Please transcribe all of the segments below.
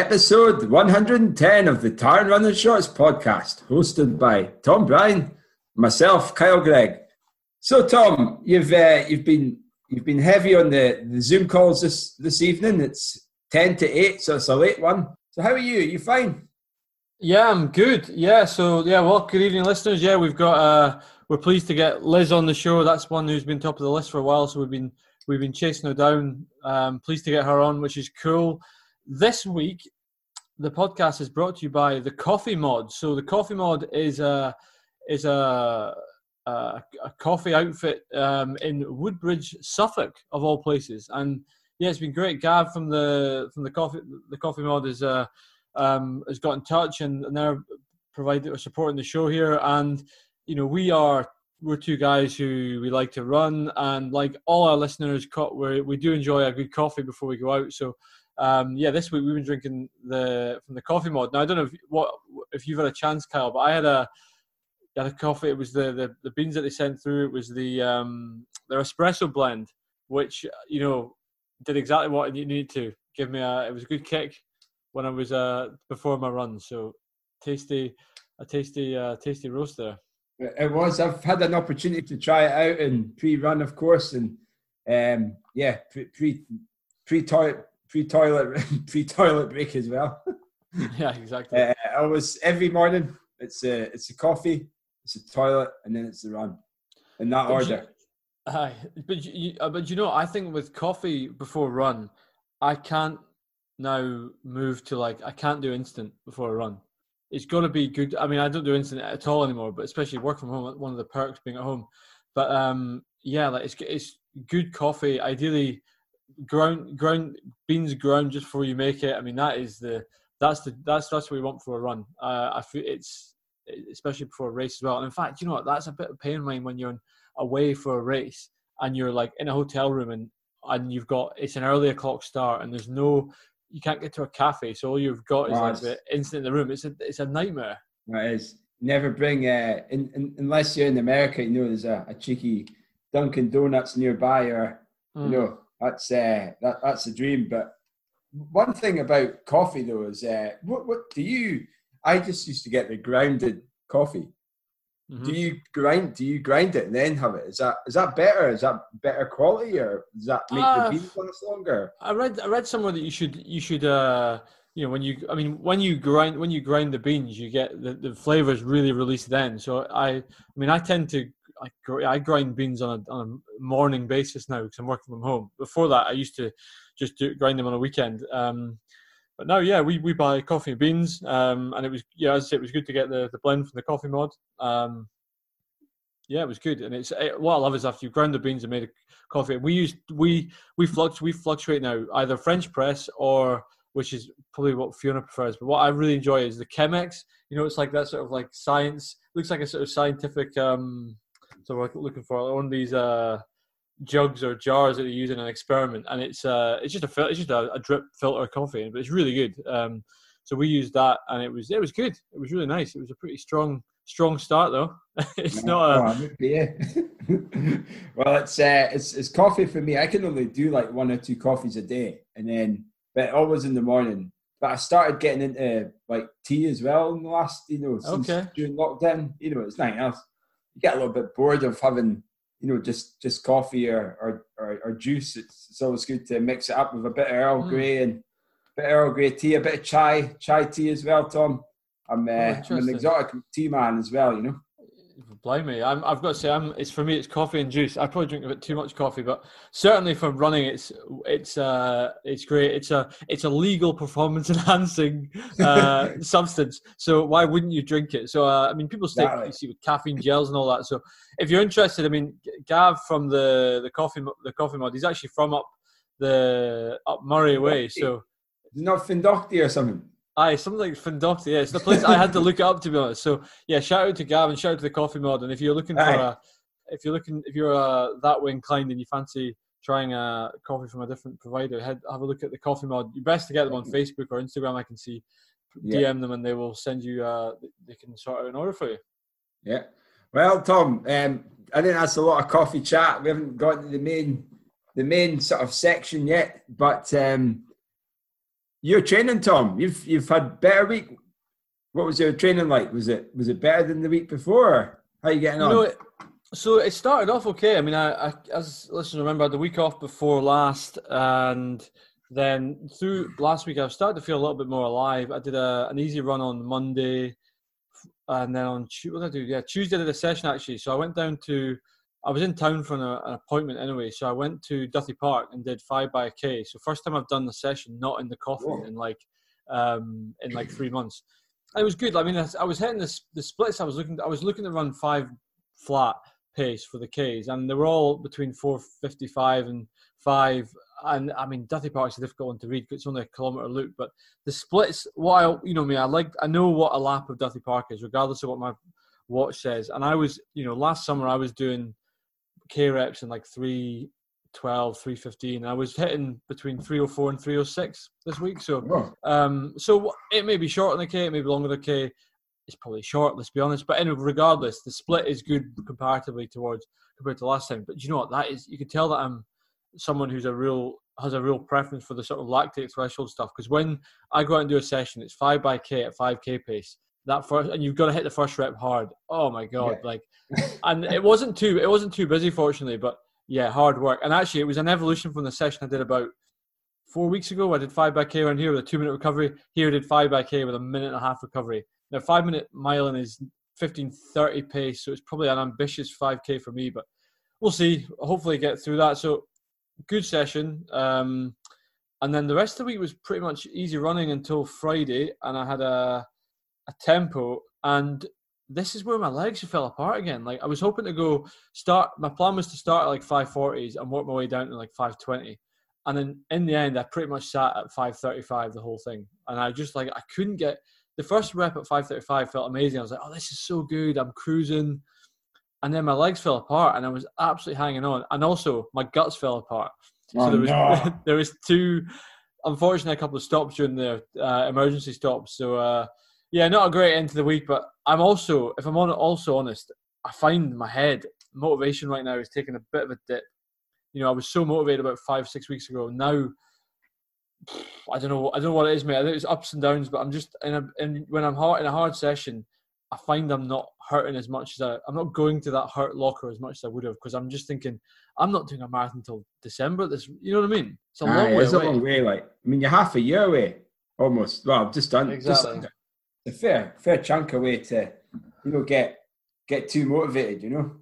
episode 110 of the and Running Shorts podcast, hosted by Tom Bryan, myself, Kyle Gregg. So, Tom, you've uh, you've been you've been heavy on the, the Zoom calls this this evening. It's 10 to 8, so it's a late one. So, how are you? Are you fine? Yeah, I'm good. Yeah, so yeah, well, good evening, listeners. Yeah, we've got uh, we're pleased to get Liz on the show. That's one who's been top of the list for a while, so we've been we've been chasing her down. Um, pleased to get her on, which is cool. This week, the podcast is brought to you by the Coffee Mod. So the Coffee Mod is a is a a, a coffee outfit um, in Woodbridge, Suffolk, of all places. And yeah, it's been great. Gav from the from the coffee the Coffee Mod is uh, um, has got in touch and, and they're providing or supporting the show here. And you know, we are we're two guys who we like to run, and like all our listeners, we we do enjoy a good coffee before we go out. So um, yeah, this week we've been drinking the from the coffee mod. Now I don't know if what if you've had a chance, Kyle, but I had a had a coffee. It was the, the, the beans that they sent through. It was the um, their espresso blend, which you know did exactly what you needed to give me a. It was a good kick when I was uh before my run. So tasty, a tasty, uh, tasty roast there. It was. I've had an opportunity to try it out in pre-run, of course, and um, yeah, pre pre pre free toilet free toilet break as well. yeah, exactly. Uh, I was every morning. It's a it's a coffee, it's a toilet, and then it's the run, in that but order. You, uh, but you, uh, but you know, I think with coffee before run, I can't now move to like I can't do instant before a run. It's got to be good. I mean, I don't do instant at all anymore, but especially work from home. One of the perks being at home. But um, yeah, like it's it's good coffee. Ideally, ground ground beans ground just before you make it. I mean, that is the that's the that's that's what we want for a run. Uh, I feel it's especially before a race as well. And in fact, you know what? That's a bit of pain in mind when you're away for a race and you're like in a hotel room and and you've got it's an early o'clock start and there's no you can't get to a cafe, so all you've got is oh, like the instant in the room. It's a it's a nightmare. It is. Never bring uh, in, in, unless you're in America. You know, there's a, a cheeky Dunkin' Donuts nearby, or mm. you hmm. know, that's uh, that, that's a dream. But one thing about coffee though is uh, what what do you? I just used to get the grounded coffee. Mm-hmm. Do you grind? Do you grind it and then have it? Is that is that better? Is that better quality, or does that make uh, the beans last longer? I read I read somewhere that you should you should uh you know when you I mean when you grind when you grind the beans you get the, the flavors really released then. So I I mean I tend to I, I grind beans on a, on a morning basis now because I'm working from home. Before that, I used to just do, grind them on a weekend. Um, but now, yeah, we, we buy coffee and beans, um, and it was yeah, as I said, it was good to get the, the blend from the coffee mod. Um, yeah, it was good, and it's it, what I love is after you ground the beans and made a coffee. We use we we fluctuate we fluctuate now either French press or which is probably what Fiona prefers. But what I really enjoy is the Chemex. You know, it's like that sort of like science. Looks like a sort of scientific um, so we're looking for one of these uh, jugs or jars that they use in an experiment, and it's uh, it's just a it's just a, a drip filter coffee, but it's really good. Um, so we used that, and it was it was good. It was really nice. It was a pretty strong strong start though. it's not a yeah. well, it's uh, it's it's coffee for me. I can only do like one or two coffees a day, and then but always in the morning. But I started getting into like tea as well in the last, you know, since okay. during lockdown. You know, it's nothing else you get a little bit bored of having you know just just coffee or or, or, or juice. It's, it's always good to mix it up with a bit of Earl mm. Grey and a bit of Earl Grey tea, a bit of chai chai tea as well, Tom. I'm, uh, oh, I'm an exotic tea man as well, you know me. I'm, I've got to say, I'm, it's for me. It's coffee and juice. I probably drink a bit too much coffee, but certainly for running, it's it's uh, it's great. It's a it's a legal performance enhancing uh, substance. So why wouldn't you drink it? So uh, I mean, people stay you see with caffeine gels and all that. So if you're interested, I mean, Gav from the the coffee the coffee mod, he's actually from up the up Moray way. So not Findochty or something. Aye, something like Findochty. Yeah, it's the place I had to look it up to be honest. So yeah, shout out to Gavin, shout out to the Coffee Mod, and if you're looking for a, if you're looking, if you're uh, that way inclined and you fancy trying a coffee from a different provider, head have a look at the Coffee Mod. You best to get them on Facebook or Instagram. I can see. DM yeah. them and they will send you. Uh, they can sort out an order for you. Yeah. Well, Tom, um, I think that's a lot of coffee chat. We haven't got to the main, the main sort of section yet, but um, Your training, Tom. You've you've had better week. What was your training like? Was it was it better than the week before? how are you getting on? You know, so it started off okay. I mean, I, I as listeners remember, the week off before last, and then through last week, I've started to feel a little bit more alive. I did a, an easy run on Monday, and then on what did I do? Yeah, Tuesday I did a session actually. So I went down to, I was in town for an, an appointment anyway. So I went to Duthie Park and did five by a K. So first time I've done the session not in the coffin Whoa. in like um, in like three months. It was good. I mean, I, I was hitting the, the splits. I was looking. I was looking to run five flat pace for the Ks, and they were all between 455 and five. And I mean, Duthie Park's a difficult one to read because it's only a kilometre loop. But the splits, what I, you know me, I like, I know what a lap of Duthie Park is, regardless of what my watch says. And I was, you know, last summer I was doing K reps in like 312, 315. I was hitting between 304 and 306 this week. So, um, so it may be short on the K, it may be longer than the K it's probably short. Let's be honest. But anyway, regardless, the split is good comparatively towards compared to last time. But you know what? That is you can tell that I'm someone who's a real has a real preference for the sort of lactate threshold stuff. Because when I go out and do a session, it's five by k at five k pace. That first, and you've got to hit the first rep hard. Oh my god! Yeah. Like, and it wasn't too it wasn't too busy, fortunately. But yeah, hard work. And actually, it was an evolution from the session I did about four weeks ago. I did five by k around here with a two minute recovery. Here I did five by k with a minute and a half recovery. Now, five minute miling is 15:30 pace, so it's probably an ambitious 5k for me, but we'll see. Hopefully, get through that. So, good session. Um, and then the rest of the week was pretty much easy running until Friday, and I had a a tempo. And this is where my legs fell apart again. Like I was hoping to go start. My plan was to start at like 540s and work my way down to like 520. And then in the end, I pretty much sat at 535 the whole thing, and I just like I couldn't get the first rep at 535 felt amazing. I was like, oh, this is so good. I'm cruising. And then my legs fell apart and I was absolutely hanging on. And also my guts fell apart. So oh, there was no. there was two unfortunately a couple of stops during the uh, emergency stops. So uh, yeah, not a great end to the week, but I'm also if I'm on also honest, I find my head motivation right now is taking a bit of a dip. You know, I was so motivated about five, six weeks ago. Now I don't know. I don't know what it is, mate. I think it's ups and downs, but I'm just in a, in when I'm hard in a hard session, I find I'm not hurting as much as I. I'm not going to that hurt locker as much as I would have because I'm just thinking I'm not doing a marathon until December. This, you know what I mean? It's a long way. It's a long way. Like I mean, you're half a year away almost. Well, I've just done exactly. Just, a fair fair chunk away to you know get get too motivated. You know.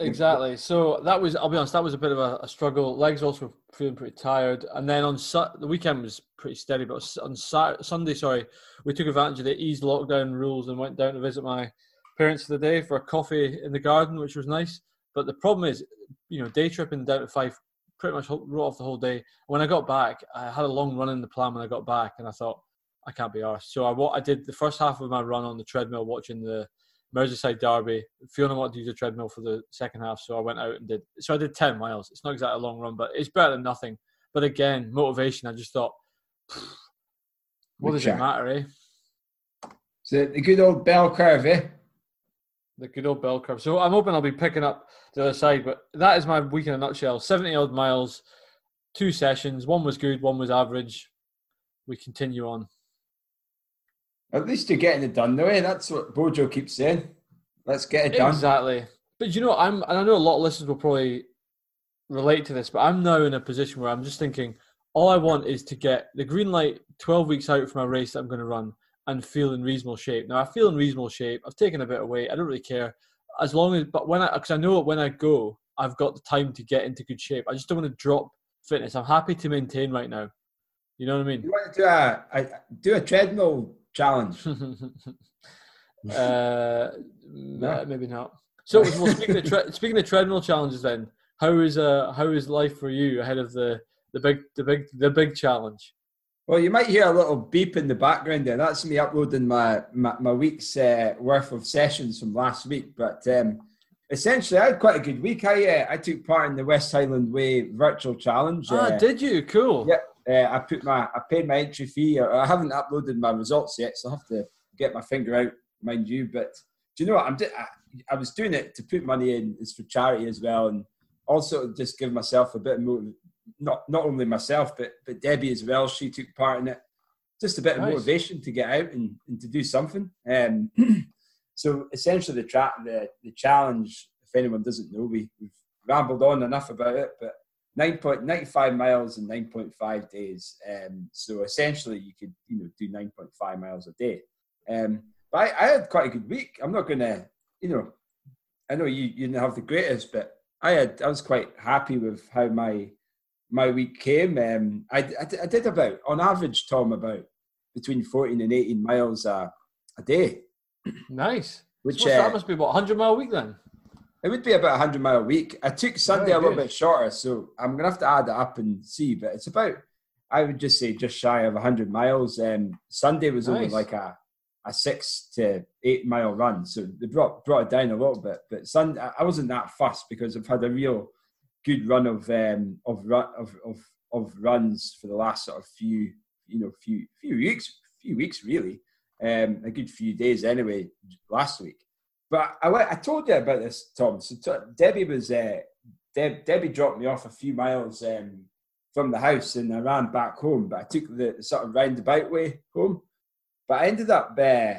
Exactly. So that was, I'll be honest, that was a bit of a, a struggle. Legs also feeling pretty tired. And then on su- the weekend was pretty steady, but on Saturday, Sunday, sorry, we took advantage of the eased lockdown rules and went down to visit my parents for the day for a coffee in the garden, which was nice. But the problem is, you know, day tripping down to five pretty much wrote off the whole day. When I got back, I had a long run in the plan when I got back, and I thought, I can't be arsed. So I, I did the first half of my run on the treadmill watching the Merseyside Derby. feeling I wanted to use a treadmill for the second half, so I went out and did. So I did ten miles. It's not exactly a long run, but it's better than nothing. But again, motivation. I just thought, what does it matter, eh? So the good old bell curve, eh? The good old bell curve. So I'm hoping I'll be picking up the other side. But that is my week in a nutshell. Seventy odd miles, two sessions. One was good, one was average. We continue on. At least you're getting it done, though. Eh? That's what Bojo keeps saying. Let's get it done. Exactly. But you know, I'm, and I know a lot of listeners will probably relate to this, but I'm now in a position where I'm just thinking, all I want is to get the green light 12 weeks out from a race that I'm going to run and feel in reasonable shape. Now I feel in reasonable shape. I've taken a bit of weight. I don't really care as long as, but when I, because I know when I go, I've got the time to get into good shape. I just don't want to drop fitness. I'm happy to maintain right now. You know what I mean? You want to do a, a do a treadmill challenge? uh, no. Maybe not. So, well, speaking, of tre- speaking of treadmill challenges, then how is uh how is life for you ahead of the the big the big the big challenge? Well, you might hear a little beep in the background there. That's me uploading my my, my week's uh, worth of sessions from last week. But um, essentially, I had quite a good week. I uh, I took part in the West Highland Way virtual challenge. Ah, uh, did you? Cool. Yeah, uh, I put my I paid my entry fee. I haven't uploaded my results yet, so I have to get my finger out, mind you. But do you know what? I'm I, I was doing it to put money in. It's for charity as well, and also just give myself a bit of motive. Not not only myself, but but Debbie as well. She took part in it. just a bit of motivation to get out and, and to do something. Um, so essentially, the track, the the challenge. If anyone doesn't know, we, we've rambled on enough about it, but 9.95 miles in 9.5 days. Um, so essentially, you could you know do 9.5 miles a day. Um, but I, I had quite a good week. I'm not gonna, you know, I know you, you didn't have the greatest, but I had I was quite happy with how my my week came. Um, I, I, I did about on average, Tom, about between 14 and 18 miles a, a day, Nice. which So uh, that must be what 100 mile a week then. It would be about a 100 mile a week. I took Sunday Very a little bit shorter, so I'm gonna have to add it up and see. But it's about I would just say just shy of 100 miles. Um, Sunday was only like a a six to eight mile run, so they brought brought it down a little bit. But Sunday, I wasn't that fussed because I've had a real good run of um of run of of of runs for the last sort of few you know few few weeks few weeks really um a good few days anyway last week but I I told you about this Tom. So t- Debbie was uh, Deb, Debbie dropped me off a few miles um from the house and I ran back home but I took the sort of roundabout way home. But I ended up uh,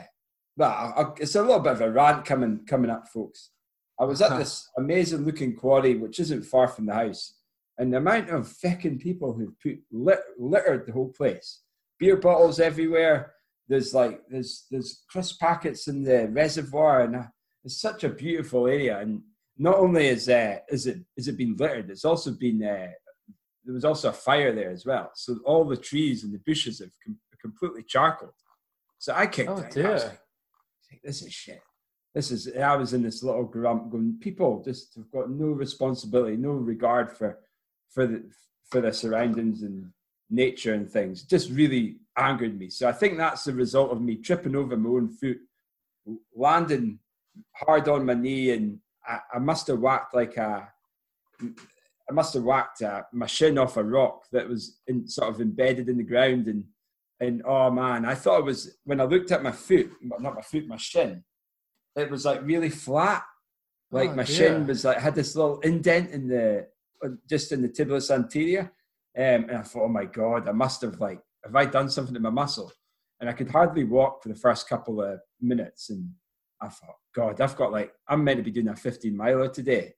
well I, I- it's a little bit of a rant coming coming up folks. I was at this amazing looking quarry which isn't far from the house and the amount of feckin' people who put lit, littered the whole place, beer bottles everywhere. There's like there's there's crisp packets in the reservoir, and uh, it's such a beautiful area. And not only is uh, is it is it been littered, it's also been uh, there was also a fire there as well. So all the trees and the bushes have com- completely charcoaled. So I kicked Oh, out. I was dear. like, this is shit. This is. I was in this little grump going. People just have got no responsibility, no regard for for the for the surroundings and nature and things. It just really angered me. So I think that's the result of me tripping over my own foot, landing hard on my knee, and I, I must have whacked like a. I must have whacked uh, my shin off a rock that was in, sort of embedded in the ground, and and oh man, I thought it was when I looked at my foot, not my foot, my shin. It was like really flat, like Oh, my dear. shin was like had this little indent in the just in the tibialis anterior, um, and I thought, oh my god, I must have like have I done something to my muscle? And I could hardly walk for the first couple of minutes, and I thought, God, I've got like I'm meant to be doing a 15 miler today.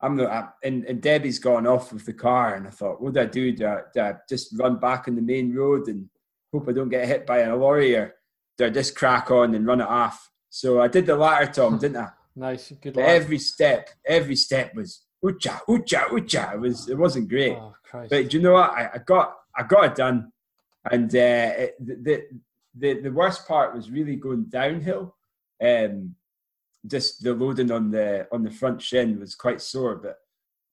I'm not, I, and, and Debbie's gone off with the car, and I thought, what do I do? Do I, do I just run back on the main road and hope I don't get hit by a lorry, or do I just crack on and run it off? So I did the latter, Tom, didn't I? Nice. Good luck. every step, every step was ucha, ucha, ucha. It was, it wasn't great. Oh, But do you know what? I, I got I got it done, and uh, it, the, the the worst part was really going downhill. Um, just the loading on the on the front shin was quite sore, but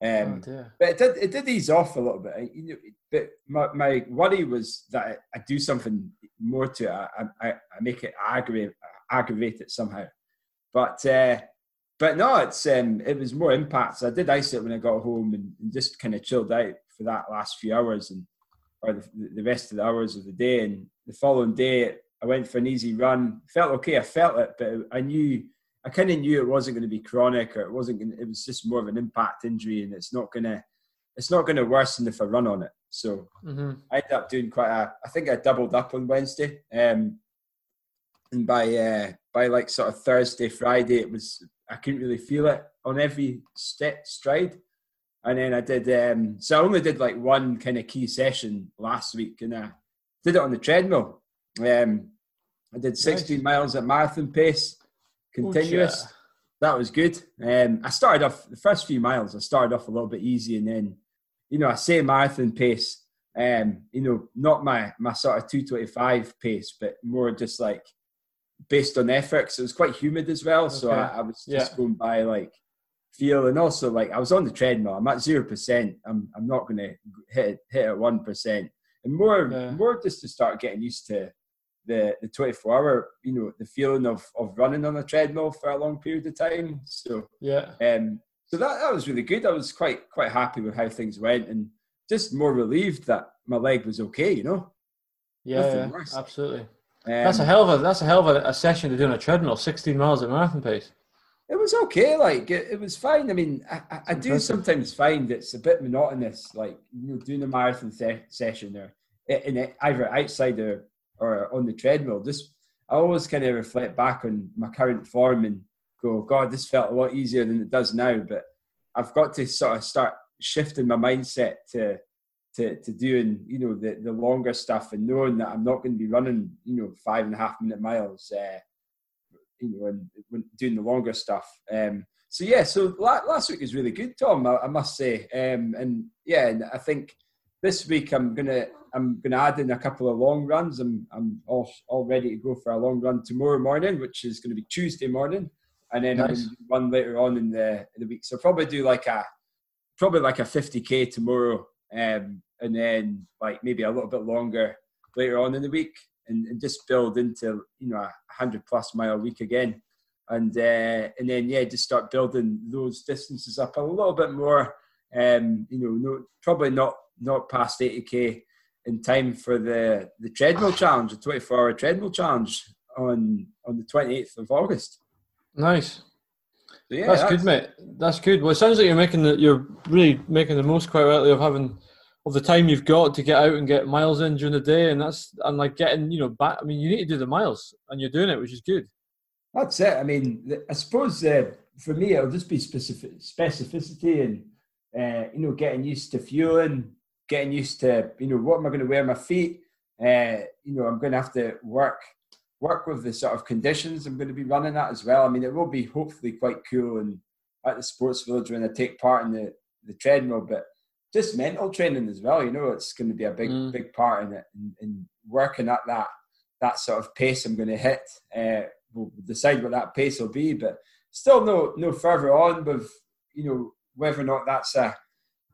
oh, um, dear. but it did it did ease off a little bit. I- You know, but my, my worry was that I, I do something more to it. I, I, I make it aggravate aggravate it somehow. But uh, but no, it's um, it was more impact. So I did ice it when I got home and, and just kind of chilled out for that last few hours and or the, the rest of the hours of the day. And the following day, I went for an easy run. Felt okay. I felt it, but I knew I kind of knew it wasn't going to be chronic or it wasn't. Gonna, it was just more of an impact injury, and it's not gonna it's not going to worsen if I run on it. So hmm I ended up doing quite a. I think I doubled up on Wednesday, um, and by uh, by like sort of Thursday, Friday, it was I couldn't really feel it on every step stride, and then I did. Um, so I only did like one kind of key session last week, and I did it on the treadmill. Um, I did 16 miles at marathon pace, continuous. Oucha. That was good. Um, I started off the first few miles. I started off a little bit easy, and then, you know, I say marathon pace. Um, you know, not my my sort of two twenty five pace, but more just like based on effort. So it was quite humid as well. So I, I was just Yeah. going by like feel, and also like I was on the treadmill. I'm at zero percent. I'm I'm not going to hit it, hit at one percent, and more Yeah. more just to start getting used to the the 24 hour you know the feeling of of running on a treadmill for a long period of time so Yeah. um so that, that was really good i was quite quite happy with how things went and just more relieved that my leg was okay you know Yeah. Yeah. Absolutely. um, That's a hell of a that's a hell of a, a session to do on a treadmill, 16 miles at marathon pace. it was okay like it, it was fine i mean i, I, I do sometimes find it's a bit monotonous like you know doing a marathon se- session or in it, either outside or or on the treadmill. Just I always kind of reflect back on my current form and go, God, this felt a lot easier than it does now. But I've got to sort of start shifting my mindset to to, to doing you know the, the longer stuff and knowing that I'm not going to be running you know five and a half minute miles uh, you know and doing the longer stuff um, so yeah so last week was really good Tom I, I must say um, and yeah and I think this week I'm gonna I'm gonna add in a couple of long runs I'm I'm all, all ready to go for a long run tomorrow morning which is going to be Tuesday morning and then nice. One later on in the in the week so I'll probably do like a probably like a 50k tomorrow um, and then like maybe a little bit longer later on in the week, and, and just build into you know a hundred plus mile week again, and uh, and then yeah, just start building those distances up a little bit more. Um, you know, no, probably not not past eighty k in time for the the treadmill challenge, the twenty four hour treadmill challenge on on the twenty eighth of August. Nice. yeah, that's, that's, good, mate. That's good. Well, it sounds like you're making the you're really making the most quite rightly of having of the time you've got to get out and get miles in during the day, and that's and like getting you know back. I mean, you need to do the miles, and you're doing it, which is good. That's it. I mean, I suppose uh, for me it'll just be specific specificity and uh, you know getting used to fueling, getting used to you know what am I going to wear my feet. Uh, you know, I'm going to have to work work with the sort of conditions I'm going to be running at as well. I mean, it will be hopefully quite cool and at the sports village when I take part in the the treadmill, but just mental training as well. You know, it's going to be a big, mm. big part in it, in, working at that that sort of pace I'm going to hit. Uh, we'll decide what that pace will be, but still no no further on with you know whether or not that's a,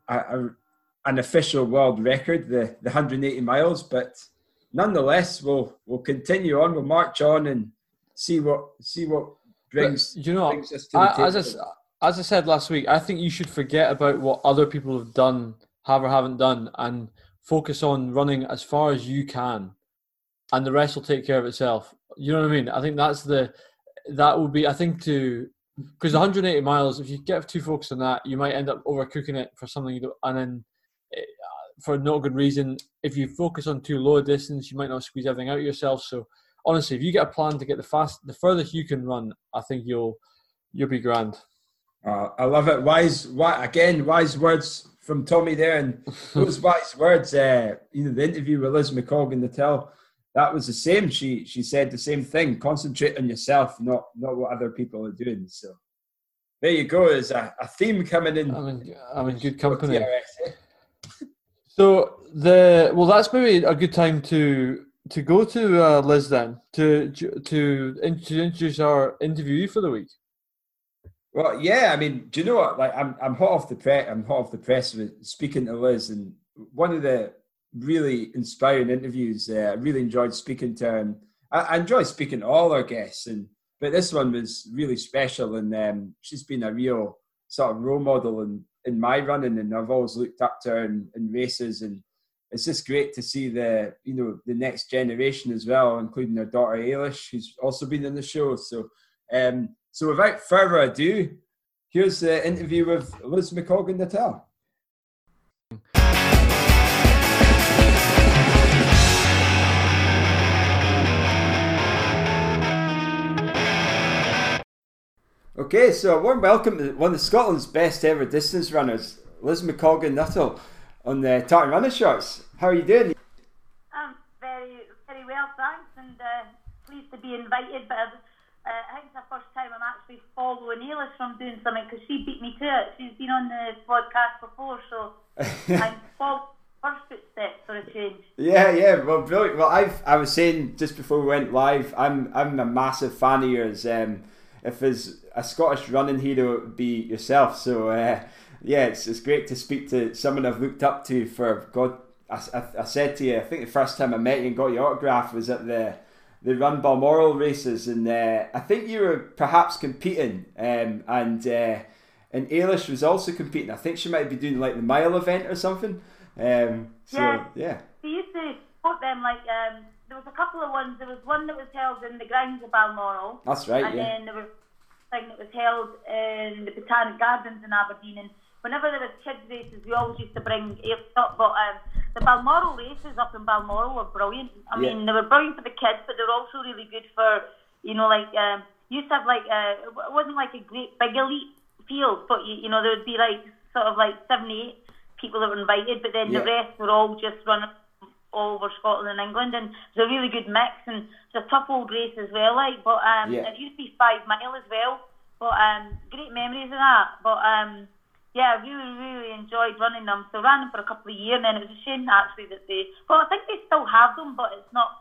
a, a an official world record, the the 180 miles. But nonetheless, we'll we'll continue on. We'll march on and see what see what brings. But, you know, as as I said last week, I think you should forget about what other people have done, have or haven't done, and focus on running as far as you can, and the rest will take care of itself. You know what I mean? I think that's the that would be. I think to because 180 miles, if you get too focused on that, you might end up overcooking it for something you don't, and then for no good reason. If you focus on too low a distance, you might not squeeze everything out of yourself. So honestly, if you get a plan to get the fast, the furthest you can run, I think you'll you'll be grand. Uh, I love it. Wise, why, again, wise words from Tommy there, and those wise words. Uh, you know, the interview with Liz McColgan to tell that was the same. She she said the same thing. Concentrate on yourself, not not what other people are doing. So there you go. There's a, a theme coming in. I'm in, I'm in good company. So the well, that's maybe a good time to to go to uh, Liz then to to introduce our interviewee for the week. Well, yeah, I mean, do you know what? Like, I'm I'm hot off the press. I'm hot off the press with speaking to Liz, and one of the really inspiring interviews. Uh, I really enjoyed speaking to her, and I, I enjoy speaking to all our guests, and but this one was really special, and um, she's been a real sort of role model in in my running, and I've always looked up to her in, in races, and it's just great to see the you know the next generation as well, including her daughter Eilish, who's also been in the show. So. Um, so without further ado, here's the interview with Liz McColgan Nuttall. Okay, so a warm welcome to one of Scotland's best ever distance runners, Liz McColgan Nuttall, on the Tartan Runner Shorts. How are you doing? I'm very, very well, thanks, and uh, pleased to be invited. But uh, I think it's the first time I'm actually following Eilish from doing something because she beat me to it. She's been on the podcast before, so I'm following her footsteps for a change. Yeah, yeah, well, brilliant. Well, I've I was saying just before we went live, I'm I'm a massive fan of yours. Um, if there's a Scottish running hero, be yourself. So uh, yeah, it's it's great to speak to someone I've looked up to for God. I, I, I said to you, I think the first time I met you and got your autograph was at the the Run Balmoral races, and uh, I think you were perhaps competing, um, and uh, and Eilish was also competing. I think she might be doing like the mile event or something. Um, so yeah, yeah. We used to put them like um, there was a couple of ones. There was one that was held in the grounds of Balmoral. That's right. And yeah. then there was thing that was held in the Botanic Gardens in Aberdeen. And whenever there was kids races, we always used to bring Ailsa up. But um, the Balmoral races up in Balmoral were brilliant. I Yeah. mean, they were brilliant for the kids, but they were also really good for, you know, like, um, used to have like, uh, it wasn't like a great big elite field, but, you, you know, there would be like sort of like seven, eight people that were invited, but then Yeah. the rest were all just running all over Scotland and England, and it's a really good mix, and it's a tough old race as well, like, but um, Yeah. it used to be five mile as well, but um, great memories of that, but um, yeah, I really, really enjoyed running them. So ran them for a couple of years, and then it was a shame actually that they. Well, I think they still have them, but it's not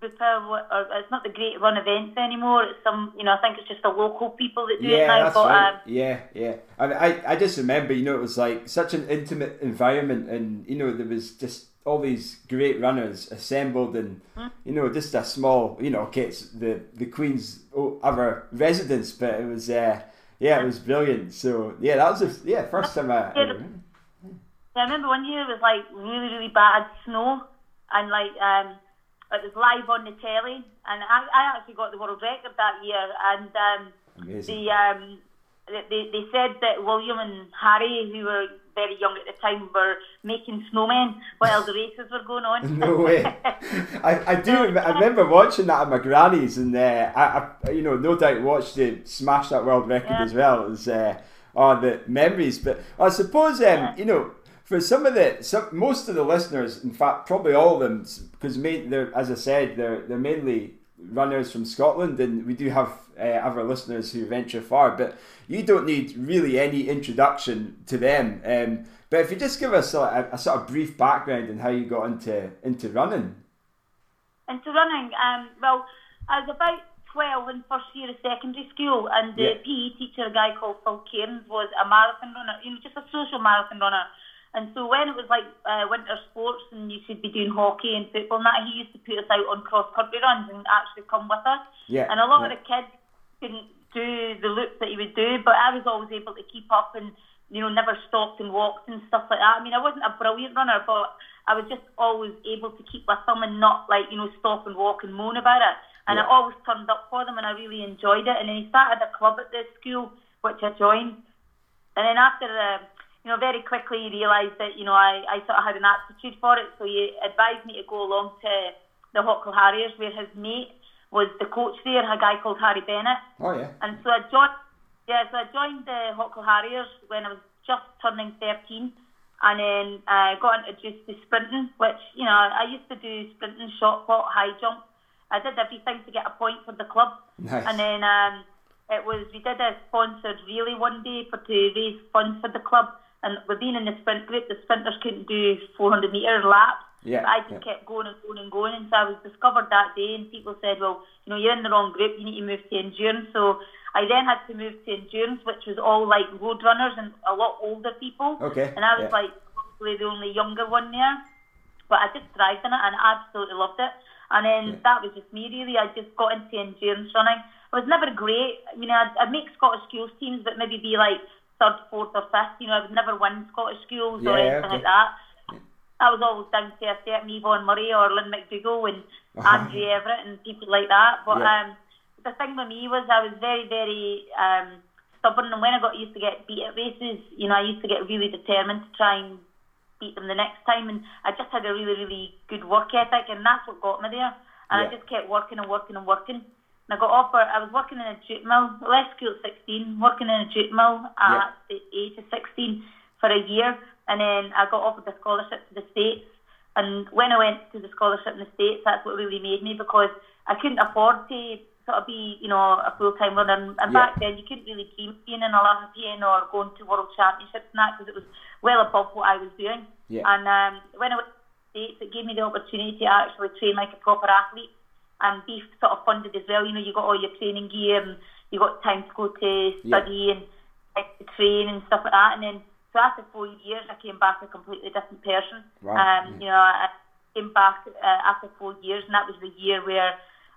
the or it's not the great run events anymore. It's some, you know, I think it's just the local people that do it Yeah, now. that's but right. um, yeah, yeah. I, mean, I I just remember, you know, it was like such an intimate environment, and you know, there was just all these great runners assembled, and Hmm. you know, just a small, you know, okay, it's the the Queen's other residence, but it was, uh, yeah, it was brilliant. So yeah, that was a yeah first time I. I Yeah, I remember one year it was like really, really bad snow, and like um, it was live on the telly, and I, I actually got the world record that year, and um, Amazing. the um, they, they said that William and Harry, who were very young at the time, were making snowmen while the races were going on. No way. I, I do. I remember watching that at my granny's, and uh, I, I, you know, no doubt watched it smash that world record Yeah. as well. It was uh, oh the memories. But I suppose um, you know, for some of the some, most of the listeners, in fact, probably all of them, because they're as I said, they're they're mainly runners from Scotland, and we do have uh, other listeners who venture far. But you don't need really any introduction to them. Um, but if you just give us a, a sort of brief background on how you got into into running. Into running, um, well, I was about 12 in first year of secondary school, and the Yeah. PE teacher, a guy called Phil Cairns, was a marathon runner, you know, just a social marathon runner. And so when it was like uh, winter sports and you should be doing hockey and football and that, he used to put us out on cross country runs and actually come with us. Yeah, And a lot yeah. of the kids couldn't do the loops that he would do, but I was always able to keep up and, you know, never stopped and walked and stuff like that. I mean, I wasn't a brilliant runner, but I was just always able to keep with them and not, like, you know, stop and walk and moan about it. And Yeah. I always turned up for them and I really enjoyed it. And then he started a club at the school, which I joined. And then after, uh, you know, very quickly he realised that, you know, I, I sort of had an aptitude for it. So he advised me to go along to the Hawkhill Harriers where his mate was the coach there, a guy called Harry Bennett. Oh yeah. And so I joined, yeah, so I joined the Hawkhill Harriers when I was just turning 13 and then uh, got introduced to sprinting, which, you know, I used to do sprinting, shot put, high jump. I did everything to get a point for the club. Nice. And then um, it was, we did a sponsored relay one day for to raise funds for the club. And with being in the sprint group, the sprinters couldn't do 400 metre laps. Yeah, But I just yeah. kept going and going and going. And so I was discovered that day, and people said, well, you know, you're in the wrong group, you need to move to endurance. So I then had to move to endurance, which was all like road runners and a lot older people. Okay, And I was yeah. like probably the only younger one there. But I just thrived in it and I absolutely loved it. And then Yeah. that was just me really. I just got into endurance running. I was never great. I mean, I'd, I'd make Scottish schools teams, but maybe be like third, fourth, or fifth. You know, I would never win Scottish schools or anything okay. like that. I was always down to a certain Yvonne Murray or Lynne MacDougall and Uh-huh. Andrew Everett and people like that. But Yeah. um, the thing with me was I was very, very um, stubborn, and when I got used to get beat at races, you know, I used to get really determined to try and beat them the next time, and I just had a really, really good work ethic, and that's what got me there. And Yeah. I just kept working and working and working. And I got offered. I was working in a jute mill. Left school at 16, working in a jute mill at Yeah. the age of 16 for a year, and then I got offered a scholarship to the States. And when I went to the scholarship in the States, that's what really made me because I couldn't afford to sort of be, you know, a full time runner. And, and Yeah. back then, you couldn't really of being an Olympian or going to World Championships and that because it was well above what I was doing. Yeah. And um, when I went to the States, it gave me the opportunity to actually train like a proper athlete and be sort of funded as well. You know, you got all your training gear and you got time to go to Yeah. study and time to train and stuff like that. And then, so after four years, I came back a completely different person. Wow, Um, yeah. You know, I came back uh, after four years, and that was the year where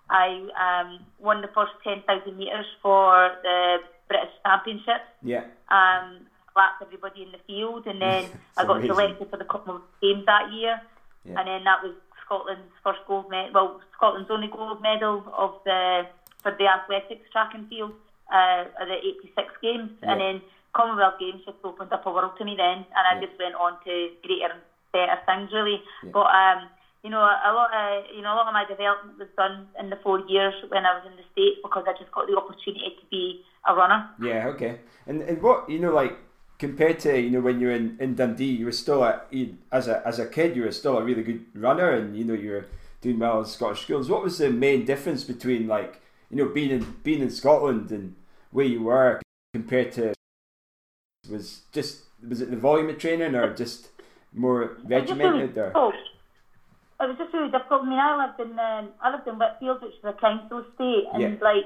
I um, won the first 10,000 metres for the British Championships Yeah. um, lapped everybody in the field, and then I got amazing. selected for the Commonwealth Games that year, Yeah. and then that was Scotland's first gold medal. Well, Scotland's only gold medal of the for the athletics track and field uh, at the '86 Games, and then Commonwealth Games just opened up a world to me then, and I Yeah. just went on to greater and better things really. Yeah. But um, you know, a lot of you know a lot of my development was done in the four years when I was in the states because I just got the opportunity to be a runner. Yeah, okay. And and what you know, like compared to you know when you were in, in Dundee, you were still a you, as a as a kid, you were still a really good runner, and you know you were doing well in Scottish schools. What was the main difference between like you know being in being in Scotland and where you were compared to was just was it the volume of training or just more It was just regimented or. It was just really difficult. I mean, I lived in um, I lived in Whitfield, which is a council estate, and Yeah. like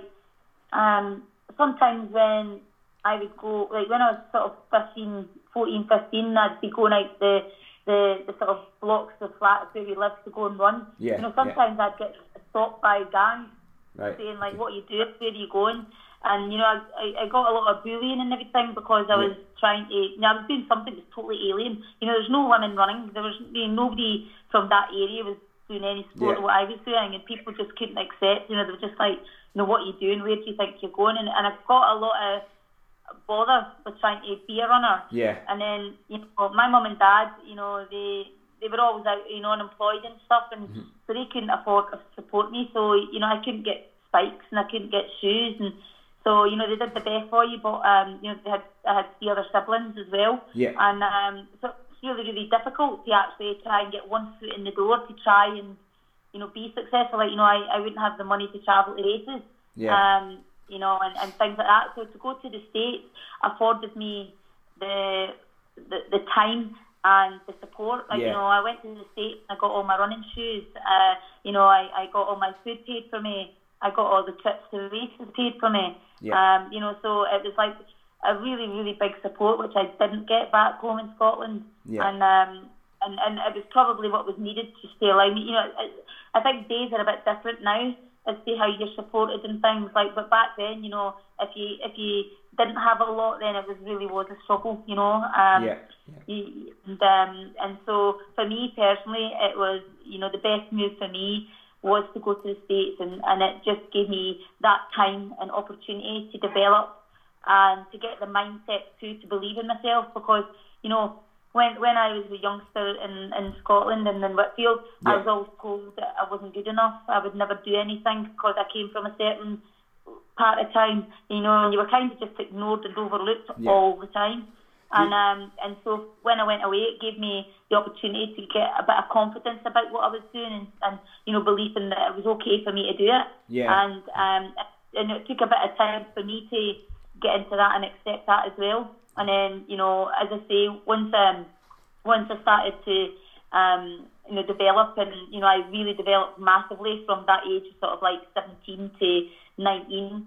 um, sometimes when I would go, like when I was sort of 15, 14, 15, I'd be going out the the, the sort of blocks of flats where we lived to go and run. Yeah, You know, yeah. sometimes I'd get stopped by gangs right? saying like, "What are you doing? Where are you going?" And you know, I, I, got a lot of bullying and everything because I Yeah. was trying to. You know, I was doing something that's totally alien. You know, there's no women running. There was you know, nobody from that area was doing any sport Yeah. what I was doing, and people just couldn't accept. You know, they were just like, you know, what are you doing? Where do you think you're going? And, and I've got a lot of bother with trying to be a runner. Yeah, And then, you know, my mum and dad, you know, they they were always out, you know, unemployed and stuff, and Mm-hmm. so they couldn't afford to support me. So, you know, I couldn't get spikes and I couldn't get shoes, and so, you know, they did the best for you, but um, you know, they had I had the other siblings as well, Yeah. and um, so it's really really difficult to actually try and get one foot in the door to try and you know be successful. Like, you know, I, I wouldn't have the money to travel to races yeah, um, you know, and, and things like that. So to go to the States afforded me the the, the time and the support. Like, Yeah. you know, I went to the States and I got all my running shoes. Uh, you know, I, I got all my food paid for me. I got all the trips to the races paid for me. Yeah. Um, you know, so it was like a really, really big support, which I didn't get back home in Scotland. Yeah. And um, and, and it was probably what was needed to stay alive. You know, I, I think days are a bit different now as to how you're supported and things like. But back then, you know, if you if you didn't have a lot, then it was really was a struggle. You know. Um, yeah, yeah. you- and um, and so for me personally, it was you know the best move for me was to go to the states, and, and it just gave me that time and opportunity to develop and to get the mindset too to believe in myself because you know when when I was a youngster in, in Scotland and in Whitfield, I was always told that I wasn't good enough. I would never do anything because I came from a certain part of town, you know, and you were kind of just ignored and overlooked Yeah. all the time. And um, and so when I went away, it gave me the opportunity to get a bit of confidence about what I was doing, and, and you know, belief in that it was okay for me to do it. Yeah. And um, and it took a bit of time for me to get into that and accept that as well. And then you know, as I say, once um, once I started to um, you know develop, and you know, I really developed massively from that age, sort of like 17 to 19.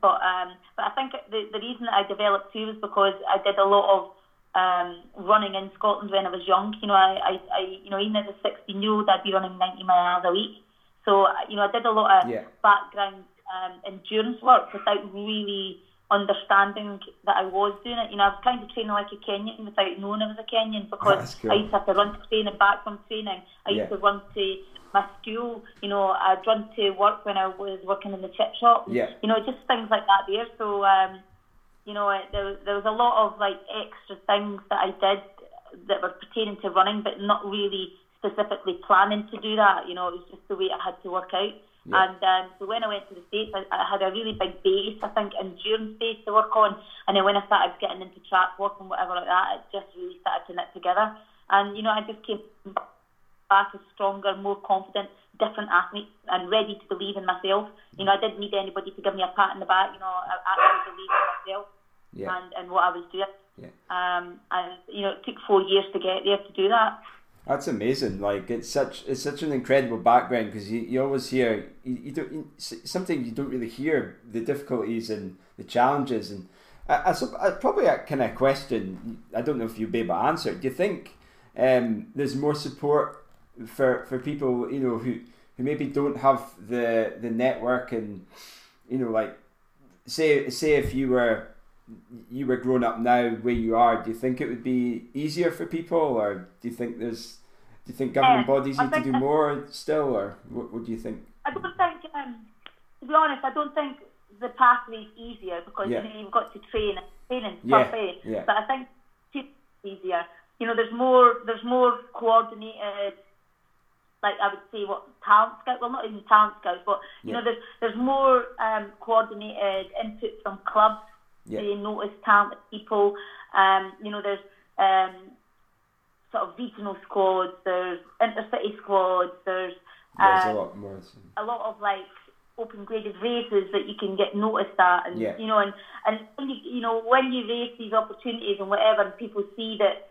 But um, but I think the the reason that I developed too was because I did a lot of um, running in Scotland when I was young. You know, I, I, I you know even as a 16 year old, I'd be running 90 miles a week. So you know, I did a lot of Yeah. background um, endurance work without really understanding that I was doing it. You know, I was kind of training like a Kenyan without knowing I was a Kenyan because That's cool. I used to have to run to training back from training. I used Yeah. to run to my school. You know, I'd run to work when I was working in the chip shop. Yeah. You know, just things like that there. So, um, you know, it, there, there was a lot of like extra things that I did that were pertaining to running, but not really specifically planning to do that. You know, it was just the way I had to work out. Yeah. And um, so when I went to the States, I, I had a really big base, I think, endurance base to work on. And then when I started getting into track work and whatever like that, it just really started to knit together. And, you know, I just came back a stronger, more confident, different athlete and ready to believe in myself. You know, I didn't need anybody to give me a pat in the back. You know, I actually believed in myself Yeah. and, and what I was doing. Yeah. Um, and, you know, it took four years to get there to do that. That's amazing. Like it's such it's such an incredible background because you, you always hear you, you don't you, s- sometimes you don't really hear the difficulties and the challenges and I, I, I probably a kind of question I don't know if you'll be able to answer. Do you think um, there's more support for for people you know who who maybe don't have the the network and you know like say say if you were you were grown up now where you are, do you think it would be easier for people, or do you think there's, do you think government Yeah, bodies need to do more still, or what, what do you think? I don't think, um, to be honest, I don't think the pathway's easier because Yeah. you know, you've got to train and train and Yeah, stuff, eh? yeah. But I think it's easier. You know, there's more there's more coordinated like I would say what talent scout well not even talent scouts, but you Yeah. know there's there's more um, coordinated input from clubs Yeah. to notice talented people. Um, you know, there's um, sort of regional squads, there's intercity squads, there's There's a um, lot more. a lot of like open graded races that you can get noticed at and Yeah. you know and and when you you know when you race these opportunities and whatever and people see that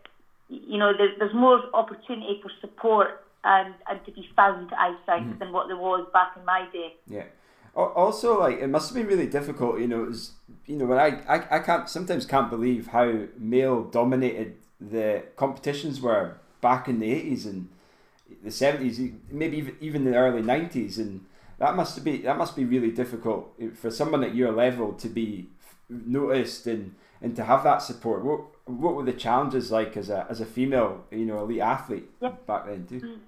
you know there, there's more opportunity for support and and to be found I think Mm-hmm. than what there was back in my day Yeah. Al- Also, like it must have been really difficult. You know, it was, you know, when I, I I can't sometimes can't believe how male dominated the competitions were back in the eighties and the seventies, maybe even even the early nineties, and that must be that must be really difficult eh, for someone at your level to be noticed and and to have that support. What what were the challenges like as a as a female, you know, elite athlete Yeah. back then too? Mm.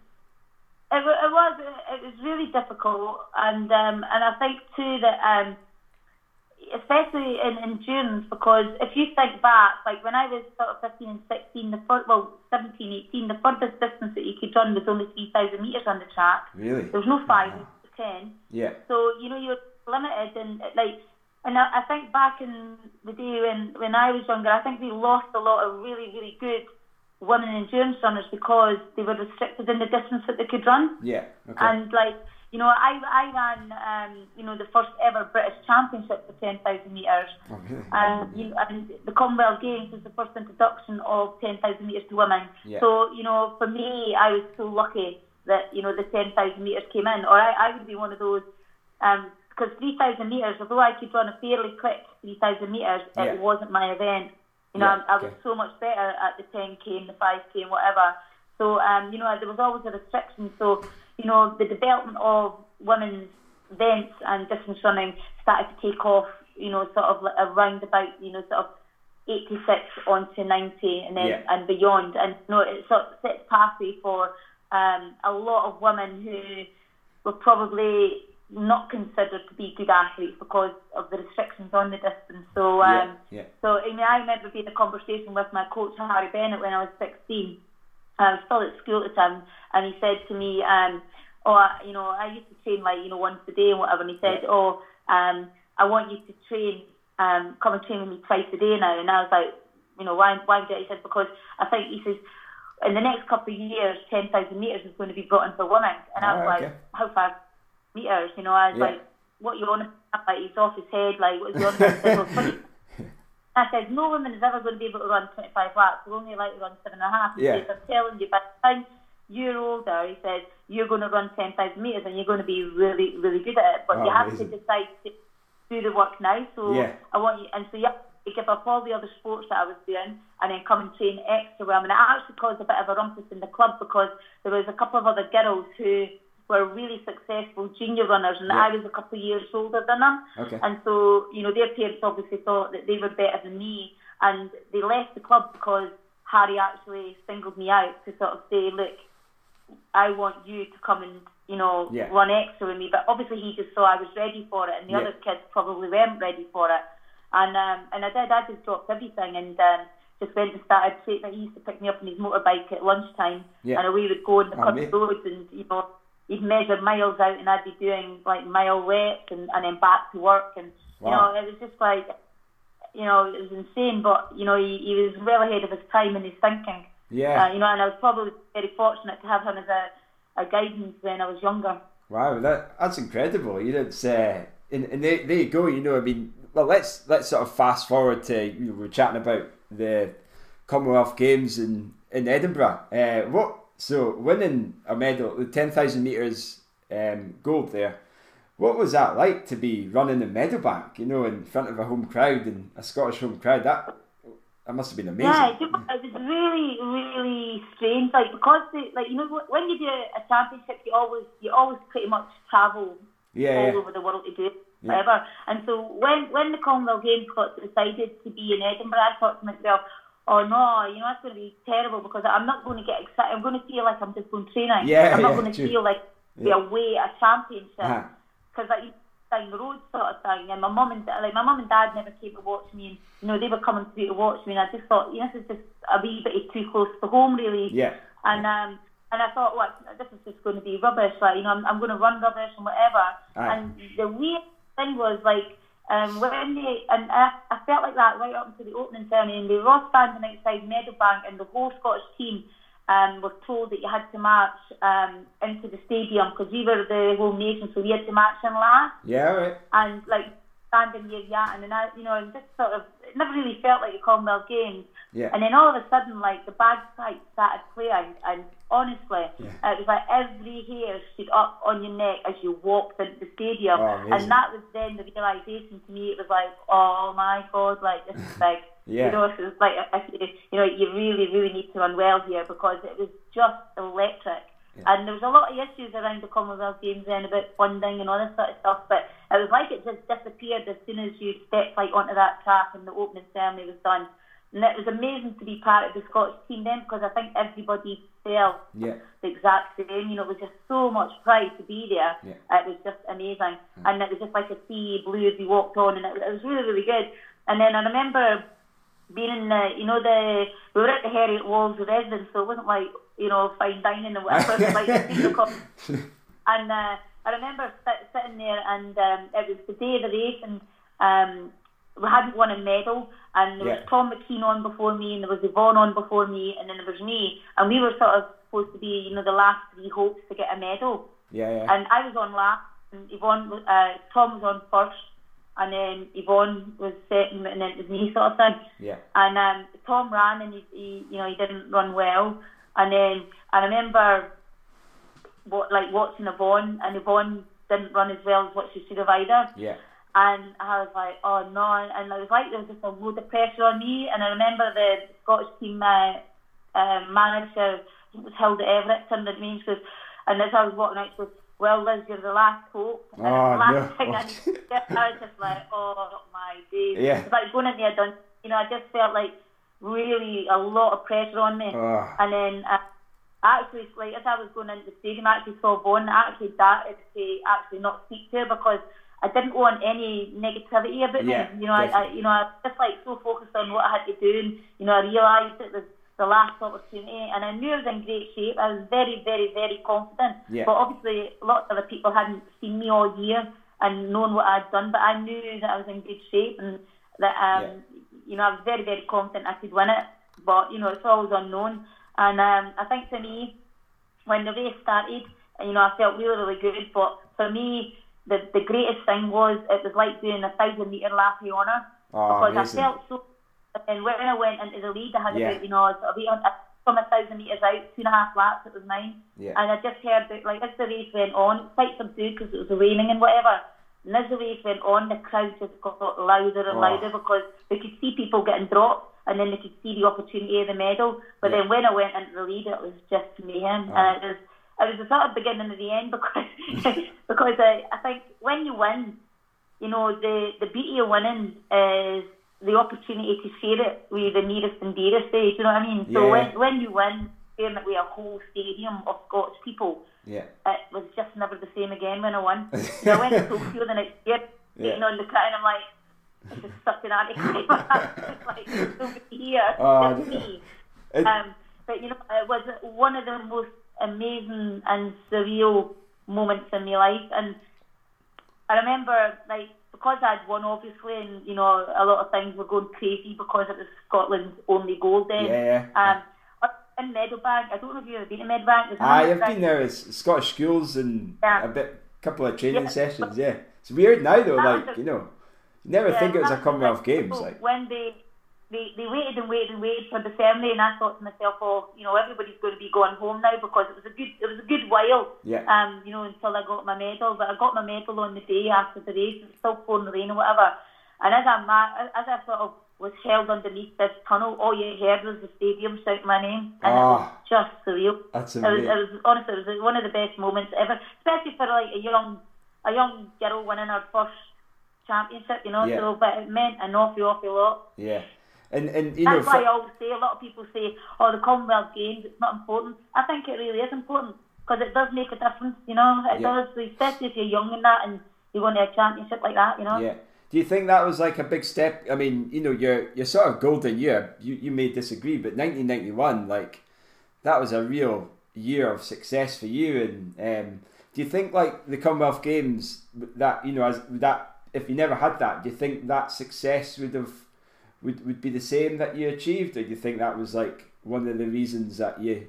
It, it was it was really difficult, and um, and I think too that um, especially in endurance because if you think back, like when I was sort of 15 and 16, the fir- well 17, 18, the furthest distance that you could run was only 3,000 meters on the track. Really? There was no five, it was 10. Yeah. So you know you're limited, and like, and I, I think back in the day when when I was younger, I think we lost a lot of really really good women endurance runners because they were restricted in the distance that they could run. Yeah. Okay. And like, you know, I I ran, um, you know, the first ever British Championship for ten thousand meters, and you know, and the Commonwealth Games was the first introduction of ten thousand meters to women. Yeah. So you know, for me, I was so lucky that you know the ten thousand meters came in, or I, I would be one of those. Um, because 3,000 metres, although I could run a fairly quick 3,000 metres, Yeah. it wasn't my event. You know, Yeah, I, I was okay. so much better at the 10k and the 5k and whatever. So, um, you know, there was always a restriction. So, you know, the development of women's events and distance running started to take off, you know, sort of around about, you know, sort of 86 on to 90 and then Yeah. and beyond. And, you know, it sort of sets pathway for um, a lot of women who were probably not considered to be good athletes because of the restrictions on the distance. So, um, yeah. so I mean, I remember being in a conversation with my coach Harry Bennett when I was 16. I was still at school at the time, and he said to me, um, "Oh, I- you know, I used to train like you know once a day and whatever." And he said, Yeah. "Oh, um, I want you to train, um, come and train with me twice a day now." And I was like, "You know, why? Why would I?" He said, "Because I think he says." In the next couple of years, 10,000 metres is going to be brought in for women. And I was Ah, like, how far meters? You know, I was Yeah. like, what you on? Like, he's off his head. Like, what is he on about? He said, "Well, 20 I said, no woman is ever going to be able to run 25 laps. We're only allowed to run seven and a half. He Yeah. says, I'm telling you, by the time you're older, he said, you're going to run 10,000 metres and you're going to be really, really good at it. But Oh, you have amazing. to decide to do the work now. So Yeah. I want you, and so you have to give up all the other sports that I was doing and then come and train extra well. And it actually caused a bit of a rumpus in the club because there was a couple of other girls who were really successful junior runners and Yeah. I was a couple of years older than them. Okay. And so, you know, their parents obviously thought that they were better than me, and they left the club because Harry actually singled me out to sort of say, look, I want you to come and, you know, Yeah. run extra with me. But obviously, he just saw I was ready for it, and the Yeah. other kids probably weren't ready for it. And um, and I did. I just dropped everything and um, just went and started. He used to pick me up on his motorbike at lunchtime, Yeah. and away we'd go on the Oh, country mate. roads, and you know, he'd measure miles out, and I'd be doing like mile reps, and, and then back to work, and you know, it was just like, you know, it was insane. But you know, he, he was well ahead of his time in his thinking. Yeah. Uh, you know, and I was probably very fortunate to have him as a, a guidance when I was younger. Wow, that that's incredible. You know, it's uh, and, and there, there you go. You know, I mean, well, let's let's sort of fast forward to you know, we're chatting about the Commonwealth Games in in Edinburgh. Uh, what so winning a medal, the ten thousand meters um, gold there. What was that like to be running the medal Meadowbank? You know, in front of a home crowd and a Scottish home crowd. That that must have been amazing. Yeah, it, it was really, really strange. Like because, they, like you know, when you do a championship, you always, you always pretty much travel yeah, all yeah. over the world to do it, Yeah. whatever. And so when when the Commonwealth Games got decided to be in Edinburgh, I thought to myself, oh no, you know that's going to be terrible because I'm not going to get excited. I'm going to feel like I'm just going training. Yeah, I'm not yeah, going to true. feel like Yeah. we're away at a championship Uh-huh. because like down the road sort of thing. And my mum and like my mum and dad never came to watch me, and you know they were coming through to watch me, and I just thought, you know, this is just a wee bit too close to home, really. Yeah. And um, and I thought, what, this is just going to be rubbish. Like, you know, I'm, I'm going to run rubbish and whatever. Aye. And the weird thing was like. Um, when they and I, I felt like that right up until the opening ceremony, and they were all standing outside Meadowbank, and the whole Scottish team um, were told that you had to march um, into the stadium because we were the home nation, so we had to march in last Yeah, right. and like standing near Yatton and then I, you know, and just sort of it never really felt like the Commonwealth Games. Yeah. And then all of a sudden, like the bagpipes started playing, and honestly, Yeah. it was like every hair stood up on your neck as you walked into the stadium, Oh, and that was then the realization to me. It was like, oh my god, like this is big. Yeah. You know, it was like if you, you know, you really, really need to run well here because it was just electric. And there was a lot of issues around the Commonwealth Games then about funding and all this sort of stuff, but it was like it just disappeared as soon as you stepped like onto that track and the opening ceremony was done. And it was amazing to be part of the Scottish team then because I think everybody Yeah. the exact same. You know, it was just so much pride to be there. Yeah. It was just amazing. And it was just like a sea blue as we walked on, and it, it was really, really good. And then I remember being in the, you know, the, we were at the Heriot-Watt's residence, so it wasn't like, you know, fine dining and whatever. Like And uh, I remember sit, sitting there, and um, it was the day of the race, and um, we hadn't won a medal, and there Yeah. was Tom McKean on before me, and there was Yvonne on before me, and then there was me, and we were sort of supposed to be, you know, the last three hopes to get a medal. Yeah, yeah. And I was on last, and Yvonne, uh, Tom was on first, and then Yvonne was second, and then it was me sort of thing. Yeah. And um, Tom ran, and he, he, you know, he didn't run well. And then I remember, what, like watching Yvonne, and Yvonne didn't run as well as what she should have either. Yeah. And I was like, oh no, and it was like there was just a load of pressure on me. And I remember the Scottish team uh, uh, manager was Hilda Everett turned to me and goes, and as I was walking out, she goes, well, Liz, you're the last hope. And Oh, the last no. thing I, I was just like, oh my days. Yeah. It's like going into a dungeon. You know, I just felt like really a lot of pressure on me. Oh. And then uh, actually, like as I was going into the stadium, I actually saw Yvonne. I actually started to actually not speak to her because I didn't want any negativity about Yeah, me. You know, I, I, you know, I was just like so focused on what I had to do, and you know, I realised it was the last opportunity, and I knew I was in great shape. I was very, very, very confident. Yeah. But obviously, lots of other people hadn't seen me all year and known what I'd done, but I knew that I was in good shape and that um, you know, I was very, very confident I could win it. But you know, it's always unknown. And um, I think for me, when the race started, you know, I felt really, really good. But for me, the the greatest thing was it was like doing a thousand meter lap of honour Oh, because amazing. I felt so. And when I went into the lead, I had Yeah. about you know sort of eight hundred- uh, from a thousand meters out, two and a half laps. It was mine. Yeah. And I just heard that, like, as the race went on, quite subdued because it was raining and whatever. And as the race went on, the crowd just got louder and Oh. louder because they could see people getting dropped and then they could see the opportunity of the medal. But Yeah. then when I went into the lead, it was just mayhem. Oh. And it was, it was the sort of beginning of the end because, because I, I think when you win, you know, the, the beauty of winning is the opportunity to share it with the nearest and dearest. eh, Do you know what I mean? So Yeah. when, when you win, sharing it with a whole stadium of Scots people, Yeah. it was just never the same again when I won. Know, I went to Tokyo the next year, Yeah. sitting on the cut, and I'm like, this is such an anticlimax. like, nobody here, Oh, just me. It- Um, but you know, it was one of the most amazing and surreal moments in my life. And I remember, like, because I'd won, obviously, and you know, a lot of things were going crazy because it was Scotland's only goal then. Yeah, yeah. Um, in Meadowbank, I don't know if you've ever been to Meadowbank. there's Aye, I've been there as Scottish schools and Yeah. a bit, couple of training Yeah. sessions. Yeah, it's weird now though. Like you know, you never Yeah, think it was a Commonwealth Games. Like when they, they they waited and waited and waited for the ceremony, and I thought to myself, oh, you know, everybody's going to be going home now because it was a good it was a good while, Yeah. um, you know, until I got my medal. But I got my medal on the day after the race. It was still pouring rain or whatever. And as I as I sort of was held underneath this tunnel, all you heard was the stadium shouting my name, and it was Ah. just surreal. that's It was, it was honestly, it was one of the best moments ever, especially for like a young, a young girl winning her first championship. You know, Yeah. so but it meant an awful, awful lot. Yeah, and and you know, That's why I always say a lot of people say, "Oh, the Commonwealth Games, it's not important." I think it really is important because it does make a difference. You know, it Yeah. does, especially if you're young and that, and be winning a championship like that, you know. Yeah. Do you think that was like a big step? I mean, you know, your your sort of golden year. You you may disagree, but 1991, like that was a real year of success for you. And um, do you think like the Commonwealth Games that you know as that if you never had that, do you think that success would have would, would be the same that you achieved, or do you think that was like one of the reasons that you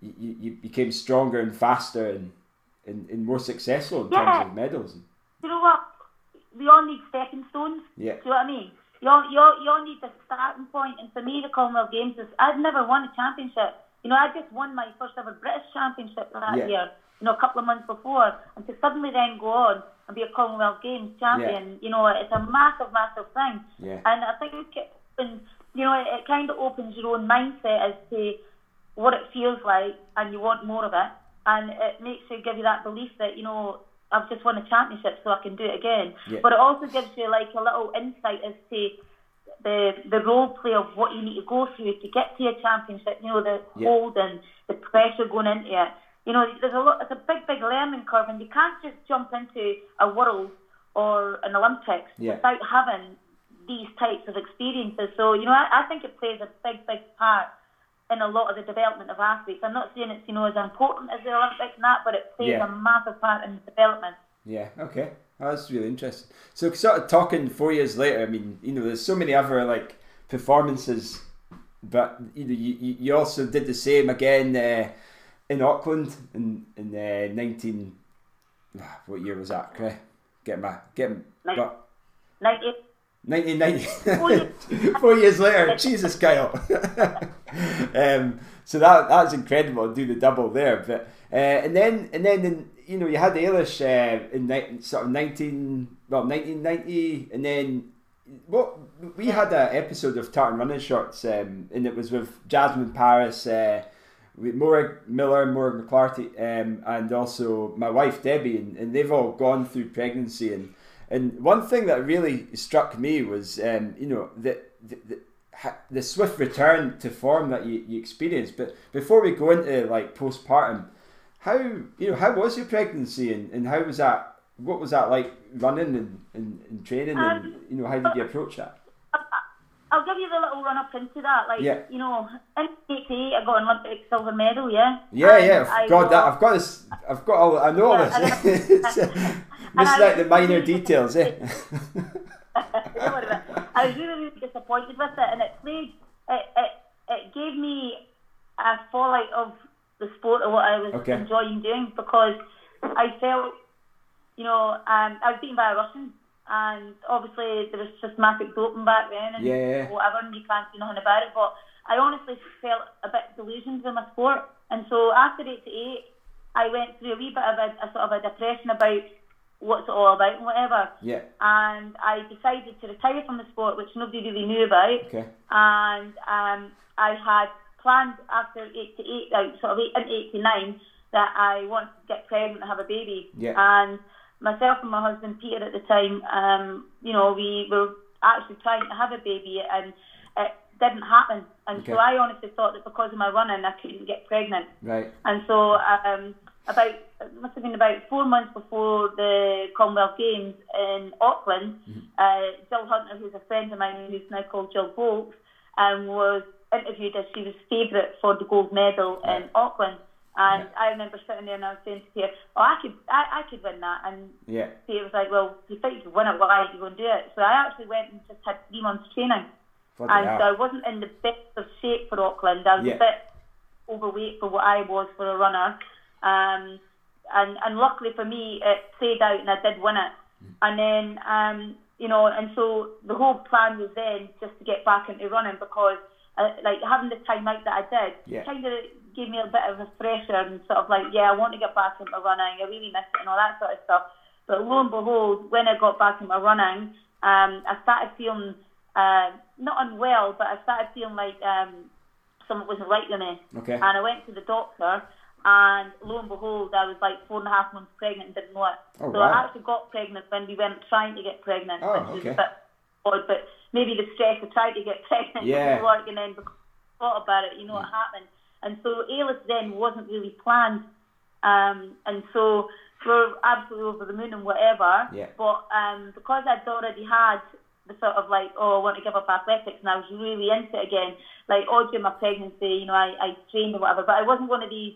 you, you became stronger and faster and, and, and more successful in Yeah. terms of medals? You know what? We all need stepping stones. Yeah. Do you know what I mean? You all, you all, you all need the starting point. and for me, the Commonwealth Games is I'd never won a championship. You know, I just won my first ever British championship that Yeah. year. You know, a couple of months before, and to suddenly then go on and be a Commonwealth Games champion, you know, it's a massive, massive thing. Yeah. And I think it opens, you know, it, it kind of opens your own mindset as to what it feels like, and you want more of it. And it makes you give you that belief that you know I've just won a championship, so I can do it again. Yeah. But it also gives you like a little insight as to the the role play of what you need to go through to get to a championship. You know, the Yeah. hold and the pressure going into it. You know, there's a lot. It's a big, big learning curve, and you can't just jump into a world or an Olympics Yeah. without having these types of experiences. So, you know, I, I think it plays a big, big part in a lot of the development of athletes. I'm not saying it's, you know, as important as the Olympics and that, but it plays Yeah. a massive part in the development. Yeah. Okay. That's really interesting. So, sort of talking four years later, I mean, you know, there's so many other like performances, but you know, you, you you also did the same again uh, in Auckland in in uh, 19. ah, What year was that? Okay, get my get Nin- got 90, 1990. Four years. Later, Jesus, Kyle. um, so that that's incredible to do the double there. But uh, and then and then in, you know you had Eilish uh, in ni- sort of nineteen well nineteen ninety, and then what we had an episode of Tartan Running Shorts, um, and it was with Jasmin Paris. Uh, with Maura Miller, Maura McClarty, um, and also my wife Debbie, and, and they've all gone through pregnancy. And, and one thing that really struck me was, um, you know, the, the, the, the swift return to form that you, you experienced. But before we go into like postpartum, how you know how was your pregnancy, and, and how was that? What was that like running and, and, and training, and Um, you know how did you approach that? I'll give you the little run up into that. Like, Yeah. you know, in 88, I got an Olympic silver medal, yeah? Yeah, And yeah. I I've got that. I've got this. I've got all. I know all this. It's, Missing out the minor really details? Don't worry about it. I was really, really disappointed with it, and it played. It, it, it gave me a fallout of the sport of what I was Okay. enjoying doing because I felt, you know, um, I was beaten by a Russian, and obviously there was systematic doping back then, and Yeah, whatever, and you can't do nothing about it. But I honestly felt a bit delusioned with my sport, and so after 8 to 8, I went through a wee bit of a, a sort of a depression about what's it all about and whatever Yeah. and I decided to retire from the sport, which nobody really knew about. Okay. And um, I had planned after 8 to 8, like sort of eight, and 8 to 9, that I wanted to get pregnant and have a baby. Yeah. And myself and my husband Peter at the time, um, you know, we were actually trying to have a baby, and it didn't happen. And Okay. so I honestly thought that because of my running, I couldn't get pregnant. Right. And so, um, about it must have been about four months before the Commonwealth Games in Auckland, uh, Jill Hunter, who's a friend of mine, who's now called Jill Boltz, um, was interviewed as she was favourite for the gold medal in Auckland. And I remember sitting there and I was saying to her, "Oh, I could, I, I could win that." And Yeah. Peter was like, "Well, you think you could win it? Why aren't you going to do it?" So I actually went and just had three months training Bloody and hell. so I wasn't in the best of shape for Auckland. I was Yeah. a bit overweight for what I was for a runner, um, and and luckily for me, it played out and I did win it. And then, um, you know, and so the whole plan was then just to get back into running because, uh, like having the time out that I did, Yeah. kind of gave me a bit of a fresher and sort of like, yeah, I want to get back into running. I really miss it and all that sort of stuff. But lo and behold, when I got back into running, um, I started feeling uh, not unwell, but I started feeling like um, something wasn't right with me. Okay. And I went to the doctor, and lo and behold, I was like four and a half months pregnant and didn't know it. Oh, so wow. I actually got pregnant when we weren't trying to get pregnant, Oh, which okay. was a bit odd, but maybe the stress of trying to get pregnant Yeah. didn't work, and then because thought about it, you know what happened. And so Eilish then wasn't really planned. Um, and so we were absolutely over the moon and whatever. Yeah. But um, because I'd already had the sort of like, oh, I want to give up athletics, and I was really into it again. Like all during my pregnancy, you know, I, I trained and whatever, but I wasn't one of these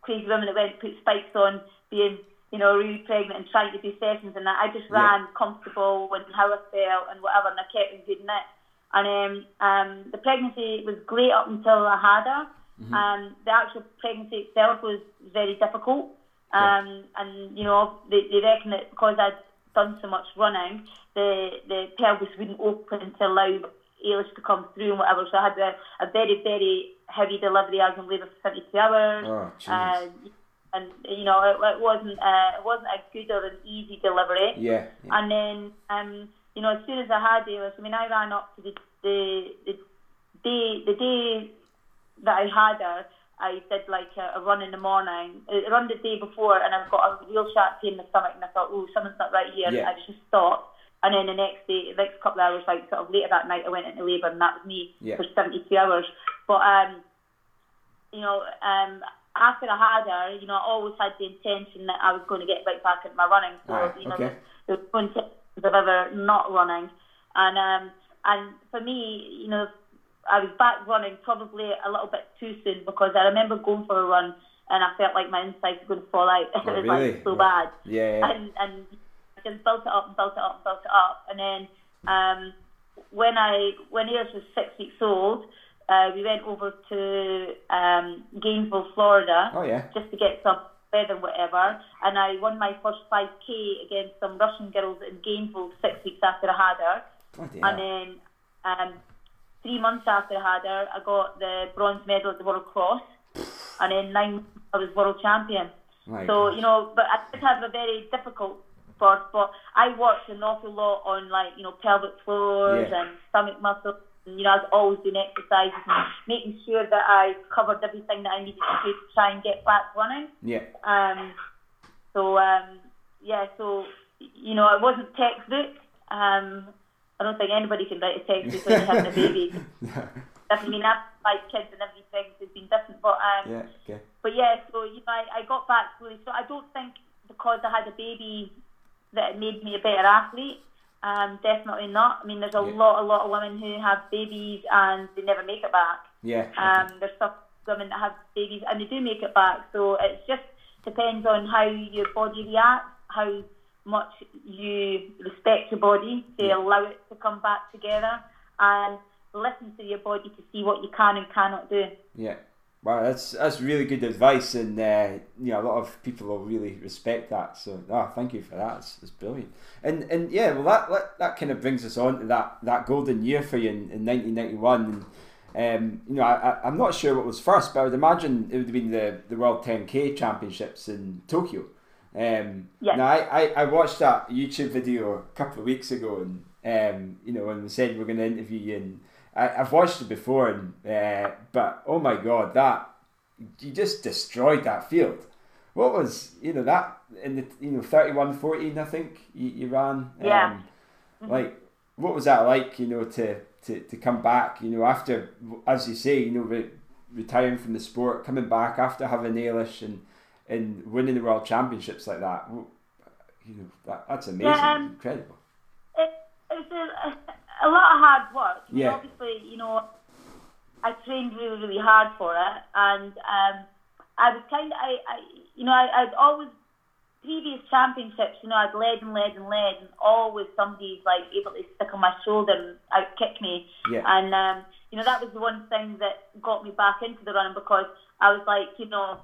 crazy women that went and put spikes on, being you know really pregnant and trying to do sessions and that. I just Yeah. ran comfortable and how I felt and whatever, and I kept in good nick. And um, um, the pregnancy was great up until I had her. Um, the actual pregnancy itself was very difficult. Um, and you know they, they reckon that because I'd done so much running, the the pelvis wouldn't open to allow Eilish to come through and whatever. So I had a, a very very heavy delivery. I was in labour for 72 hours. Oh. Uh, and you know it, it wasn't uh, it wasn't a good or an easy delivery. Yeah. yeah. And then, um, you know, as soon as I had Eilish, I mean, I ran up to the the, the day the day that I had her. I did like a, a run in the morning, a run the day before, and I've got a real sharp pain in the stomach, and I thought, oh, something's not right here. Yeah. I just stopped. And then the next day, the next couple of hours, like sort of later that night, I went into labour, and that was me Yeah. for 72 hours. But um, you know, um, after I had her, you know, I always had the intention that I was going to get right back into my running. So, Right, you know, okay. there was no intention of ever not running. And um, and for me, you know, I was back running probably a little bit too soon because I remember going for a run and I felt like my insides were going to fall out. Oh, it was really? like so bad Yeah. yeah. and and I just built it up and built it up and built it up. And then um, when I when Ayers was six weeks old, uh, we went over to um, Gainesville, Florida, Oh, yeah. just to get some weather, whatever. And I won my first 5k against some Russian girls in Gainesville six weeks after I had her. Bloody And hell. then um, three months after I had her, I got the bronze medal at the World Cross. And then nine months I was world champion. My So gosh. you know, but I did have a very difficult birth. But I worked an awful lot on like you know pelvic floors Yeah. and stomach muscles. And, you know, I was always doing exercises and making sure that I covered everything that I needed to do to try and get back running. Yeah. Um, so um, yeah, so you know, it wasn't textbook. Um, I don't think anybody can write a textbook when you're having a baby. I mean, I've five kids and every pregnancy has been different, but um, yeah. Okay. but yeah, so you know, I, I got back slowly. So I don't think because I had a baby that it made me a better athlete. Um, definitely not. I mean, there's a Yeah. lot, a lot of women who have babies and they never make it back. Yeah. Um, there's some women that have babies and they do make it back. So it just depends on how your body reacts, how much you respect your body to Yeah. allow it to come back together, and listen to your body to see what you can and cannot do. Yeah. Wow, that's that's really good advice, and uh, you know a lot of people will really respect that. So, ah, thank you for that. It's, it's brilliant. And and yeah, well, that, that that kind of brings us on to that that golden year for you in, in 1991. And um, you know, I, I I'm not sure what was first, but I would imagine it would have been the the World 10K Championships in Tokyo. Um, Yes. Now, I, I, I watched that YouTube video a couple of weeks ago, and um, you know, when we said we're going to interview you, and I, I've watched it before, and uh, but oh my god, that you just destroyed that field. What was you know that in the you know 31-14, I think you, you ran. Yeah. Um, Like, what was that like? You know, to, to to come back. You know, after as you say, you know, re- retiring from the sport, coming back after having Eilish and and winning the world championships like that. You know, that, that's amazing, Yeah, um, incredible. it, it's a, a lot of hard work. I mean, Yeah. Obviously, you know, I trained really, really hard for it, and um, I was kind of, I, I, you know, I, I'd always previous championships, you know, I'd led and led and led, and always somebody's like able to stick on my shoulder and out kick me. Yeah. And um, you know, that was the one thing that got me back into the running because I was like, you know,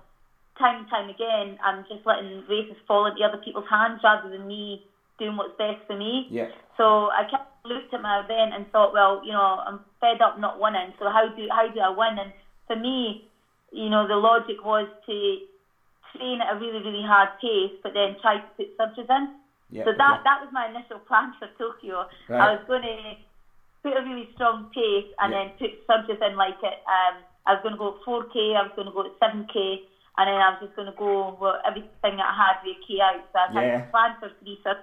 time and time again, I'm just letting races fall into other people's hands rather than me doing what's best for me. Yeah, So I kept looked at my event and thought, well, you know, I'm fed up not winning. So how do how do I win? And for me, you know, the logic was to train at a really really hard pace, but then try to put surges in. yeah. so that okay. that was my initial plan for Tokyo. Right. I was going to put a really strong pace and Yeah. then put surges in like it. Um, I was going to go at 4k, I was going to go at 7k, and then I was just going to go with everything that I had with key out. So I had Yeah. planned for three surges.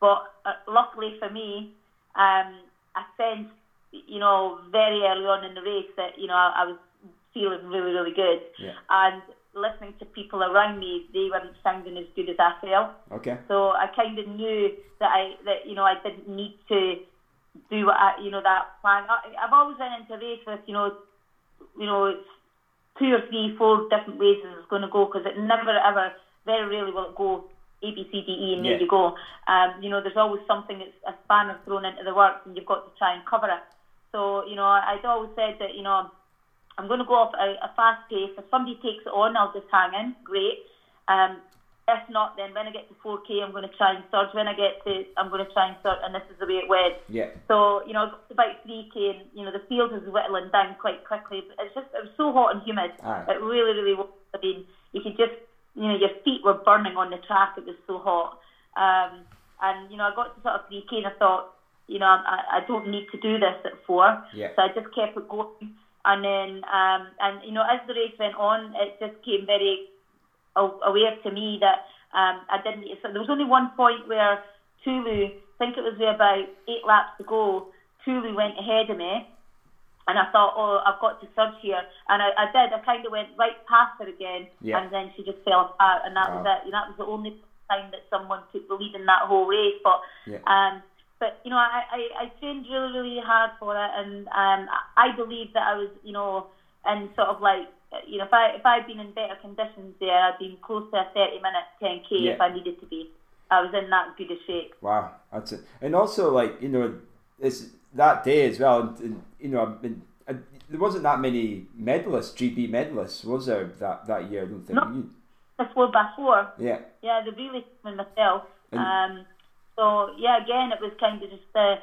But uh, luckily for me, um, I sensed, you know, very early on in the race that, you know, I, I was feeling really, really good. Yeah. And listening to people around me, they weren't sounding as good as I felt. Okay. So I kind of knew that I that you know I didn't need to do what I, you know that plan. I, I've always went into race with you know you know it's two or three, four different ways it's going to go because it never ever very rarely will it go A B C D E and Yeah. there you go. Um, you know there's always something that's a spanner thrown into the works and you've got to try and cover it. So you know I'd always said that you know I'm going to go off a, a fast pace. If somebody takes it on, I'll just hang in. Great. Um, if not, then when I get to 4K, I'm going to try and surge. When I get to, I'm going to try and surge, and this is the way it went. Yeah. So, you know, I got to about 3K, and, you know, the field was whittling down quite quickly. But it's just, it was so hot and humid. Aye. It really, really was. I mean, you could just, you know, your feet were burning on the track. It was so hot. Um, and, you know, I got to sort of 3K, and I thought, you know, I, I don't need to do this at four. Yeah. So I just kept it going. And then, um, and you know, as the race went on, it just came very aware to me that um, I didn't. There was only one point where Tulu, I think it was with about eight laps to go, Tulu went ahead of me. And I thought, oh, I've got to surge here. And I, I did. I kind of went right past her again. Yeah. And then she just fell apart. And that was Wow. it. And that was the only time that someone took the lead in that whole race. But Yeah. um, but you know, I, I, I trained really, really hard for it, and um, I believe that I was, you know, in sort of like, you know, if I if I'd been in better conditions there, I'd been close to a thirty minute ten k if I needed to be. I was in that good a shape. Wow, that's it. And also, like you know, it's that day as well. And, and, you know, I mean, I, there wasn't that many medalists, GB medalists, was there that that year? I don't think. No. The four by four, yeah, yeah, the really with myself. And- Um, so yeah, again, it was kind of just, uh,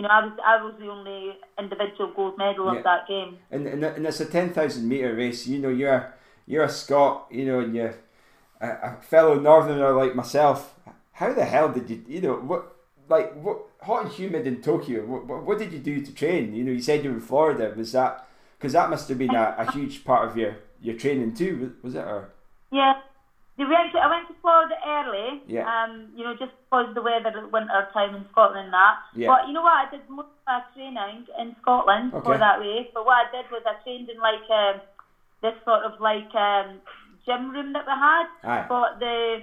you know, I was I was the only individual gold medal Yeah. of that game. and and, and it's a ten thousand meter race. You know, you're you're a Scot. You know, and you're a, a fellow Northerner like myself. How the hell did you? You know what? Like what? Hot and humid in Tokyo. What, what, did you do to train? You know, you said you were in Florida. Was that because that must have been a, a huge part of your your training too? Was, it or? Yeah. We went early, Yeah. um, you know, just because the weather at winter time in Scotland and that. Yeah. But you know what, I did most of my training in Scotland Okay. for that race. But what I did was I trained in like um, this sort of like um, gym room that we had. Aye. But the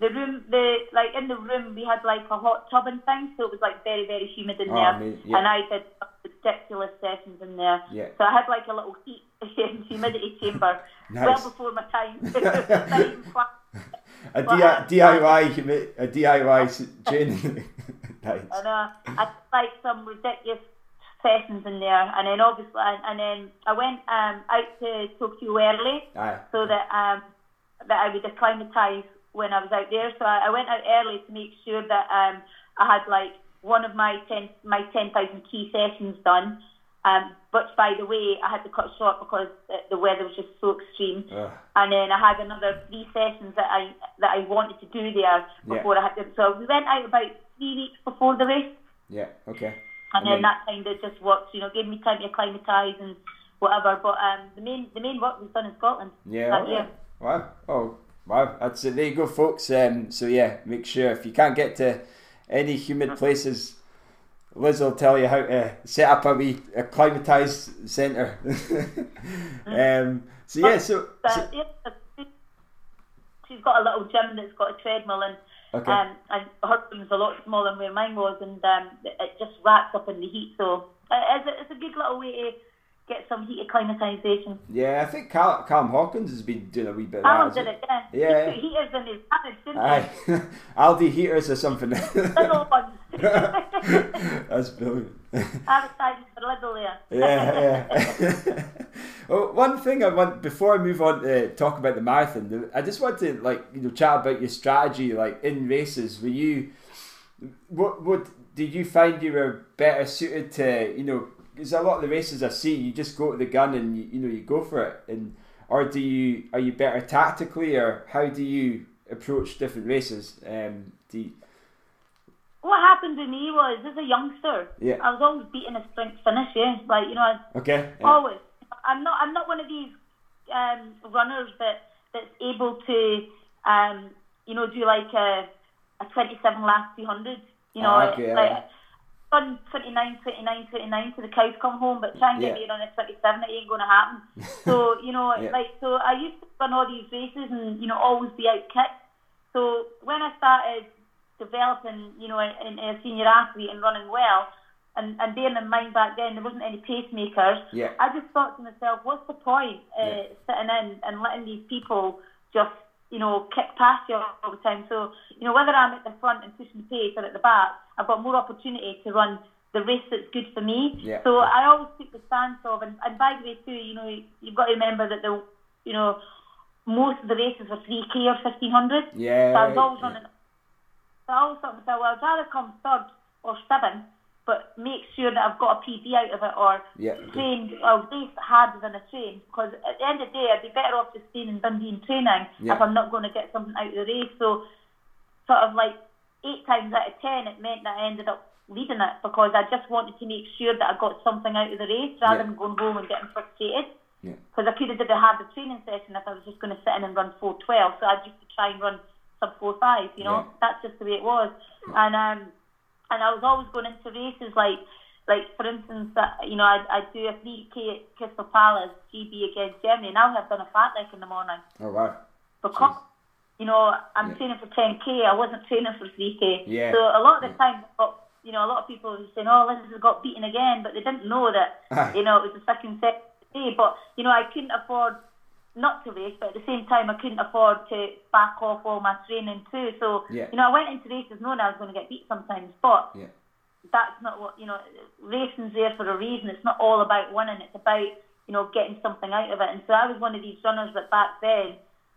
the room, the like in the room, we had like a hot tub and things, so it was like very very humid in Oh, there. amazing. Yeah. And I did ridiculous sessions in there. Yeah. So I had like a little heat and humidity chamber Nice. well before my time. Not even quite. A Well, DIY a DIY training. nice. and uh, I like some ridiculous sessions in there, and then obviously, and, and then I went um, out to Tokyo early Aye. so that um, that I would acclimatise when I was out there. So I, I went out early to make sure that um, I had like one of my ten my ten thousand key sessions done. Um, but by the way, I had to cut short because the, the weather was just so extreme. Ugh. and then I had another three sessions that I that I wanted to do there before I had to. So we went out about three weeks before the race, Yeah. Okay. and, And then, then- that kind of just worked. You know, gave me time to acclimatise and whatever. But um, the main the main work was done in Scotland. Yeah. all year. Wow. Oh. Wow. That's it. There you go, folks. Um, so yeah, make sure if you can't get to any humid places, Liz will tell you how to set up a wee acclimatised centre. um. So yeah. So. She's got a little gym that's got a treadmill and. Okay. Um, and her room's a lot smaller than where mine was, and um, it just wraps up in the heat. So it's a, it's a good little way to get some heat acclimatisation. yeah, I think Cal- Callum Hawkins has been doing a wee bit that. did it, yeah. Yeah. He heaters in his garage, didn't. Aye. Aldi heaters or something. he? Little ones. That's brilliant. Advertising for Lidl there. yeah, yeah. well, one thing I want before I move on to talk about the marathon, I just want to like you know chat about your strategy, like in races. Were you what what did you find you were better suited to? You know, because a lot of the races I see, you just go to the gun and you, you know you go for it, and or do you are you better tactically, or how do you approach different races? Um, do you, What happened to me was, as a youngster, Yeah. I was always beating a sprint finish, yeah. Like, you know, I, okay, yeah. always. I'm not. I'm not one of these um, runners that that's able to, um, you know, do like a a 27 last 200. You know, Ah, okay, like yeah. Run 29, 29, 29 to the cows come home, but try and get Yeah. me on a 27, it ain't going to happen. So, you know, Yeah. like, so I used to run all these races and, you know, always be out kicked. So when I started developing, you know, in, in a senior athlete and running well, and, and bearing in mind back then there wasn't any pacemakers, Yeah. I just thought to myself, what's the point uh, Yeah. sitting in and letting these people just, you know, kick past you all the time? So, you know, whether I'm at the front and pushing the pace or at the back, I've got more opportunity to run the race that's good for me. Yeah. So I always took the stance of, and, and by the way too, you know, you've got to remember that the, you know, most of the races were 3K or 1500. Yeah. So I was always yeah. running. So I always thought to myself, well, I'd rather come third or seventh, but make sure that I've got a PB out of it or Yeah. trained or race harder than a train. Because at the end of the day, I'd be better off just staying in Dundee and training Yeah. if I'm not going to get something out of the race. So, sort of like eight times out of ten, it meant that I ended up leading it because I just wanted to make sure that I got something out of the race rather Yeah. than going home and getting frustrated. Yeah. Because I could have did a harder training session if I was just going to sit in and run 412. So I used to try and run sub 45, you know. That's just the way it was. And um, and I was always going into races like, like for instance, uh, you know, I'd, I'd do a 3K at Crystal Palace GB against Germany. Now I've done a fartlek in the morning Oh wow. because you know I'm Yeah. training for 10k. I wasn't training for 3k. Yeah. So a lot of the time, you know, a lot of people were saying, "Oh, Liz has got beaten again," but they didn't know that you know it was the second set day. But you know, I couldn't afford not to race, but at the same time, I couldn't afford to back off all my training too. So Yeah. you know, I went into races knowing I was going to get beat sometimes, but Yeah. that's not what you know. Racing's there for a reason. It's not all about winning. It's about you know getting something out of it. And so I was one of these runners that back then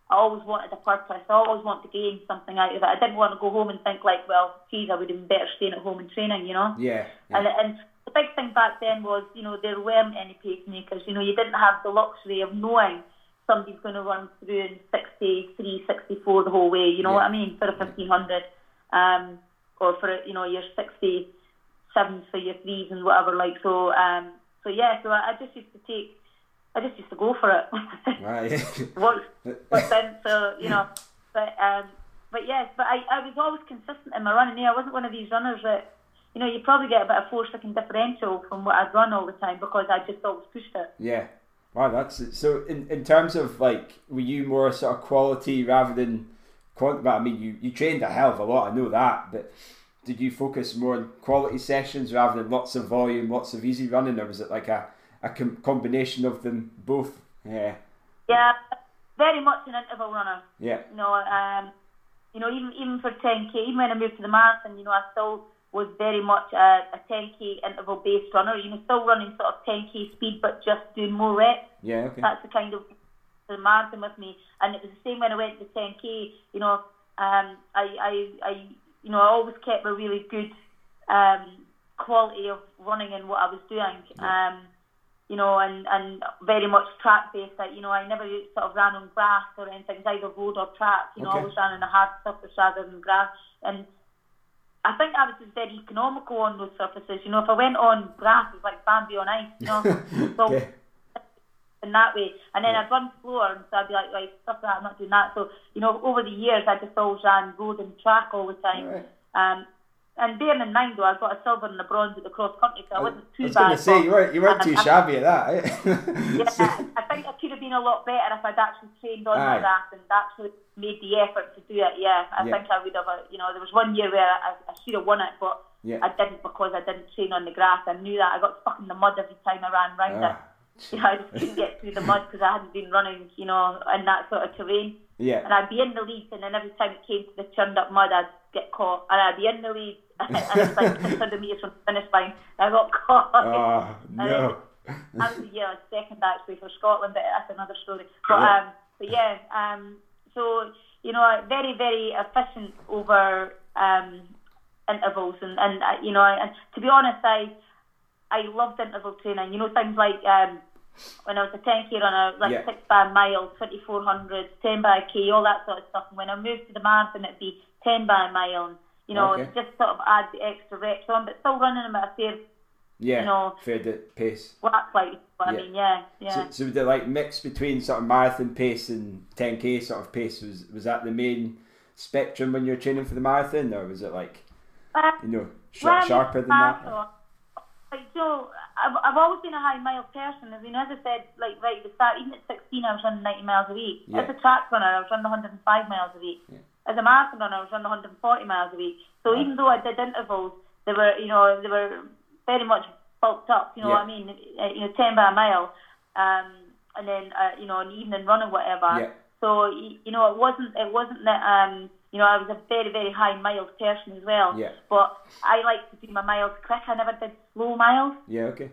I always wanted a purpose. I always wanted to gain something out of it. I didn't want to go home and think like, well, geez, I would have been better staying at home and training. You know. Yeah. And, and the big thing back then was, you know, there weren't any pacemakers. You know, you didn't have the luxury of knowing somebody's going to run through in 63, 64 the whole way. You know Yeah. what I mean? For a 1500, um, or for a, you know your 67 for your threes and whatever. Like so, um, so yeah. So I, I just used to take, I just used to go for it. Right. what what then so you know but um but yes but I, I was always consistent in my running yeah I wasn't one of these runners that you know you probably get a bit of four second differential from what I'd run all the time because I just always pushed it Yeah. Wow, that's it. so. In, in terms of like, were you more sort of quality rather than quantity? I mean, you you trained a hell of a lot. I know that, but did you focus more on quality sessions rather than lots of volume, lots of easy running, or was it like a a com- combination of them both? Yeah. yeah very much an interval runner Yeah. you know um you know even even for 10k even when I moved to the marathon you know I still was very much a, a 10k interval based runner you know still running sort of 10k speed but just doing more reps Yeah. Okay. That's the kind of the marathon with me, and it was the same when I went to 10k. You know, um, I, I, I, you know, I always kept a really good um, quality of running in what I was doing. Um, you know, and, and very much track based. Like, you know, I never sort of ran on grass or anything. It either road or track. You know, Okay. I always ran on a hard surface rather than grass. And I think I was just very economical on those surfaces. You know, if I went on grass, it was like Bambi on ice. You know, so in that way. And then I'd run slower, and so I'd be like, right, stuff that, I'm not doing that. So, you know, over the years, I just always ran road and track all the time. Right. Um, and bearing in mind, though, I got a silver and a bronze at the cross country, so I wasn't I too was bad. going to say you weren't you weren't too shabby at that. Eh? yeah, I think I could have been a lot better if I'd actually trained on Aye. the grass and actually made the effort to do it. Yeah, I Yeah. think I would have. uh, You know, there was one year where I, I should have won it, but Yeah. I didn't because I didn't train on the grass. I knew that I got stuck in the mud every time I ran round it. Ah, You know, I just couldn't get through the mud because I hadn't been running, you know, in that sort of terrain. yeah. And I'd be in the lead, and then every time it came to the churned up mud, I'd get caught. And I'd be in the lead, and it was like 600 metres from the finish line. I got caught. Oh no. That was a year second actually for Scotland, but that's another story. But Yeah. um, but yeah, um, so you know, very very efficient over um intervals, and and uh, you know, and to be honest, I I loved interval training. You know, things like um. When I was a 10k runner, like Yeah. 6 by mile, 2400, 10 by k, all that sort of stuff. And when I moved to the marathon, it'd be 10 by a mile, and you know, Okay. just sort of add the extra reps on, but still running them at a fair Yeah. you know- fair pace. whack, like, what Yeah. I mean, yeah, yeah. So, so the like mix between sort of marathon pace and 10k sort of pace was was that the main spectrum when you're training for the marathon, or was it like Uh, you know, sh- I sharper than that? marathon, Like Joe, I've, I've always been a high mile person. As you know, as I said, like right at the start, even at 16, I was running 90 miles a week. Yeah. As a track runner, I was running 105 miles a week. Yeah. As a marathon runner, I was running 140 miles a week. So even though I did intervals, they were, you know, they were very much bulked up. You know what I mean? Uh, You know, 10 by a mile, um, and then uh, you know, an evening run or whatever. Yeah. So you know, it wasn't it wasn't that um, you know I was a very very high miles person as well. Yeah. But I like to do my miles quick. I never did slow miles. Yeah, okay.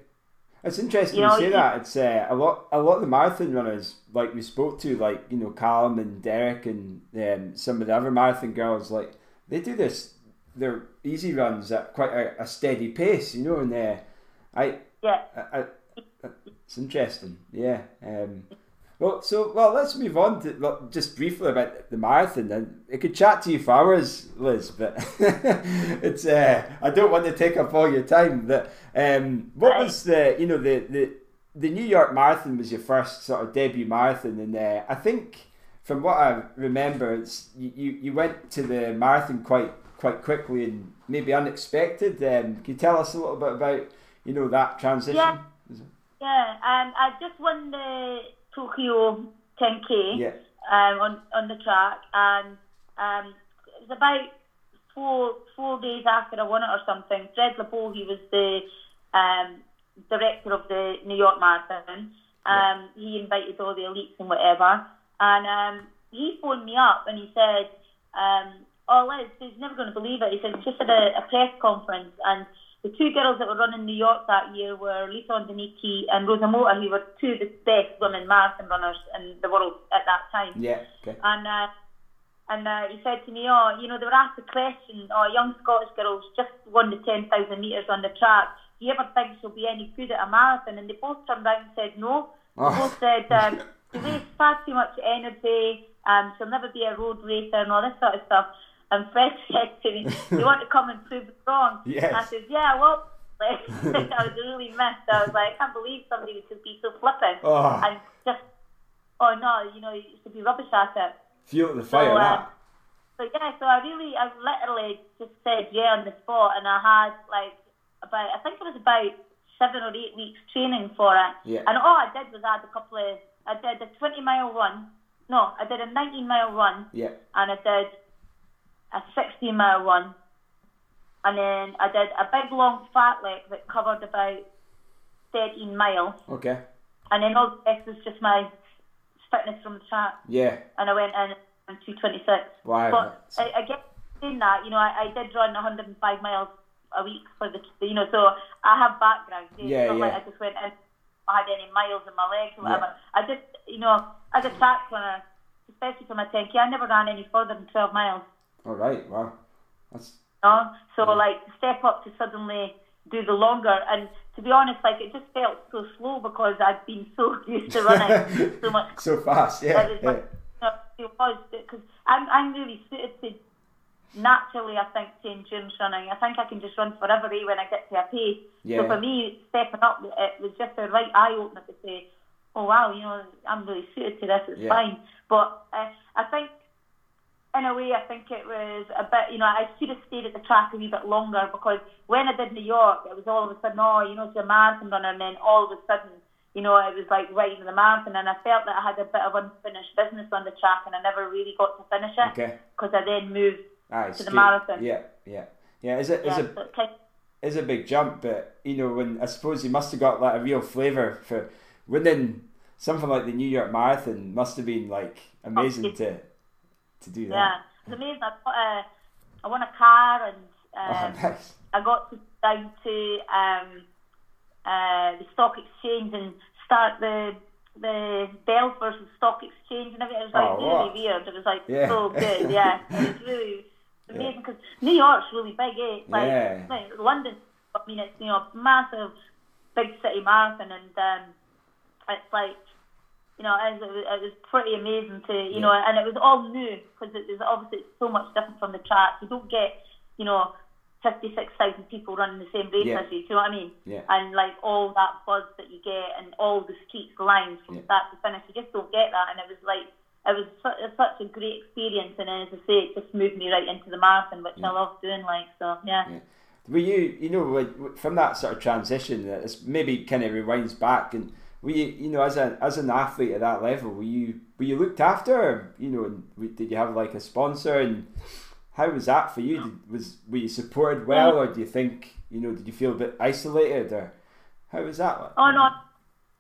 It's interesting You you, say that. It's uh, a lot. A lot of the marathon runners, like we spoke to, like you know, Callum and Derek and um, some of the other marathon girls, like they do this. Their easy runs at quite a, a steady pace, you know, and uh, I, Yeah. I, I, it's interesting. Yeah. Um, well, so well, let's move on to just briefly about the marathon. And I could chat to you for hours, Liz, but it's uh, I don't want to take up all your time. But um, what Right. was the you know the, the the New York Marathon was your first sort of debut marathon, and uh, I think from what I remember, it's, you, you you went to the marathon quite quite quickly and maybe unexpected. Um, can you tell us a little bit about you know that transition? Yeah. Yeah. Um, I just won the Tokyo 10k. Yeah. um, on on the track, and um, it was about four four days after I won it or something. Fred Lebow, he was the um, director of the New York Marathon. Um, He invited all the elites and whatever, and um, he phoned me up and he said, um, "Oh, Liz, he's never going to believe it." He said, "Just at a, a press conference and." The two girls that were running New York that year were Lisa Ondieki and Rosa Mota, who were two of the best women marathon runners in the world at that time. Yeah. Okay. And uh, and uh, he said to me, oh, you know, they were asked the question, oh, young Scottish girls just won the 10,000 metres on the track. Do you ever think she'll be any good at a marathon? And they both turned around and said no. They Oh. both said um, she wastes far too much energy, um, she'll never be a road racer and all this sort of stuff. And Fred said to me, you want to come and prove it wrong? Yes. And I said, yeah, well, I was really missed. I was like, I can't believe somebody would just be so flippant Oh. and just, oh no, you know, you used to be rubbish at it. Feel the fire. So, uh. So yeah, so I really, I literally just said yeah on the spot, and I had like about, I think it was about seven or eight weeks training for it. Yeah. And all I did was add a couple of, I did a 20 mile run. No, I did a 19 mile run, Yeah. and I did a 16 mile run, and then I did a big long fartlek that covered about 13 miles, Okay. and then all the rest was just my fitness from the track Yeah. and I went in on 226. Wow. But I, I get saying that, you know, I, I did run 105 miles a week for the, you know, so I have background. It's Yeah, not like yeah. I just went in, I had any miles in my legs or whatever. I just, you know, as a track runner, especially for my 10k, I never ran any further than 12 miles. All right. Wow. That's You know? So like step up to suddenly do the longer and to be honest, like it just felt so slow because I'd been so used to running so much so fast. Yeah. yeah. what it was because I'm I'm really suited to naturally I think to endurance running. I think I can just run forever eh, when I get to a pace. Yeah. So for me, stepping up, it was just a right eye opener to say, oh wow, you know, I'm really suited to this. It's Yeah. fine. But uh, I think. In a way, I think it was a bit, you know, I should have stayed at the track a wee bit longer because when I did New York, it was all of a sudden, oh, you know, it's a marathon runner, and then all of a sudden, you know, it was like right in the marathon, and I felt that I had a bit of unfinished business on the track, and I never really got to finish it Okay. because I then moved. Ah, To the marathon. Yeah. Yeah. Yeah. Is it? Is Yeah, a so it kind is a big jump, but you know, when I suppose you must have got like a real flavour for winning something like the New York Marathon. Must have been like amazing it- to to do yeah, it's amazing. I, got a, I won a car, and um, oh, nice. I got to down to um, uh, the stock exchange and start the the Bell versus stock exchange and everything. It was like Oh, really what? weird. It was like Yeah. so good. Yeah, it was really amazing because New York's really big. Eh? Like, Yeah. like London. I mean, it's you know massive, big city marathon, and um, it's like. You know, it was, it was pretty amazing to, you know, and it was all new because it was obviously it's so much different from the track. You don't get, you know, 56,000 people running the same race Yeah. as you, do you know what I mean? Yeah. And like all that buzz that you get and all the streets lined from Yeah. start to finish, you just don't get that. And it was like, it was su- such a great experience. And as I say, it just moved me right into the marathon, which I love doing. Like so, yeah. Yeah. Were you, you know, like from that sort of transition, that it's maybe kind of rewinds back, and were you, you know, as a as an athlete at that level, were you were you looked after? You know, and did you have like a sponsor, and how was that for you? Did, was were you supported well, or do you think, you know, did you feel a bit isolated, or how was that? Like? Oh no,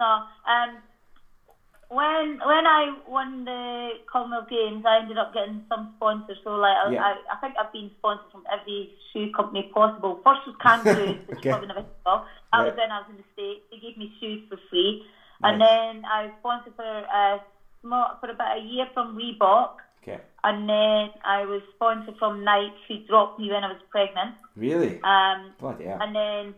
no. Um, when when I won the Commonwealth Games, I ended up getting some sponsors. So like, I, Yeah. I, I think I've been sponsored from every shoe company possible. First was Kangaroo, which Okay. you probably never of. That was when I was in the States. They gave me shoes for free, and then I was sponsored for uh, for about a year from Reebok. Okay, And then I was sponsored from Nike, who dropped me when I was pregnant. really? Um, Bloody hell. and then,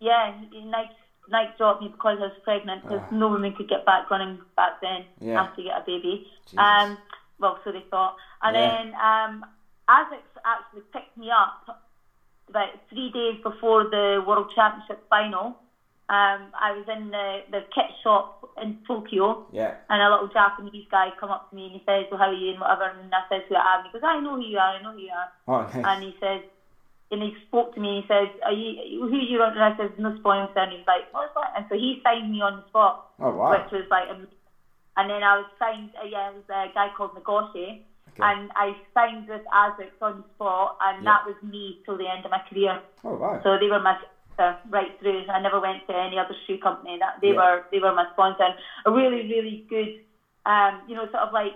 yeah, Nike, Nike dropped me because I was pregnant because Ah. no woman could get back running back then Yeah. after you get a baby. Jesus. Um, well, so they thought. And Yeah. then um, Asics actually picked me up about three days before the World Championship final. Um, I was in the, the kit shop in Tokyo yeah, and a little Japanese guy come up to me and he says, well, how are you and whatever. And I says who I am. He goes, I know who you are, I know who you are oh nice. and he says, and he spoke to me. And he says, "Are you who are you?" on?" And I said, "No sponsor." And he was like, "What's that?" And so he signed me on the spot, oh wow. which was like, and then I was signed. Uh, yeah, it was a guy called Nagoshi, Okay. and I signed with Asics on the spot, and Yeah. that was me till the end of my career. Oh wow. So they were my sponsor right through. I never went to any other shoe company. That they Yeah. were they were my sponsor. And a really really good, um, you know, sort of like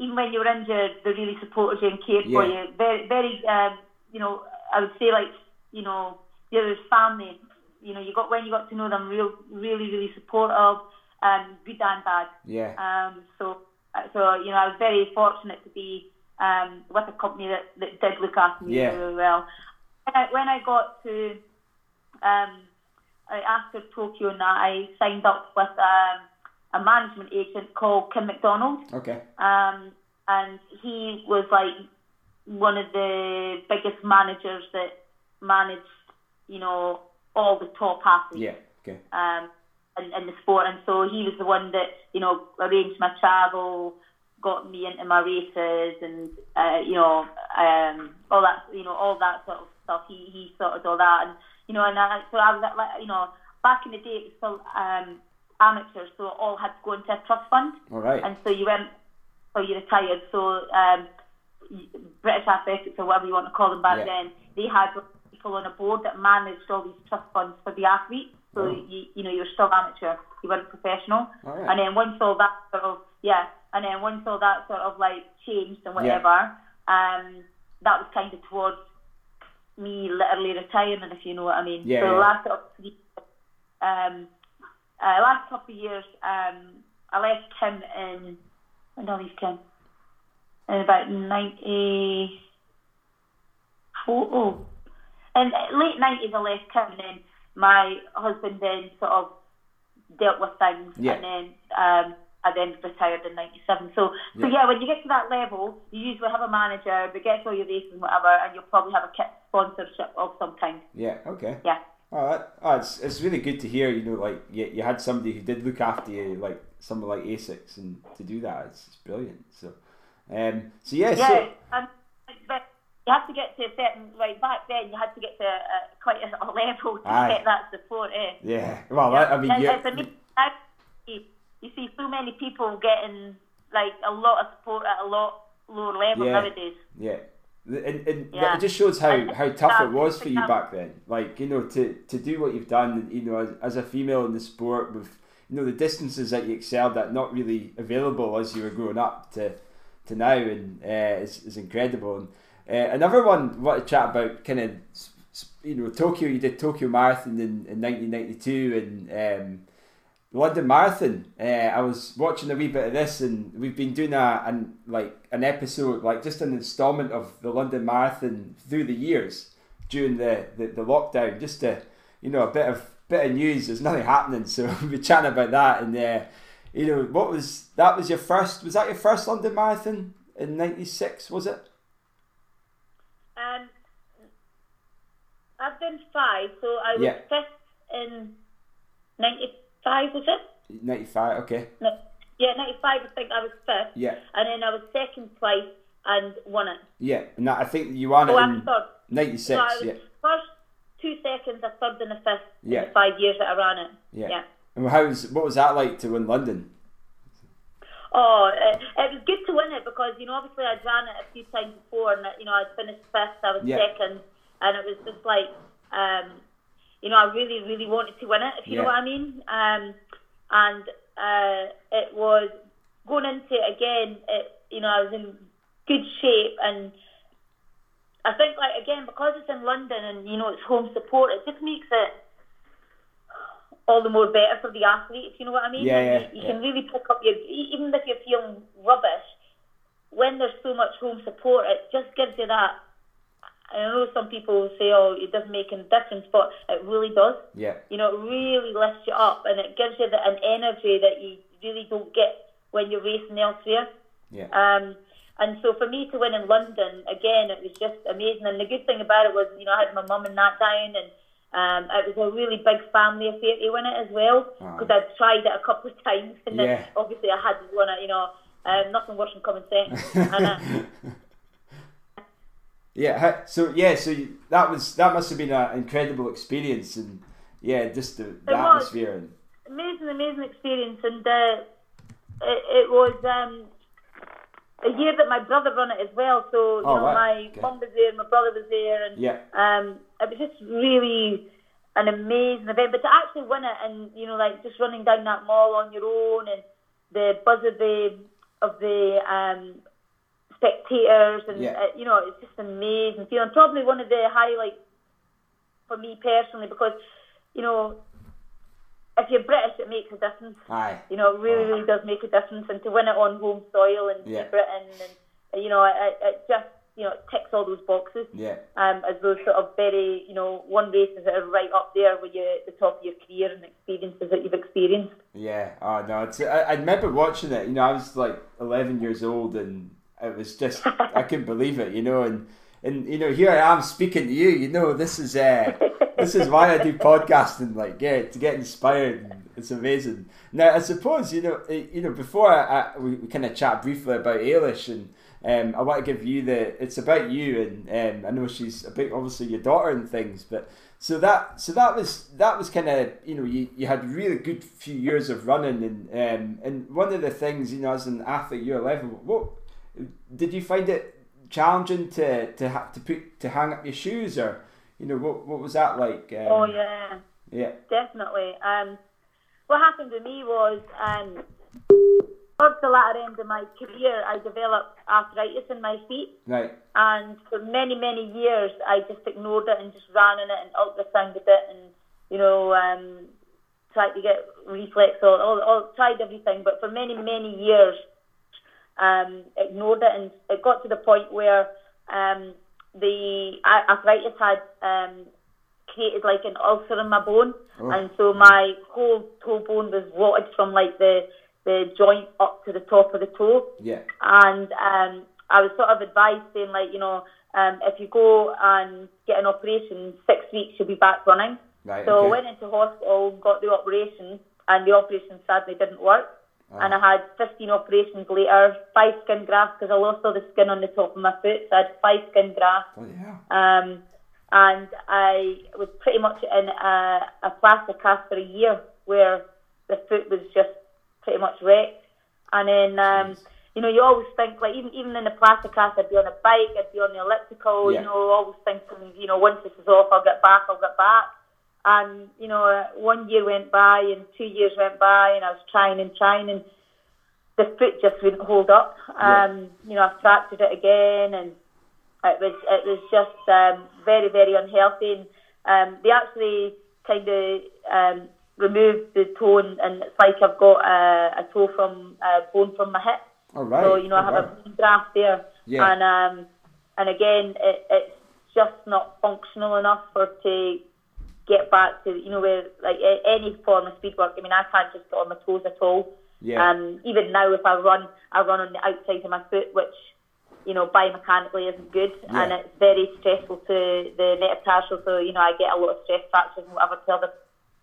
even when you were injured, they really supported you and cared for you. Very very, um, you know, I would say like you know, the other family. You know, you got when you got to know them, real really really supportive, um, good and bad. yeah. Um, so, uh, so you know, I was very fortunate to be um, with a company that, that did look after me Yeah. really well. When I, when I got to um, after Tokyo, and that, I signed up with um, a management agent called Kim McDonald, Okay. um, and he was like one of the biggest managers that managed, you know, all the top athletes Yeah. Okay. um, in, in the sport. And so he was the one that, you know, arranged my travel, got me into my races and, uh, you know, um, all that, you know, all that sort of stuff. He, he sorted all that. And, you know, and I, so I was like, you know, back in the day it was still um, amateurs, so it all had to go into a trust fund. All right. And so you went, so you retired. So um, British Athletics, or whatever you want to call them back Yeah. then, they had people on a board that managed all these trust funds for the athletes. So Oh. you, you know, you're still amateur, you weren't professional. Right. And then once all that sort of, yeah, and then once all that sort of like changed and whatever, um, that was kind of towards me literally retiring, if you know what I mean. Yeah, so yeah. the last sort of three, um, uh, last couple of years, um, I left Kim in, when did I leave Kim? In about 90, oh, in late 90s I left Kim and then my husband then sort of dealt with things Yeah. and then um, I then retired in 97. So, so Yeah. yeah, when you get to that level, you usually have a manager that gets all your races and whatever and you'll probably have a kit sponsorship of some kind. Yeah. Okay. Yeah. Oh, oh it's, it's really good to hear. You know, like you, you had somebody who did look after you, like someone like Asics, and to do that, it's, it's brilliant. So, um, so yeah, Yeah, so and, but you have to get to a certain, like back then you had to get to uh, quite a, a level to Aye. get that support, eh? yeah. Well, I, I mean, It's- you, it's amazing. See- you see so many people getting like a lot of support at a lot lower level Yeah. nowadays. yeah. And, and Yeah. it just shows how, how tough it was for you back then. Like you know, to, to do what you've done, you know, as, as a female in the sport, with you know the distances that you excelled at, not really available as you were growing up to to now, and uh, is is incredible. And uh, another one I want to chat about, kind of, you know, Tokyo. You did Tokyo Marathon in, in 1992, and um, London Marathon. Uh, I was watching a wee bit of this, and we've been doing a an like an episode, like just an instalment of the London Marathon through the years during the, the, the lockdown, just to you know a bit of bit of news. There's nothing happening, so we'll be chatting about that. And uh, you know, what was that? Was your first? Was that your first London Marathon in '96? Was it? Um, I've done five, so I was Yeah. fifth in '95. Was it? '95. Okay. No, Yeah, 95, I think I was fifth. Yeah. And then I was second twice and won it. Yeah, and that, I think you won Oh, it I'm in third. '96. So yeah, first two seconds, a third and a fifth Yeah. in the five years that I ran it. yeah. yeah. And how was what was that like to win London? Oh, it, it was good to win it because you know obviously I'd ran it a few times before and you know I'd finished fifth, I was Yeah. second, and it was just like um, you know I really really wanted to win it if you know what I mean. Um, and uh, it was going into it again. It you know I was in good shape and. I think, like again, because it's in London and you know it's home support, it just makes it all the more better for the athlete. If you know what I mean? Yeah, yeah, you, you yeah. can really pick up your even if you're feeling rubbish. When there's so much home support, it just gives you that. I know some people say, "Oh, it doesn't make a difference," but it really does. Yeah, You know, it really lifts you up, and it gives you the, an energy that you really don't get when you're racing elsewhere. yeah, Um, and so for me to win in London, again, it was just amazing. And the good thing about it was, you know, I had my mum and that down, and um, it was a really big family affair to win it as well. Because I'd tried it a couple of times, and Yeah. then obviously I hadn't won it, you know. Um, nothing worse than and, uh, yeah. So yeah, so you, that was that must have been an incredible experience, and yeah, just the, the atmosphere and amazing, amazing experience, and uh, it, it was um, a year that my brother run it as well. So you Oh, know, right. my Okay. mum was there, my brother was there, and yeah, um, it was just really an amazing event. But to actually win it, and you know, like just running down that mall on your own, and the buzz of the of the um, spectators, and Yeah. uh, you know, it's just amazing feeling. Probably one of the highlights for me personally, because you know, if you're British, it makes a difference. aye, You know, it really, really does make a difference. And to win it on home soil and Yeah. Britain, and you know, it, it just you know it ticks all those boxes. yeah, Um, as those sort of very you know one races that are right up there with you at the top of your career and experiences that you've experienced. yeah. Oh no, it's, I, I remember watching it. You know, I was like eleven years old, and it was just I couldn't believe it. You know, and and you know here I am speaking to you. You know, this is uh, this is why I do podcasting. Like, yeah, to get inspired. It's amazing. Now, I suppose you know, eh, you know, before I, I, we, we kind of chat briefly about Eilish, and um, I want to give you the. It's about you, and um, I know she's a bit obviously your daughter and things, but so that so that was that was kind of you know you, you had really good few years of running, and um, and one of the things you know as an athlete, your level, what did you find it challenging to to ha- to put to hang up your shoes or you know what what was that like? Um, oh yeah, yeah, definitely. Um, what happened to me was um, towards the latter end of my career, I developed arthritis in my feet. right, And for many, many years, I just ignored it and just ran in it and ultrasounded it and, you know, um, tried to get reflex all, or, or tried everything. But for many, many years, um, ignored it. And it got to the point where um, the arthritis had um, created like an ulcer in my bone. Oh. And so my whole toe bone was rotted from like the, the joint up to the top of the toe yeah, and um, I was sort of advised saying like, you know, um, if you go and get an operation, six weeks you'll be back running. right, So I went into hospital, got the operation, and the operation sadly didn't work. And I had 15 operations later, five skin grafts because I lost all the skin on the top of my foot. So I had five skin grafts. Bloody hell. Um, and I was pretty much in a, a plaster cast for a year where the foot was just pretty much wrecked. And then, um, you know, you always think, like, even even in the plaster cast, I'd be on a bike, I'd be on the elliptical, Yeah. you know, always thinking, you know, once this is off, I'll get back, I'll get back. And, you know, uh, one year went by and two years went by and I was trying and trying and the foot just wouldn't hold up. Yeah. Um, you know, I fractured it again and it was it was just um, very very unhealthy. And um, they actually kind of um, removed the toe, and, it's like I've got a, a toe from a bone from my hip. All right. So you know, I Oh, have wow. a bone graft there, Yeah. and um, and again, it, it's just not functional enough for to get back to you know where like any form of speed work. I mean, I can't just get on my toes at all. Yeah. Um, even now, if I run, I run on the outside of my foot, which you know biomechanically isn't good, Yeah. and it's very stressful to the metatarsal. So you know, I get a lot of stress fractures and whatever to other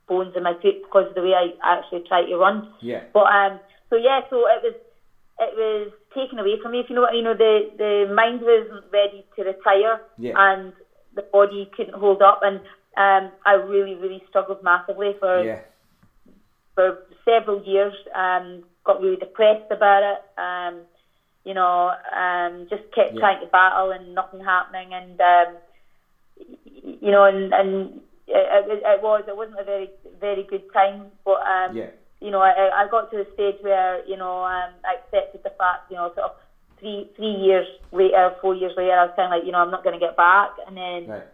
bones in my foot because of the way I actually try to run. Yeah. But um, so yeah, so it was it was taken away from me. If you know what you know, the the mind wasn't ready to retire, Yeah. and the body couldn't hold up, and um, I really really struggled massively for Yeah. for several years. Um, got really depressed about it. Um, you know, um, just kept Yeah. trying to battle and nothing happening. And um, you know, and, and it, it, it was it wasn't a very very good time. But um, Yeah. you know, I, I got to the stage where you know um, I accepted the fact. You know, sort of three three years later, four years later, I was kind of like, you know, I'm not going to get back. And then Right.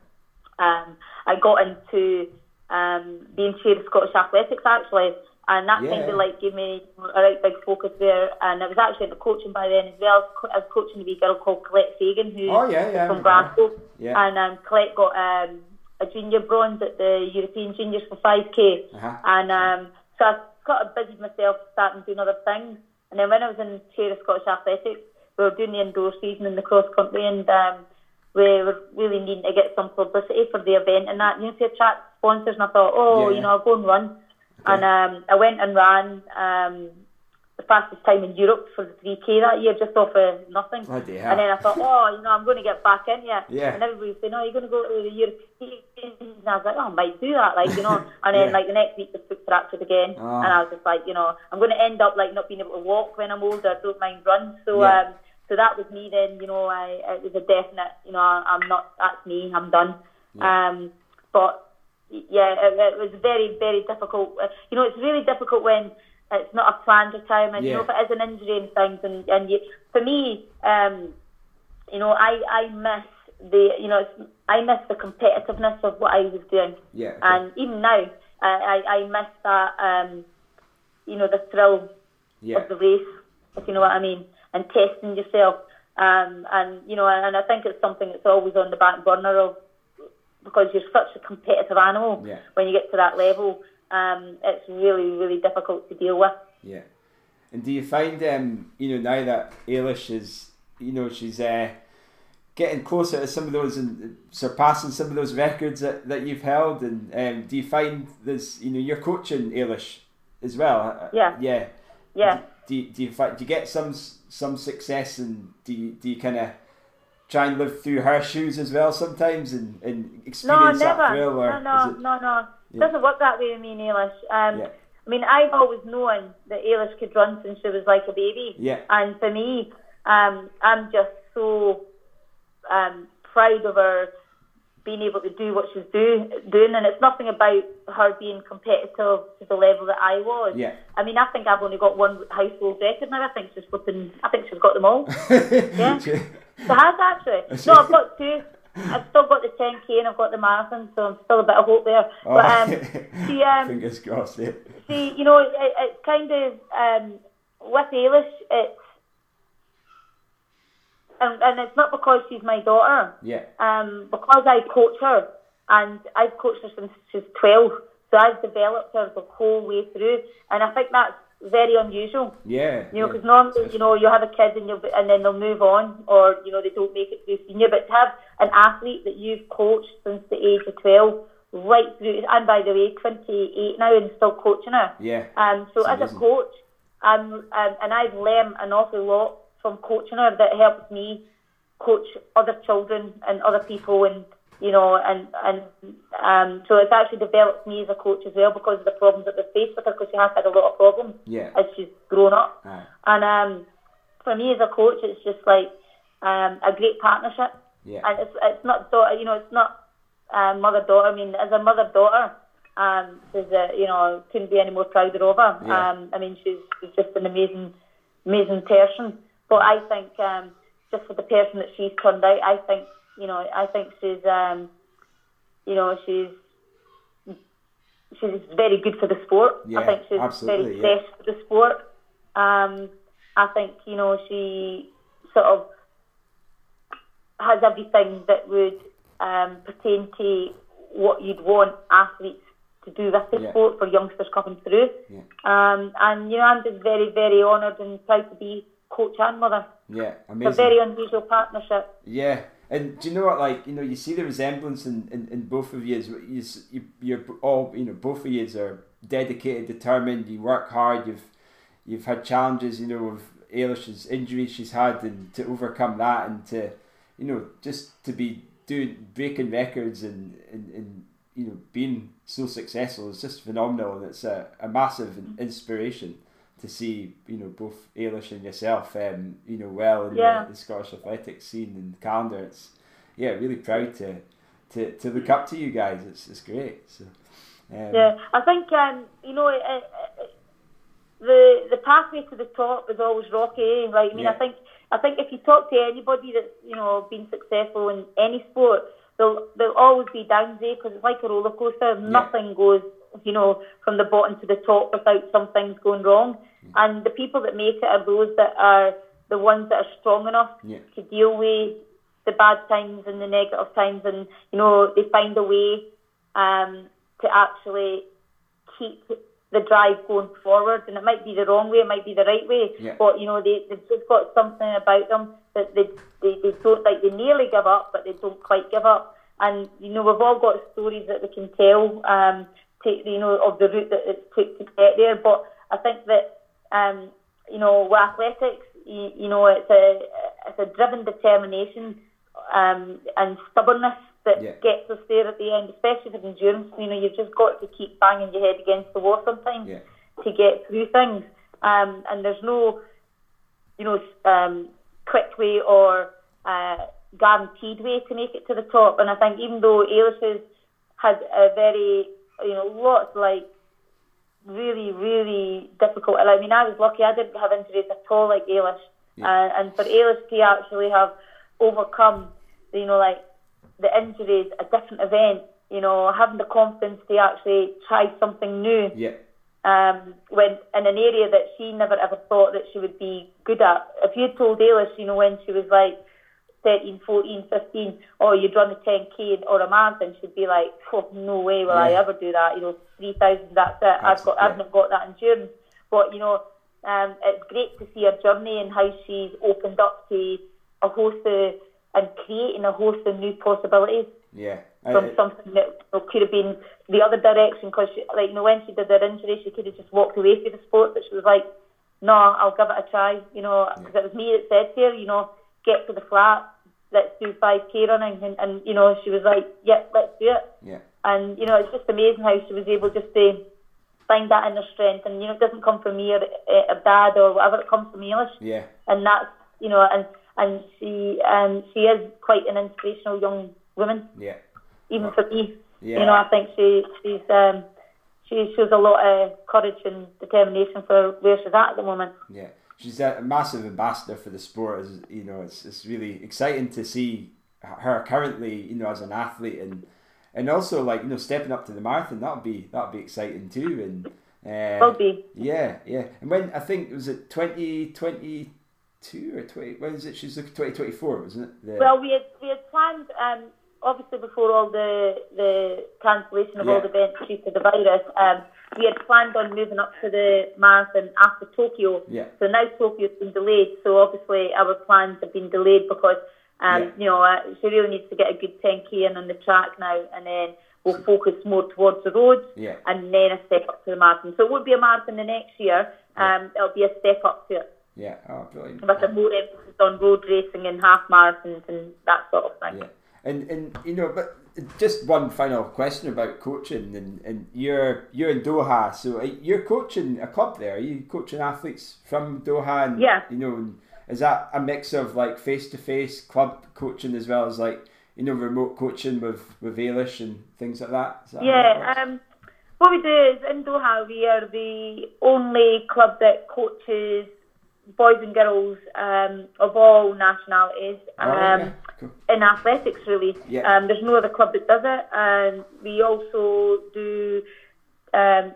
Um, I got into um, being chair of Scottish Athletics actually, and that Yeah. kind of like gave me a right big focus there. And I was actually into coaching by then as well. I was coaching a wee girl called Colette Fagan, who's Oh, yeah, yeah, from Glasgow, Yeah. and um, Colette got um, a junior bronze at the European Juniors for 5k. Uh-huh. And um, so I got of busied myself starting doing other things. And then when I was in chair of Scottish Athletics, we were doing the indoor season in the cross country, and um, we were really needing to get some publicity for the event and that, you know, to attract sponsors. And I thought, oh, Yeah, you know, I'll go and run. And um, I went and ran um, the fastest time in Europe for the 3K that year, just off of nothing. Bloody And then. I thought, oh, you know, I'm going to get back in yet. Yeah. And everybody was saying, oh, you're going to go to the Europeans. And I was like, oh, I might do that, like, you know. And then, Yeah. like, the next week, the foot fractured again. Ah. And I was just like, you know, I'm going to end up, like, not being able to walk when I'm older. I don't mind run. So, Yeah. um, so that was me then, you know, I, it was a definite, you know, I, I'm not, that's me, I'm done. Um, but, yeah, it, it was very, very difficult. Uh, You know, it's really difficult when it's not a planned retirement. You know, if it is an injury and things, and and you, for me, um, you know, I I miss the, you know, it's, I miss the competitiveness of what I was doing, Yeah. okay. and even now, I I, I miss that, um, you know, the thrill yeah. of the race, if you know what I mean, and testing yourself. Um, and you know, and I think it's something that's always on the back burner of because you're such a competitive animal. Yeah. When you get to that level, um, it's really, really difficult to deal with. Yeah. And do you find, um, you know, now that Eilish is, you know, she's uh, getting closer to some of those and surpassing some of those records that, that you've held, and um, do you find this, you know, you're coaching Eilish as well? Yeah. Yeah. Yeah. Do you, do you find, do you get some some success, and do you, do you kind of try and live through her shoes as well sometimes, and, and No, experience never. that thrill, or no, no, it, no, no. It doesn't work that way with me and Eilish. Um, Yeah. I mean, I've always known that Eilish could run since she was like a baby. Yeah. And for me, um, I'm just so um, proud of her being able to do what she's do, doing. And it's nothing about her being competitive to the level that I was. Yeah. I mean, I think I've only got one household record now. I think she's flipping, I think she's got them all. Yeah. She has actually. No, I've got two. I've still got the 10k and I've got the marathon, so I'm still a bit of hope there. Oh. But um, she, um, Fingers crossed. Yeah. see, you know, it, it's kind of um, with Eilish, it's and, and it's not because she's my daughter. Yeah. Um, because I coach her, and I've coached her since she's 12, so I've developed her the whole way through, and I think that's very unusual. Yeah. You know, yeah. because normally, you know, you have a kid and you and then they'll move on, or you know, they don't make it through senior. But to have an athlete that you've coached since the age of twelve, right through, and by the way, twenty eight now, and still coaching her. Yeah. Um, so as a coach, um, um, and I've learned an awful lot from coaching her that helps me coach other children and other people, and you know, and and um, so it's actually developed me as a coach as well because of the problems that we faced with her because she has had a lot of problems Yeah. as she's grown up. Aye. And um, for me as a coach, it's just like um, a great partnership. Yeah. And it's it's not daughter, you know, it's not um, mother daughter. I mean, as a mother daughter, um, she's a, you know couldn't be any more prouder of her. Yeah. Um, I mean, she's, she's just an amazing, amazing person. But I think um, just for the person that she's turned out, I think you know, I think she's um, you know, she's she's very good for the sport. Yeah, I think she's absolutely, very yeah. fresh for the sport. Um, I think you know she sort of has everything that would um, pertain to what you'd want athletes to do with the Yeah. sport for youngsters coming through. Yeah. Um, and you know, I'm just very, very honoured and proud to be coach and mother. Yeah. It's a very unusual partnership. Yeah, and do you know what? Like you know, you see the resemblance in, in, in both of you. You you you're all you know. Both of you are dedicated, determined. You work hard. You've you've had challenges, you know, with Eilish's injuries she's had, and to overcome that, and to, you know, just to be doing breaking records and and, and you know being so successful is just phenomenal, and it's a, a massive mm. inspiration to see you know both Eilish and yourself, um, you know, well in Yeah. the, the Scottish athletics scene and calendar. It's yeah, really proud to to, to look up to you guys. It's it's great. So um, Yeah, I think um, you know it, it, it, the the pathway to the top is always rocky. Like I mean, Yeah. I think I think if you talk to anybody that's you know been successful in any sport, there'll there'll always be downs because it's like a roller coaster. Nothing goes you know from the bottom to the top without some things going wrong. And the people that make it are those that are the ones that are strong enough Yeah. to deal with the bad times and the negative times, and you know they find a way um, to actually keep the drive going forward. And it might be the wrong way, it might be the right way, Yeah. but you know they they've just got something about them that they, they they don't like. They nearly give up, but they don't quite give up. And you know we've all got stories that we can tell. Um, take you know of the route that it took to get there, but I think that um, you know with athletics, you, you know it's a it's a driven determination um, and stubbornness that Yeah. gets us there at the end, especially for endurance. You know, you've just got to keep banging your head against the wall sometimes Yeah. to get through things. Um, and there's no, you know, um, quick way or uh, guaranteed way to make it to the top. And I think even though Eilish has had a very, you know, lots like really, really difficult. And I mean, I was lucky; I didn't have injuries at all like Eilish, Yeah. uh, and for Eilish to actually have overcome, you know, like the injuries, a different event, you know, having the confidence to actually try something new Yeah. um, when in an area that she never ever thought that she would be good at. If you told Eilish, you know, when she was like 13, 14, 15, oh, you'd run a 10k or a marathon, she'd be like, oh, no way will I ever do that. You know, 3,000, that's it. That's I've got, it, I've not got that endurance. But you know, um, it's great to see her journey and how she's opened up to a host of and creating a host of new possibilities Yeah. from something that you know, could have been the other direction. Because, like, you know, when she did her injury, she could have just walked away from the sport, but she was like, no, I'll give it a try, you know, because it was me that said to her, you know, get to the flat, let's do 5k running. And, and you know, she was like, yep, let's do it. yeah. And, you know, it's just amazing how she was able just to find that inner strength. And, you know, it doesn't come from me or uh, a dad or whatever, it comes from Eilish Yeah. and that's you know, and and she um she is quite an inspirational young woman, Yeah. even for me. Yeah. You know, I think she she's um she shows a lot of courage and determination for where she's at at the moment. Yeah, she's a massive ambassador for the sport. As you know, it's it's really exciting to see her currently, you know, as an athlete and and also like you know stepping up to the marathon. That'll be that'll be exciting too. And uh, Will be. yeah, yeah. And when I think was it twenty twenty two or twenty? When is it? She's looking twenty twenty four, wasn't it? The, Well, we had we had planned um obviously before all the the cancellation of all the events due to the virus. Um, we had planned on moving up to the marathon after Tokyo. Yeah. So now Tokyo's been delayed. So obviously our plans have been delayed because um, Yeah. you know uh, she really needs to get a good 10k in on the track now, and then we'll focus more towards the roads. Yeah. And then a step up to the marathon. So it won't be a marathon the next year. Um, it'll be a step up to it yeah. Oh, brilliant. with a more emphasis on road racing and half marathons and that sort of thing. Yeah, and and you know, but just one final question about coaching, and, and you're you're in Doha, so you're coaching a club there. Are you coaching athletes from Doha? And, Yeah. You know, and is that a mix of like face to face club coaching as well as like you know remote coaching with with Eilish and things like that? That that Yeah, works? um, what we do is in Doha we are the only club that coaches boys and girls um, of all nationalities Oh, um, yeah, cool. in athletics. Really, Yeah. um, there's no other club that does it, and we also do um,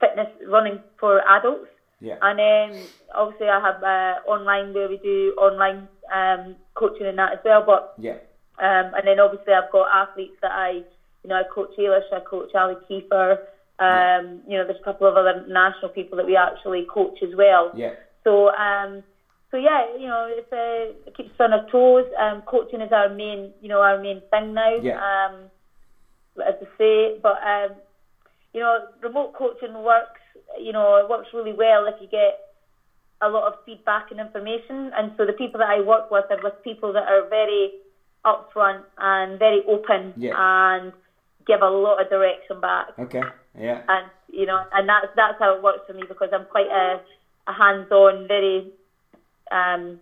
fitness running for adults. Yeah. And then obviously I have uh, online where we do online um, coaching and that as well. But Yeah. um, and then obviously I've got athletes that I, you know, I coach Eilish, I coach Ali Kiefer. Um, you know, there's a couple of other national people that we actually coach as well. Yeah. So, um, so yeah, you know, it's a, it keeps us on our toes. Um, coaching is our main, you know, our main thing now. Yeah. Um, as I say, but um, you know, remote coaching works. You know, it works really well if you get a lot of feedback and information. And so the people that I work with are with people that are very upfront and very open Yeah. and give a lot of direction back. Okay. Yeah. And you know, and that's that's how it works for me because I'm quite a, a hands-on, very um,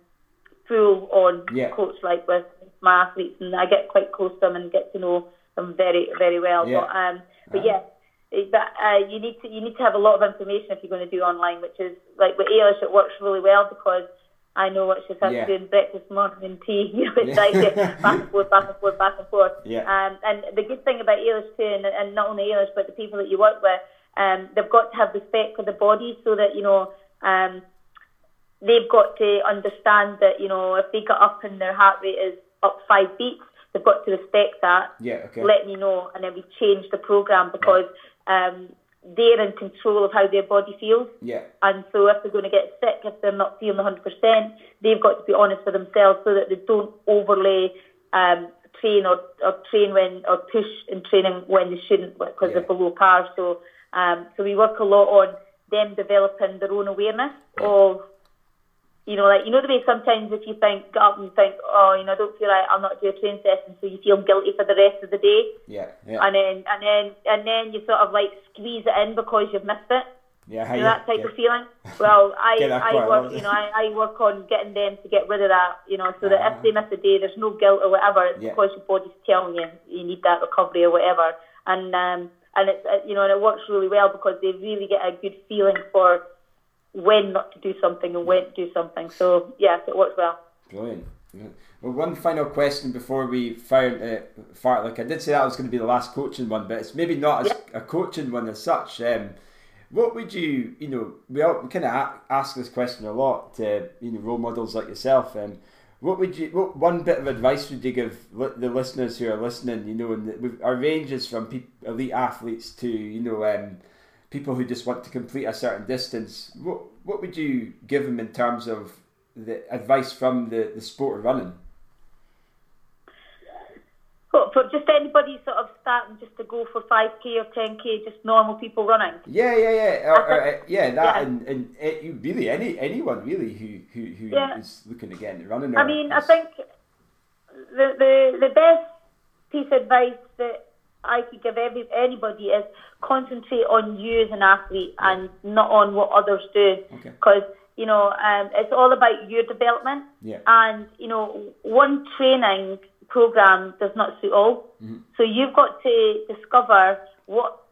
full-on Yeah. coach, like with my athletes, and I get quite close to them and get to know them very, very well. Yeah. But um, but Uh-huh. yeah. But uh, you need to you need to have a lot of information if you're going to do online, which is like with Eilish, it works really well because I know what she's had Yeah. to do in breakfast, morning tea. You know, it's like it, back and forth, back and forth, back and forth. Yeah. Um, and the good thing about Eilish too, and, and not only Eilish, but the people that you work with, um, they've got to have respect for the body so that, you know, um, they've got to understand that, you know, if they get up and their heart rate is up five beats, they've got to respect that, Yeah. Okay. let me know, and then we change the program because um, they're in control of how their body feels. Yeah. And so if they're going to get sick, if they're not feeling 100%, they've got to be honest with themselves so that they don't overlay um, train or, or train when or push in training when they shouldn't because Yeah. they're below par. So um, so we work a lot on them developing their own awareness of you know, like you know the way sometimes if you think get up and think, oh, you know, I don't feel like I'm not doing a train session, so you feel guilty for the rest of the day, Yeah. Yeah. and then and then and then you sort of like squeeze it in because you've missed it. Yeah. You know, yeah, that type yeah. of feeling. Well, I, I work, you know, I, I work on getting them to get rid of that, you know, so that Ah. if they miss a day, there's no guilt or whatever. It's Yeah. because your body's telling you you need that recovery or whatever, and um, and it's uh, you know, and it works really well because they really get a good feeling for when not to do something and when to do something. So yes, it works well. Brilliant. Well, one final question before we fire uh, fart. Like I did say, that was going to be the last coaching one, but it's maybe not as a coaching one as such. Um, what would you, you know, we all we kind of a- ask this question a lot to you know role models like yourself. And what would you, what one bit of advice would you give li- the listeners who are listening? You know, and the- our ranges from peop elite athletes to you know um, people who just want to complete a certain distance. What what would you give them in terms of the advice from the, the sport of running? But for just anybody sort of starting just to go for 5k or 10k, just normal people running. Yeah, yeah, yeah, or, or, uh, yeah. That Yeah. and and uh, really any anyone really who who who is Yeah. looking to get into running. I mean, I think the, the the best piece of advice that I could give every anybody is concentrate on you as an athlete and not on what others do. Okay. Because you know, um, it's all about your development. Yeah. And you know, one training program does not suit all. Mm-hmm. So you've got to discover what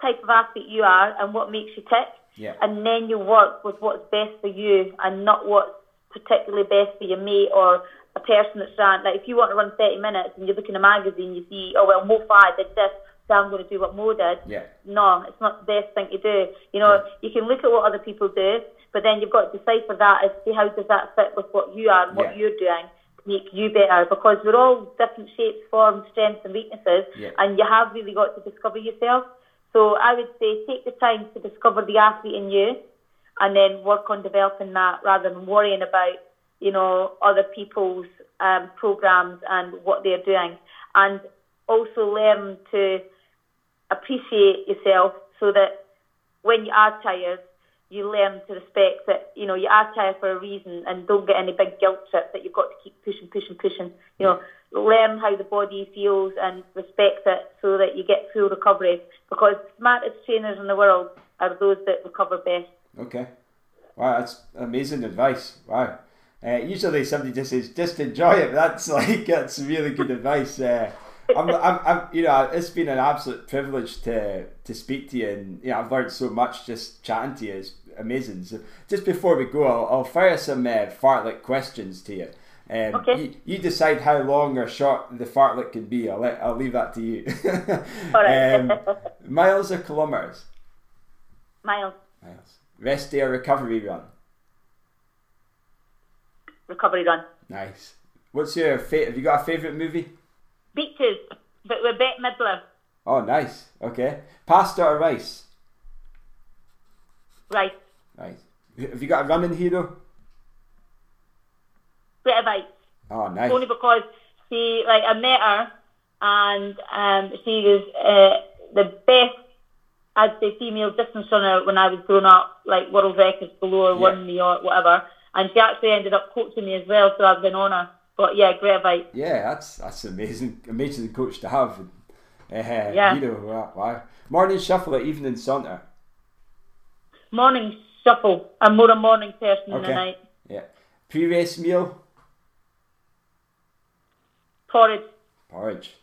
type of athlete you are and what makes you tick. Yeah. And then you work with what's best for you and not what's particularly best for your mate or a person that's ran. Like if you want to run 30 minutes and you look in a magazine, you see, oh well, Mo Farah did this, so I'm going to do what Mo did. Yeah. No, it's not the best thing to do. You know, you can look at what other people do, but then you've got to decipher that as to how does that fit with what you are and what Yeah. you're doing to make you better. Because we're all different shapes, forms, strengths, and weaknesses, Yeah. and you have really got to discover yourself. So I would say take the time to discover the athlete in you, and then work on developing that rather than worrying about you know other people's um, programs and what they're doing, and also learn to appreciate yourself so that when you are tired, you learn to respect that you know you are tired for a reason and don't get any big guilt trip that you've got to keep pushing, pushing, pushing. You know, learn how the body feels and respect it so that you get full recovery. Because smartest trainers in the world are those that recover best. Okay. Wow, that's amazing advice. Wow. Uh, usually somebody just says, just enjoy it. That's like, that's really good advice. Uh, I'm, I'm, I'm, you know, it's been an absolute privilege to to speak to you, and you know, I've learned so much just chatting to you. It's amazing. So, just before we go, I'll, I'll fire some uh, fartlek questions to you. Um, Okay. you, you decide how long or short the fartlek can be. I'll let, I'll leave that to you. All right. um, miles or kilometers? Miles, Miles. Rest day or recovery run? Recovery run. Nice. What's your fa- have you got a favourite movie? Beaches, but we're Bette Midler. Oh, nice. Okay. Pasta or rice? Rice. Nice. Have you got a running hero? Bit of ice. Oh, nice. only because she like I met her and um, she was uh, the best I'd say female distance runner when I was growing up, like world records below or Yeah. won me or whatever. And she actually ended up coaching me as well, so I've been on her. But yeah, great advice. Yeah, that's that's amazing, amazing coach to have. Uh, Yeah. You know, wow, wow. Morning shuffle at evening saunter. Morning shuffle. I'm more a morning person than a night. Yeah. Pre-race meal, Porridge. porridge.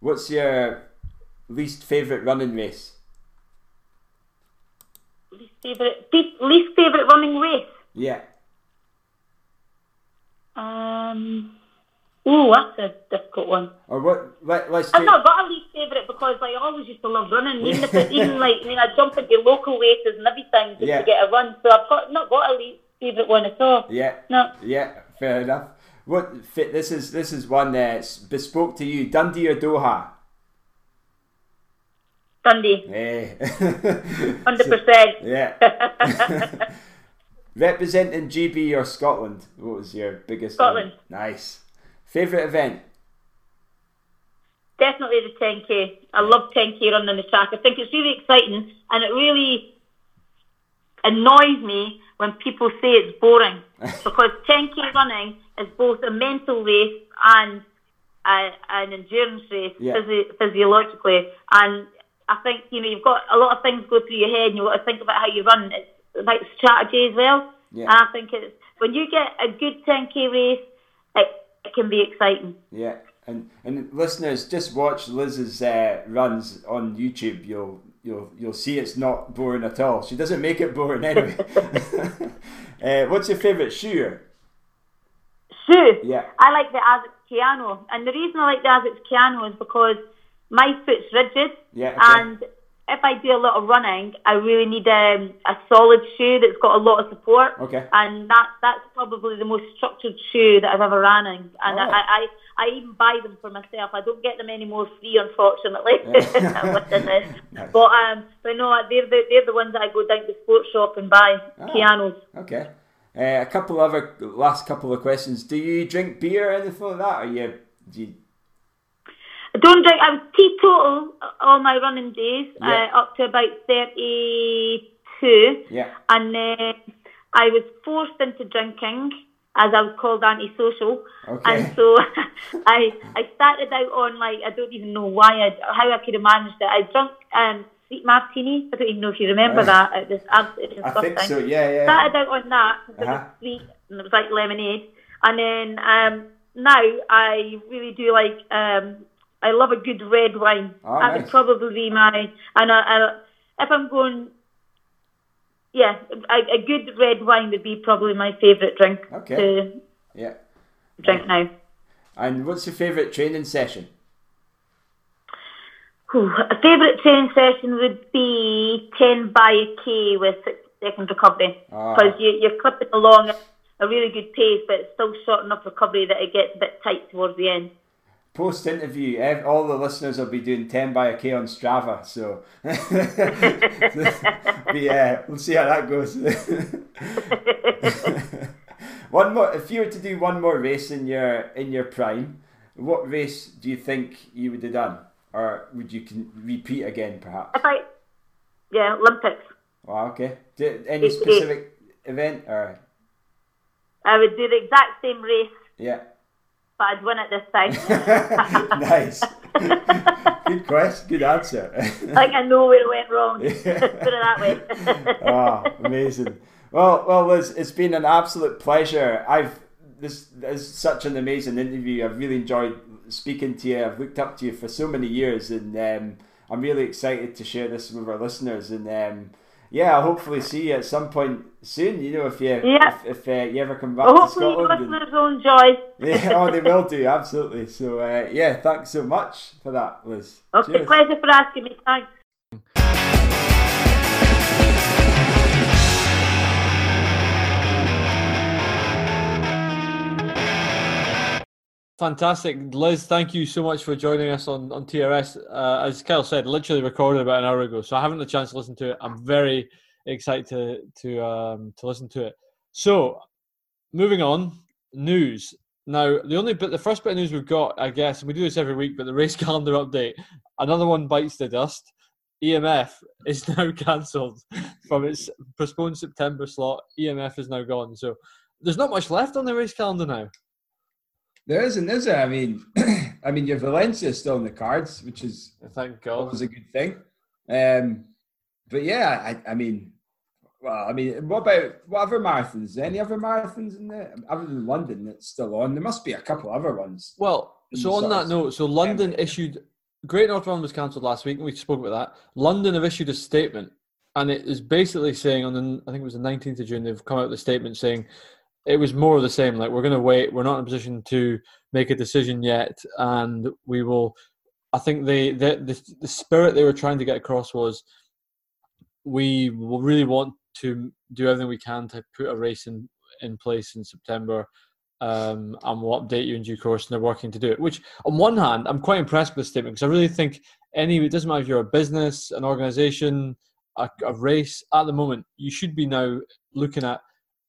What's your least favourite running race? Least favorite, least favorite running race. Yeah. Um. Ooh, that's a difficult one. Or what? Let, let's I've not got a least favourite because like, I always used to love running. Even if it, even like I mean, I jump into local races and everything just Yeah. to get a run. So I've got not got a least favourite one at all. Yeah. No. Yeah. Fair enough. What fit? This is this is one that's bespoke to you. Dundee or Doha? Dundee. Eh. Hundred percent. Yeah. Representing GB or Scotland, what was your biggest? Scotland. Nice. Favorite event? Definitely the 10k. I love 10k running on the track. I think it's really exciting, and it really annoys me when people say it's boring because 10k running is both a mental race and a, an endurance race Yeah. physi- physiologically. And I think you know you've got a lot of things go through your head, and you've got to think about how you run. It's about strategy as well. Yeah. And I think it's when you get a good 10k race, it, it can be exciting. Yeah. And and listeners, just watch Liz's uh, runs on YouTube. You'll you'll you'll see it's not boring at all. She doesn't make it boring anyway. uh, what's your favourite shoe? Shoe. Yeah. I like the Asics Kayano, and the reason I like the Asics Kayano is because my foot's rigid, Yeah. Okay. and if I do a lot of running, I really need um, a solid shoe that's got a lot of support. Okay. And that that's probably the most structured shoe that I've ever ran in, and Oh. I, I I even buy them for myself. I don't get them anymore free, unfortunately. Nice. but um, but no, they're the they're the ones that I go down to the sports shop and buy. Ah. Kayano's. Okay. Uh, a couple other last couple of questions. Do you drink beer or anything like that? Or you do you, I don't drink. I was teetotal all my running days, Yeah. uh, up to about thirty-two, yeah. and then I was forced into drinking, as I was called antisocial, Okay. and so I I started out on like I don't even know why I how I could have managed it. I drank um sweet martini. I don't even know if you remember Uh, that. It was absolutely I think so. Yeah. Yeah. started out on that it Uh-huh. was sweet and it was like lemonade, and then um, now I really do like um, I love a good red wine. Oh, that nice. would probably be my and I, I, if I'm going, yeah, a, a good red wine would be probably my favourite drink Okay. to Yeah. drink now. And what's your favourite training session? Whew, a favourite training session would be 10 by a K with six second recovery. Ah. Because you, you're clipping along at a really good pace, but it's still short enough recovery that it gets a bit tight towards the end. Post interview, all the listeners will be doing 10 by a K on Strava. So, but yeah, we'll see how that goes. one more, if you were to do one more race in your in your prime, what race do you think you would have done, or would you can repeat again, perhaps? If I, yeah, Olympics. Wow, okay. Do, any specific event, or I would do the exact same race, yeah? But I'd win it this time. nice. good question. Good answer. like I know where it went wrong. Put it that way. oh, amazing. Well, well, Liz, it's been an absolute pleasure. I've this is such an amazing interview. I've really enjoyed speaking to you. I've looked up to you for so many years, and um, I'm really excited to share this with our listeners. And um, yeah, I'll hopefully see you at some point soon. You know, if you Yeah. if, if uh, you ever come back well, to hopefully Scotland. and- listeners will enjoy. yeah, oh, they will do absolutely. So uh, yeah, thanks so much for that, Liz. Okay, Cheers. pleasure for asking me. Thanks. Fantastic, Liz. Thank you so much for joining us on on TRS. Uh, as Kyle said, literally recorded about an hour ago, so I haven't had a chance to listen to it. I'm very excited to to um, to listen to it. So, moving on, news. Now, the only bit, the first bit of news we've got, I guess, and we do this every week, but the race calendar update. Another one bites the dust. EMF is now cancelled from its postponed September slot. EMF is now gone. So there's not much left on the race calendar now. There isn't, is there? I mean, I mean, your Valencia is still in the cards, which is thank God was a good thing. Um, but yeah, I, I mean, well, I mean, what about what other marathons? Any other marathons in there other than London that's still on? There must be a couple other ones. Well, so on that note, so London issued Great North Run was cancelled last week, and we spoke about that. London have issued a statement, and it is basically saying on the I think it was the 19th of June they've come out with a statement saying it was more of the same. Like we're going to wait. We're not in a position to make a decision yet, and we will. I think the, the the spirit they were trying to get across was we really want to do everything we can to put a race in in place in September um, and we'll update you in due course. And they're working to do it. Which, on one hand, I'm quite impressed with this statement because I really think any it doesn't matter if you're a business, an organisation, a, a, race. At the moment, you should be now looking at.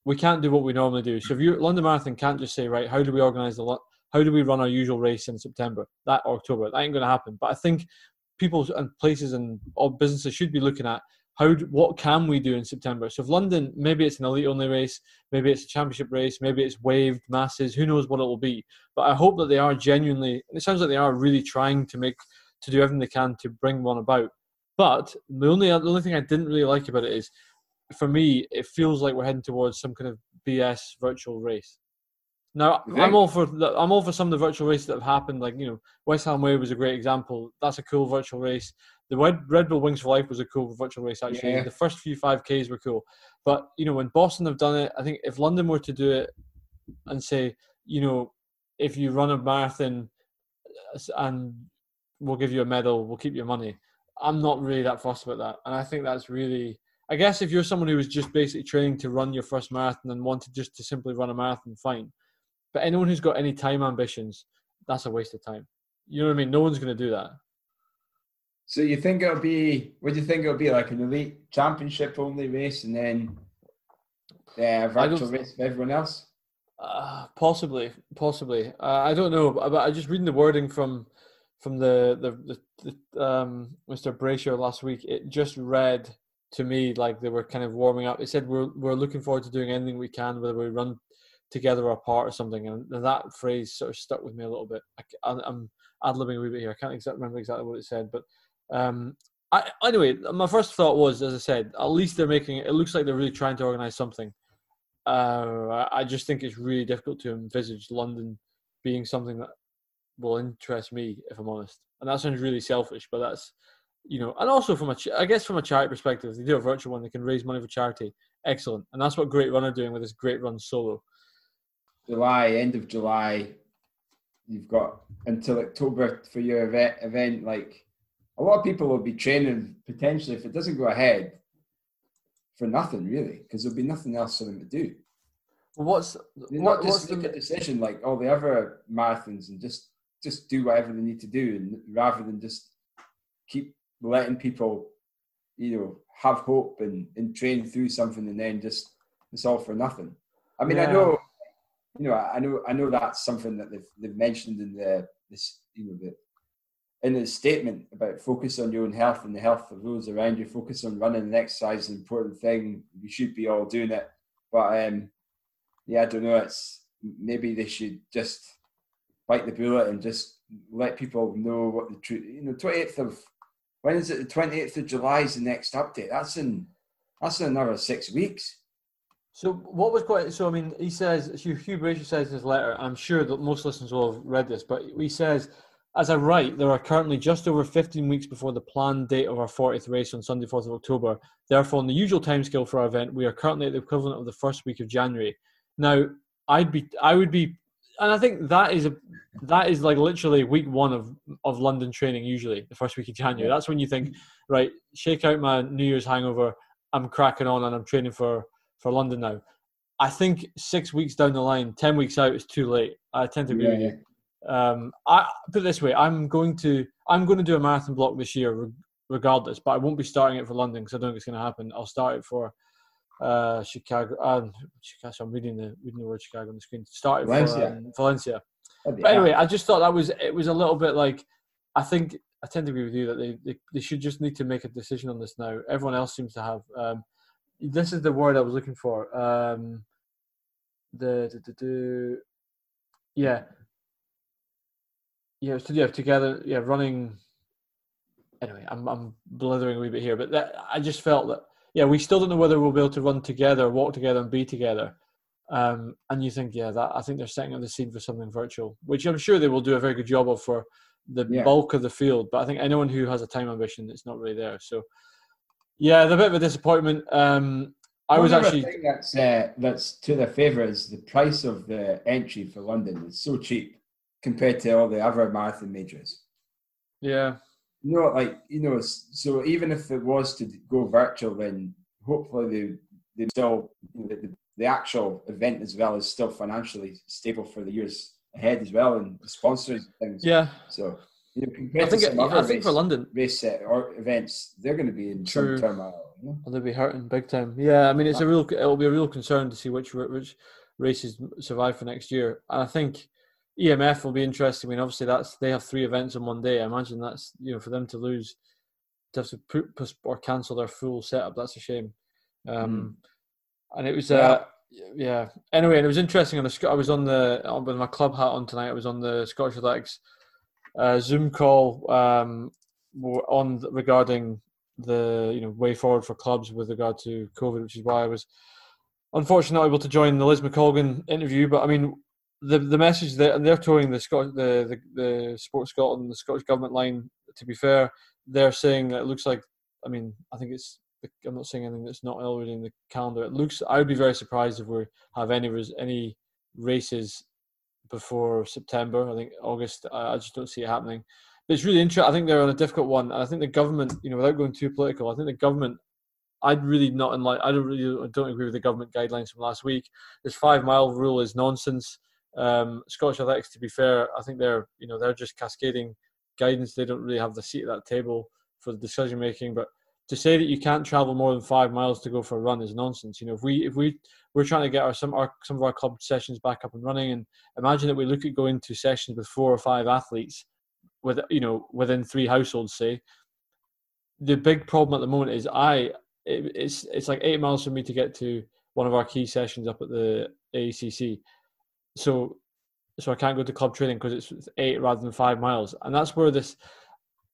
We can't do what we normally do. So if you London Marathon can't just say right, how do we organise the lot, how do we run our usual race in September, that October? That ain't going to happen. But I think people and places and all businesses should be looking at how what can we do in September? So if London, maybe it's an elite only race, maybe it's a championship race, maybe it's waived masses, who knows what it will be. But I hope that they are genuinely. It sounds like they are really trying to make to do everything they can to bring one about. But the only the only thing I didn't really like about it is, for me, it feels like we're heading towards some kind of BS virtual race. Now I'm all for the, I'm all for some of the virtual races that have happened. Like you know, West Ham Way was a great example. That's a cool virtual race. The Red, Red Bull Wings for Life was a cool virtual race. Actually, yeah. the first few five Ks were cool. But you know, when Boston have done it, I think if London were to do it and say, you know, if you run a marathon uh, and we'll give you a medal, we'll keep your money. I'm not really that fussed about that, and I think that's really. I guess if you're someone who was just basically training to run your first marathon and wanted just to simply run a marathon, fine. But anyone who's got any time ambitions, that's a waste of time. You know what I mean? No one's going to do that. So you think it'll be? What do you think it'll be like an elite championship only race, and then uh, virtual race for everyone else? Uh, possibly, possibly. Uh, I don't know, but, I just reading the wording from from the the, the, the um, Mr. Brasher last week. It just read to me like they were kind of warming up. They said we're we're looking forward to doing anything we can, whether we run together or apart or something. And that phrase sort of stuck with me a little bit. I, am ad libbing a wee bit here. I can't exactly remember exactly what it said, but um, I, anyway, my first thought was, as I said, at least they're making it. It looks like they're really trying to organise something. Uh, I just think it's really difficult to envisage London being something that will interest me, if I'm honest. And that sounds really selfish, but that's you know, and also from a, I guess from a charity perspective, they do a virtual one, they can raise money for charity. Excellent, and that's what Great Run are doing with this Great Run Solo. July, end of July, you've got until October for your event. Event like a lot of people will be training potentially if it doesn't go ahead for nothing really, because there'll be nothing else for them to do. what's what, not just make the... a decision like all the other marathons and just just do whatever they need to do, and rather than just keep letting people, you know, have hope and, and train through something and then just it's all for nothing. I mean, yeah. I know, you know, I know, I know that's something that they've they've mentioned in the this, you know, the in his statement about focus on your own health and the health of those around you, focus on running and exercise is an important thing. We should be all doing it. But um, yeah, I don't know. It's maybe they should just bite the bullet and just let people know what the truth. You know, twenty eighth of when is it? The twenty eighth of July is the next update. That's in that's in another six weeks. So what was quite so? I mean, he says Hugh, Brasher says in his letter. I'm sure that most listeners will have read this, but he says as I write, there are currently just over 15 weeks before the planned date of our 40th race on Sunday, 4th of October. Therefore, on the usual timescale for our event, we are currently at the equivalent of the first week of January. Now, I'd be, I would be, and I think that is a, that is like literally week one of of London training. Usually, the first week of January. That's when you think, right, shake out my New Year's hangover. I'm cracking on and I'm training for for London now. I think six weeks down the line, ten weeks out is too late. I tend to agree yeah. with you. Um, I put it this way: I'm going to I'm going to do a marathon block this year, regardless. But I won't be starting it for London because I don't think it's going to happen. I'll start it for uh, Chicago. Uh, Chicago. I'm reading the reading the word Chicago on the screen. Start it Valencia. for um, Valencia. But anyway, I just thought that was it was a little bit like I think I tend to agree with you that they, they, they should just need to make a decision on this now. Everyone else seems to have. Um, this is the word I was looking for. Um, the, the, the, the yeah yeah so yeah together yeah running anyway i'm i'm blithering a wee bit here but that i just felt that yeah we still don't know whether we'll be able to run together walk together and be together um, and you think yeah that i think they're setting up the scene for something virtual which i'm sure they will do a very good job of for the yeah. bulk of the field but i think anyone who has a time ambition it's not really there so yeah a bit of a disappointment um, I was actually that's uh, that's to their favour is the price of the entry for London is so cheap compared to all the other marathon majors. Yeah. You know, like you know, so even if it was to go virtual, then hopefully they they still you know, the, the actual event as well is still financially stable for the years ahead as well, and the sponsors things. Yeah. So you know, compared I think, to some it, other I think race, for London race uh, or events, they're going to be in True. some turmoil. You know? Well, they'll be hurting big time. Yeah, I mean, it's a real. It'll be a real concern to see which which races survive for next year. And I think EMF will be interesting. I mean, obviously that's they have three events in one day. I imagine that's you know for them to lose, to have to put or cancel their full setup. That's a shame. Um, mm. And it was. Uh, yeah. Anyway, and it was interesting. On the I was on the with my club hat on tonight. I was on the Scottish Athletics uh, Zoom call um, on regarding the you know way forward for clubs with regard to COVID, which is why I was unfortunately not able to join the Liz McColgan interview. But I mean, the the message that they're toeing the Scot the, the the Sports Scotland, the Scottish government line. To be fair, they're saying that it looks like. I mean, I think it's. I'm not saying anything that's not already in the calendar. It looks. I would be very surprised if we have any any races before September. I think August. I just don't see it happening. But it's really interesting. I think they're on a difficult one. I think the government, you know, without going too political, I think the government. I'd really not in like. I don't really I don't agree with the government guidelines from last week. This five mile rule is nonsense. Um, Scottish Athletics, to be fair, I think they're you know they're just cascading guidance. They don't really have the seat at that table for the decision making. But to say that you can't travel more than five miles to go for a run is nonsense. You know, if we if we we're trying to get our some our some of our club sessions back up and running, and imagine that we look at going to sessions with four or five athletes, with you know within three households, say. The big problem at the moment is I it, it's it's like eight miles for me to get to one of our key sessions up at the ACC, so so I can't go to club training because it's eight rather than five miles, and that's where this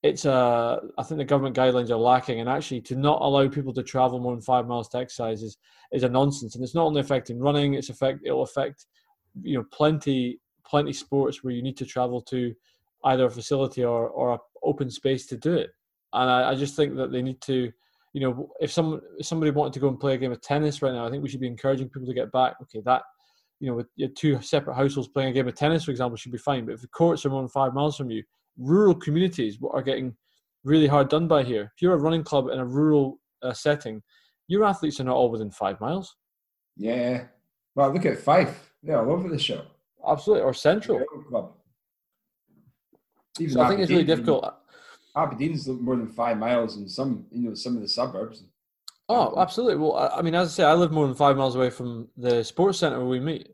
it's a I think the government guidelines are lacking, and actually to not allow people to travel more than five miles to exercise is, is a nonsense, and it's not only affecting running; it's affect it'll affect you know plenty plenty sports where you need to travel to either a facility or or a open space to do it, and I, I just think that they need to. You know, if some if somebody wanted to go and play a game of tennis right now, I think we should be encouraging people to get back. Okay, that you know, with two separate households playing a game of tennis, for example, should be fine. But if the courts are more than five miles from you, rural communities are getting really hard done by here. If you're a running club in a rural uh, setting, your athletes are not all within five miles. Yeah. Well, look at Fife. They're all over the show. Absolutely. Or Central. Even so I think it's really difficult. Aberdeen's more than five miles in some, you know, some of the suburbs. Oh, absolutely. Well, I mean, as I say, I live more than five miles away from the sports centre where we meet.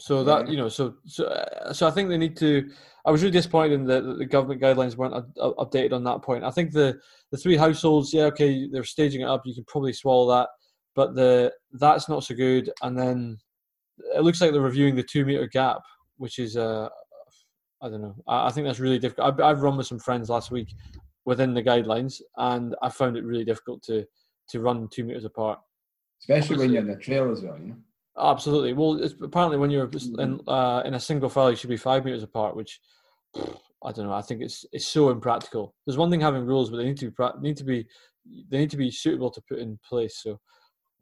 So that you know, so so uh, so I think they need to. I was really disappointed in that the government guidelines weren't updated on that point. I think the the three households, yeah, okay, they're staging it up. You can probably swallow that, but the that's not so good. And then it looks like they're reviewing the two meter gap, which is uh, I don't know. I, I think that's really difficult. I've, I've run with some friends last week within the guidelines, and I found it really difficult to to run two meters apart. Especially when you're in the trail as well, you know. Absolutely. Well, apparently when you're in mm-hmm. uh, in a single file, you should be five meters apart, which I don't know. I think it's it's so impractical. There's one thing having rules, but they need to be need to be they need to be suitable to put in place. So,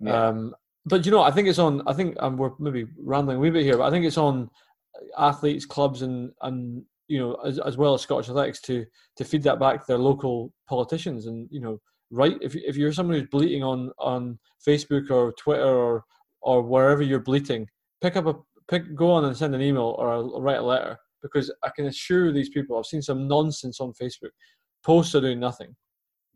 yeah. um, but you know, I think it's on. I think um, we're maybe rambling a wee bit here, but I think it's on athletes, clubs, and and you know, as, as well as Scottish athletics to to feed that back to their local politicians, and you know, right. If if you're someone who's bleating on on Facebook or Twitter or or wherever you're bleating, pick up a pick, go on and send an email or a, write a letter because I can assure these people. I've seen some nonsense on Facebook. Posts are doing nothing.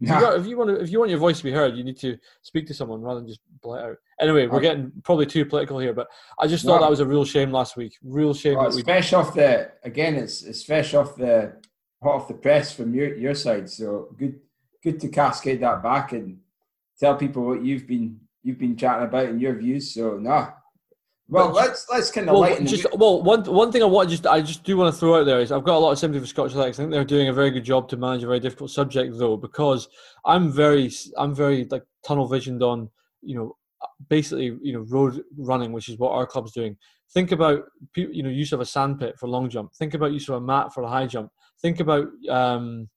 If, you got, if, you want to, if you want your voice to be heard, you need to speak to someone rather than just blurt out. Anyway, we're getting probably too political here, but I just thought that was a real shame last week. Real shame. Well, it's fresh off the again. It's it's fresh off the hot off the press from your your side. So good, good to cascade that back and tell people what you've been you've been chatting about and your views. So nah. Well, let's let's kind of well, lighten just well one one thing I want just I just do want to throw out there is I've got a lot of sympathy for Scottish Athletics. I think they're doing a very good job to manage a very difficult subject though because I'm very I'm very like tunnel visioned on you know basically you know road running, which is what our club's doing. Think about you know use of a sandpit for long jump. Think about use of a mat for a high jump. Think about um,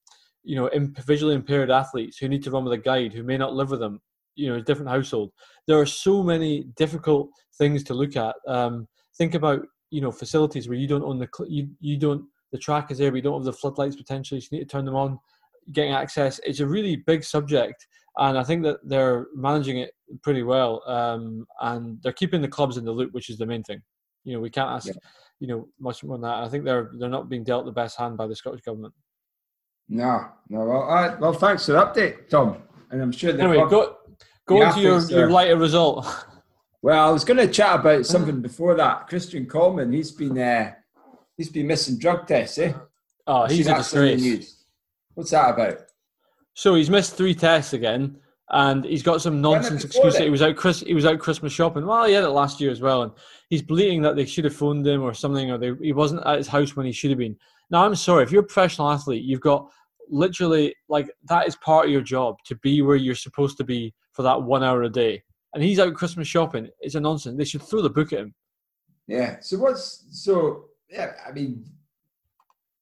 you know visually impaired athletes who need to run with a guide who may not live with them. You know, a different household. There are so many difficult things to look at. Um, think about you know facilities where you don't own the you you don't the track is there, but you don't have the floodlights potentially. So you need to turn them on. Getting access. It's a really big subject, and I think that they're managing it pretty well. Um, and they're keeping the clubs in the loop, which is the main thing. You know, we can't ask, yeah. you know, much more than that. I think they're they're not being dealt the best hand by the Scottish government. No, no. Well, right, well, thanks for the update, Tom. And I'm sure. Anyway, go go into your, your lighter result. Well, I was going to chat about something before that. Christian Coleman, he's been uh, he's been missing drug tests, eh? Oh, he's a disgrace. What's that about? So he's missed three tests again and he's got some nonsense excuse that he was out Chris he was out Christmas shopping. Well, he had it last year as well, and he's bleating that they should have phoned him or something, or they, he wasn't at his house when he should have been. Now, I'm sorry if you're a professional athlete, you've got literally like that is part of your job to be where you're supposed to be for that one hour a day, and he's out Christmas shopping. It's a nonsense. They should throw the book at him. Yeah. So what's so? Yeah, I mean,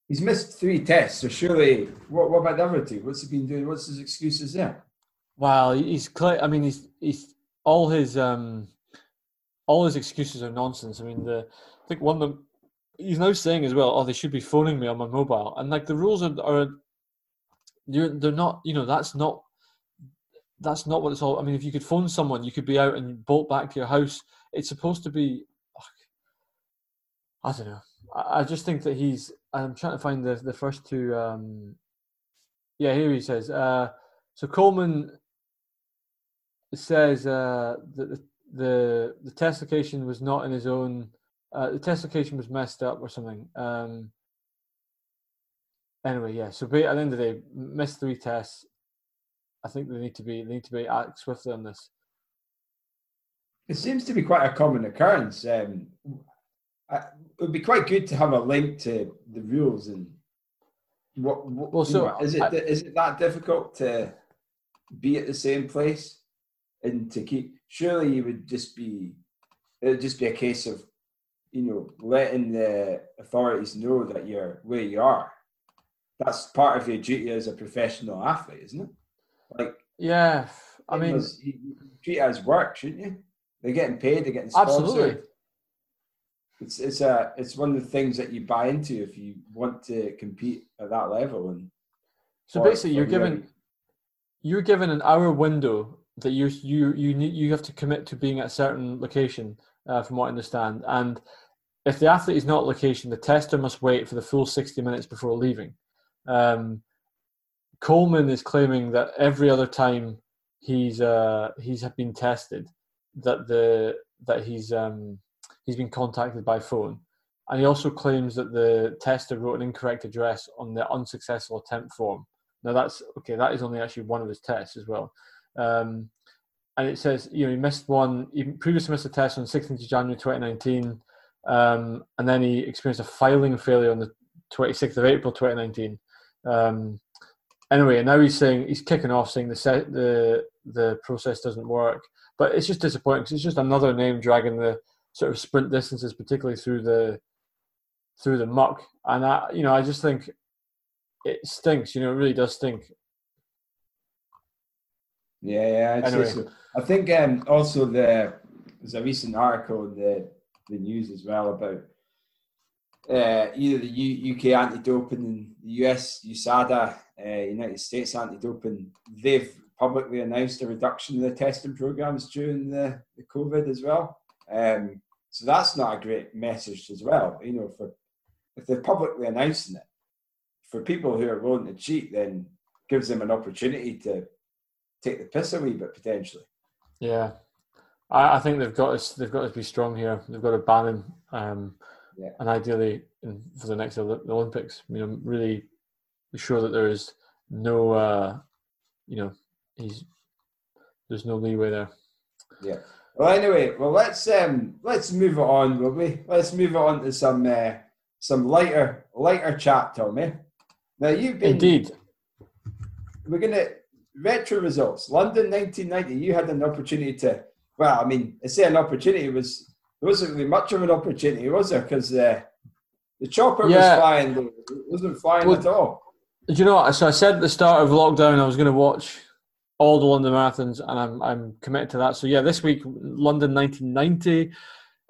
he's missed three tests. So surely, what, what about the other two? What's he been doing? What's his excuses there? Well, he's clear. I mean, he's he's all his um all his excuses are nonsense. I mean, the I think one of them he's now saying as well. Oh, they should be phoning me on my mobile, and like the rules are are you're, they're not. You know, that's not that's not what it's all. I mean, if you could phone someone, you could be out and bolt back to your house. It's supposed to be. I don't know. I, just think that he's. I'm trying to find the the first two. Um, yeah, here he says. Uh, so Coleman says uh, that the, the the test location was not in his own. Uh, the test location was messed up or something. Um, anyway, yeah. So at the end of the day, missed three tests. I think they need to be they need to be act swiftly on this. It seems to be quite a common occurrence. Um, I, it would be quite good to have a link to the rules and what. what well, so know, is it I, is it that difficult to be at the same place? and to keep surely you would just be it would just be a case of you know letting the authorities know that you're where you are that's part of your duty as a professional athlete isn't it? Like yeah i mean was, you, treat it as work shouldn't you? They're getting paid they're getting sponsored. Absolutely. It's it's a it's one of the things that you buy into if you want to compete at that level and so basically you're given you're given an hour window that you you you need you have to commit to being at a certain location, uh, from what I understand. And if the athlete is not location, the tester must wait for the full sixty minutes before leaving. Um, Coleman is claiming that every other time he's uh, he's been tested, that the that he's um, he's been contacted by phone, and he also claims that the tester wrote an incorrect address on the unsuccessful attempt form. Now that's okay. That is only actually one of his tests as well. Um, and it says, you know, he missed one, he previously missed a test on 16th of January 2019, um, and then he experienced a filing failure on the 26th of April 2019. Um, anyway, and now he's saying he's kicking off, saying the set, the the process doesn't work. But it's just disappointing because it's just another name dragging the sort of sprint distances, particularly through the through the muck. And I, you know, I just think it stinks. You know, it really does stink. Yeah, yeah. Anyway. So. I think um, also the there's a recent article in the the news as well about uh, either the U- UK anti-doping and the US USADA, uh, United States anti-doping. They've publicly announced a reduction in the testing programs during the, the COVID as well. Um, so that's not a great message as well. You know, for if they're publicly announcing it, for people who are willing to cheat, then gives them an opportunity to take the piss a wee bit potentially. Yeah, I, I think they've got to they've got to be strong here. They've got to ban him, um, yeah. and ideally in, for the next Olympics. You know, really sure that there is no, uh, you know, he's there's no leeway there. Yeah. Well, anyway, well let's um let's move it on, will we? Let's move it on to some uh, some lighter lighter chat, Tommy. Now you've been indeed. We're gonna retro results. London 1990. You had an opportunity to. Well, I mean, I say an opportunity was there wasn't really much of an opportunity, was there? Because uh, the chopper yeah. was flying, it wasn't flying well, at all. Do you know what? So I said at the start of lockdown I was going to watch all the London marathons, and I'm I'm committed to that. So yeah, this week London 1990,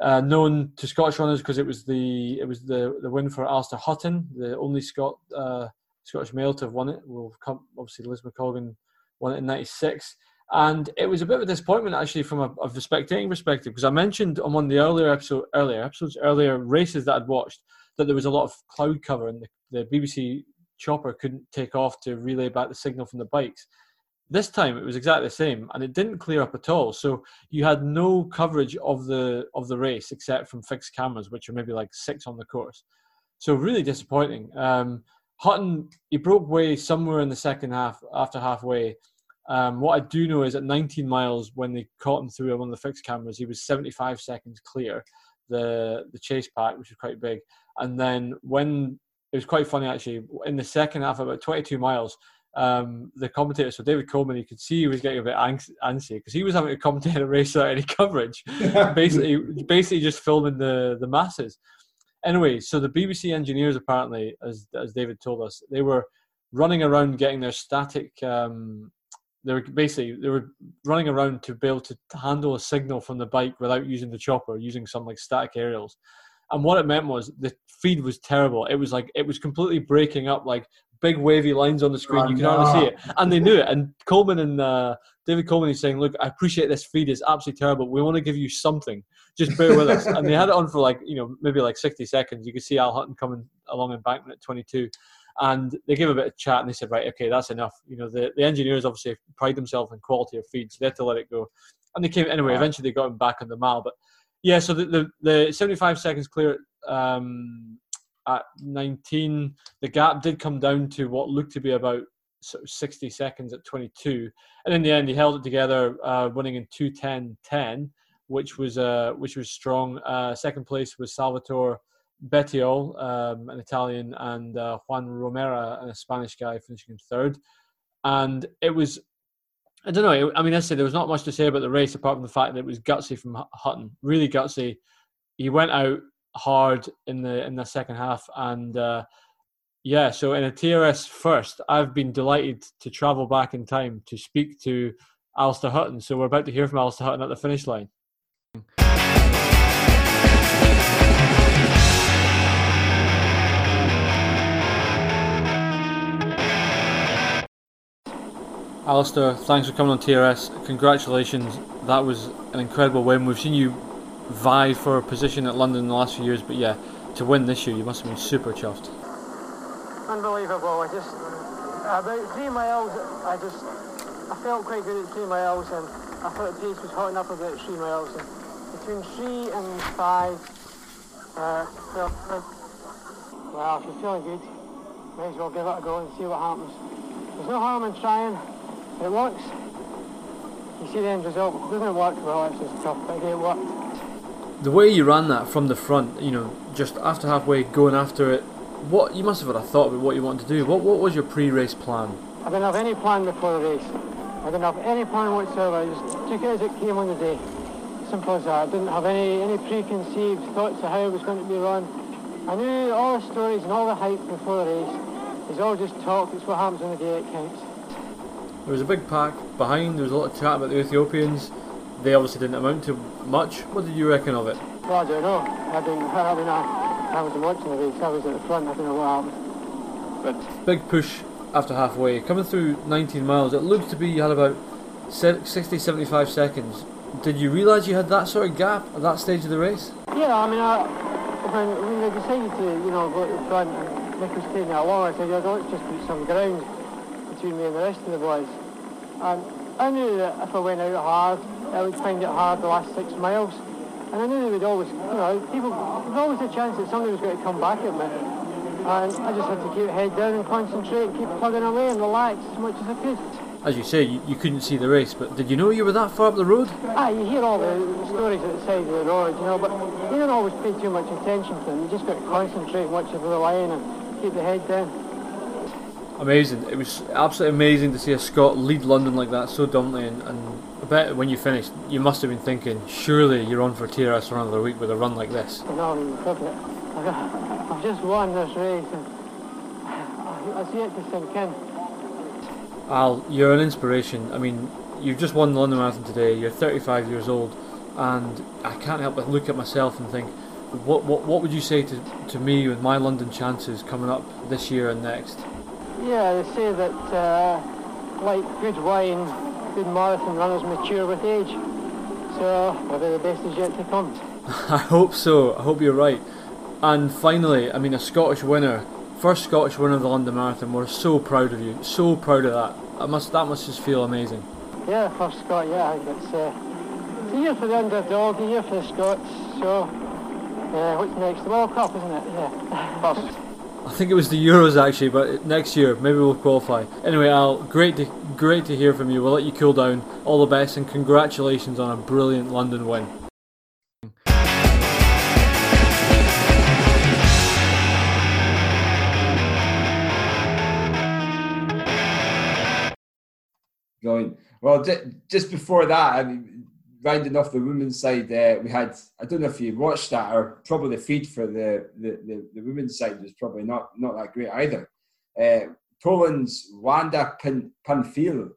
uh, known to Scottish runners because it was the it was the the win for Allister Hutton, the only Scot uh, Scottish male to have won it. We'll come obviously Liz McColgan won it in '96. And it was a bit of a disappointment actually from a, a spectating perspective because I mentioned on one of the earlier episode, earlier episodes, earlier races that I'd watched that there was a lot of cloud cover and the, the BBC chopper couldn't take off to relay back the signal from the bikes. This time it was exactly the same, and it didn't clear up at all. So you had no coverage of the of the race except from fixed cameras, which are maybe like six on the course. So really disappointing. Um, Hutton he broke way somewhere in the second half after halfway. Um, what I do know is at 19 miles, when they caught him through one of the fixed cameras, he was 75 seconds clear the the chase pack, which was quite big. And then when it was quite funny actually in the second half, about 22 miles, um, the commentator, so David Coleman, you could see he was getting a bit antsy because he was having to commentate a race without any coverage, basically, basically just filming the the masses. Anyway, so the BBC engineers apparently, as as David told us, they were running around getting their static. Um, they were basically they were running around to be able to handle a signal from the bike without using the chopper, using some like static aerials. And what it meant was the feed was terrible. It was like it was completely breaking up, like big wavy lines on the screen. Oh, you can no. hardly see it, and they knew it. And Coleman and uh, David Coleman is saying, "Look, I appreciate this feed is absolutely terrible. We want to give you something. Just bear with us." And they had it on for like you know maybe like sixty seconds. You could see Al Hutton coming along embankment at twenty two. And they gave a bit of chat and they said, right, okay, that's enough. You know, the, the engineers obviously pride themselves in quality of feed, so they had to let it go. And they came anyway. Eventually, they got him back on the mile. But yeah, so the the, the 75 seconds clear um, at 19, the gap did come down to what looked to be about sort of 60 seconds at 22, and in the end, he held it together, uh, winning in 2:10:10, which was uh, which was strong. Uh, second place was Salvatore Bettiol, um, an Italian, and uh, Juan Romera, a Spanish guy, finishing in third. And it was, I don't know. I mean, I say there was not much to say about the race apart from the fact that it was gutsy from Hutton, really gutsy. He went out hard in the in the second half, and uh, yeah. So in a TRS first, I've been delighted to travel back in time to speak to Allister Hutton. So we're about to hear from Allister Hutton at the finish line. Allister, thanks for coming on TRS. Congratulations. That was an incredible win. We've seen you vie for a position at London in the last few years, but yeah, to win this year, you must have been super chuffed. Unbelievable. I just, about three miles, I just, I felt quite good at three miles, and I thought the pace was hot enough about three miles. And between three and five, uh, well, well, if you're feeling good, may as well give it a go and see what happens. There's no harm in trying. It works. You see the end result. It doesn't work well, it's just tough, but it worked. The way you ran that from the front, you know, just after halfway, going after it, what you must have had a thought about what you wanted to do. What what was your pre-race plan? I didn't have any plan before the race. I didn't have any plan whatsoever. I just took it as it came on the day. Simple as that. I didn't have any any preconceived thoughts of how it was going to be run. I knew all the stories and all the hype before the race. It's all just talk. It's what happens on the day it counts. There was a big pack behind. There was a lot of chat about the Ethiopians. They obviously didn't amount to much. What did you reckon of it? Well, I don't know. I didn't. I mean, I, I wasn't watching the race. I was at the front. I don't know what happened. But big push after halfway, coming through 19 miles. It looked to be you had about 60, 75 seconds. Did you realise you had that sort of gap at that stage of the race? Yeah, I mean, I, when, when they decided to, you know, go to the front and Nick was taking it along, I said, yeah, let's just put some ground between me and the rest of the boys. And I knew that if I went out hard, I would find it hard the last six miles. And I knew there would always, you know, people, there's always a chance that somebody was going to come back at me. And I just had to keep head down and concentrate, and keep plugging away and relax as much as I could. As you say, you, you couldn't see the race, but did you know you were that far up the road? Ah, you hear all the stories at the side of the road, you know, but you don't always pay too much attention to them. You just got to concentrate, watch the line and keep the head down. Amazing. It was absolutely amazing to see a Scot lead London like that, so dominantly. And, and I bet when you finished, you must have been thinking, surely you're on for TRS for another week with a run like this. No, I've, just won this race and I, I see it to sink in. Al, you're an inspiration. I mean, you've just won the London Marathon today. You're 35 years old, and I can't help but look at myself and think, what what what would you say to to me with my London chances coming up this year and next? Yeah, they say that uh, like good wine, good marathon runners mature with age. So maybe the best is yet to come. I hope so. I hope you're right. And finally, I mean, a Scottish winner, first Scottish winner of the London Marathon. We're so proud of you. So proud of that. That must that must just feel amazing. Yeah, for Scott, yeah, I think it's, uh, it's a year for the underdog, a year for the Scots. So uh, what's next? The World Cup, isn't it? Yeah. First. I think it was the Euros actually, but next year maybe we'll qualify. Anyway, Al, great to great to hear from you. We'll let you cool down. All the best and congratulations on a brilliant London win. Going well. Just before that, I mean, rounding off the women's side, uh, we had I don't know if you watched that or probably the feed for the the, the, the women's side was probably not not that great either. Uh, Poland's Wanda Pan- Panfil,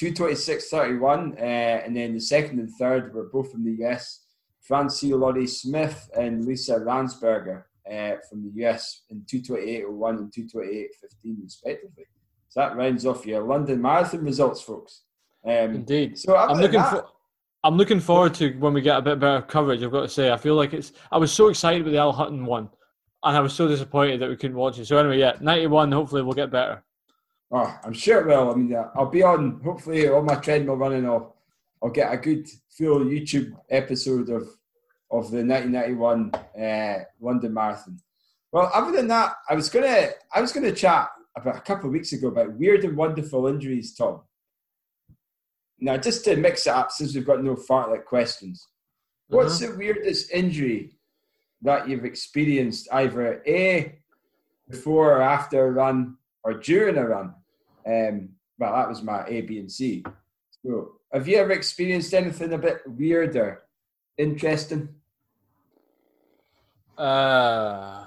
226.31, uh, and then the second and third were both from the US. Francie Larrieu Smith and Lisa Ransberger uh, from the US in 228.01 and 228.15 respectively. So that rounds off your London Marathon results, folks. Um, Indeed. So I'm looking for. I'm looking forward to when we get a bit better coverage. I've got to say, I feel like it's. I was so excited with the Al Hutton one, and I was so disappointed that we couldn't watch it. So anyway, yeah, 91. Hopefully, we'll get better. Oh, I'm sure it will. I mean, I'll be on hopefully on my treadmill running. I'll I'll get a good full YouTube episode of of the 1991 uh, London Marathon. Well, other than that, I was gonna I was gonna chat about a couple of weeks ago about weird and wonderful injuries, Tom. Now, just to mix it up, since we've got no fartlek questions, what's the weirdest injury that you've experienced either a before or after a run or during a run? Um, well, that was my A, B, and C. So, have you ever experienced anything a bit weirder, interesting? Uh,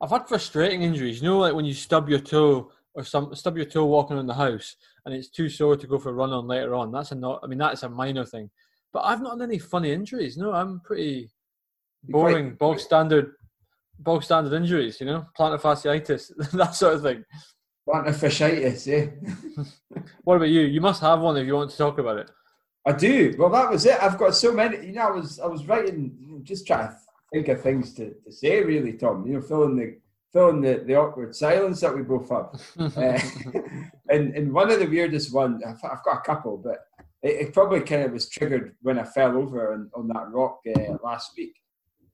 I've had frustrating injuries. You know, like when you stub your toe or some stub your toe walking around the house, and it's too sore to go for a run on later on. That's a not. I mean, that's a minor thing. But I've not had any funny injuries. No, I'm pretty You're quite- boring, bog standard, bog standard injuries. You know, plantar fasciitis, that sort of thing. Plantar fasciitis, yeah. What about you? You must have one if you want to talk about it. I do. Well, that was it. I've got so many. You know, I was I was writing, just trying to think of things to, to say, really, Tom. You know, filling the filling the, the awkward silence that we both have. uh, and and one of the weirdest ones, I've, I've got a couple, but it, it probably kind of was triggered when I fell over on, on that rock uh, last week.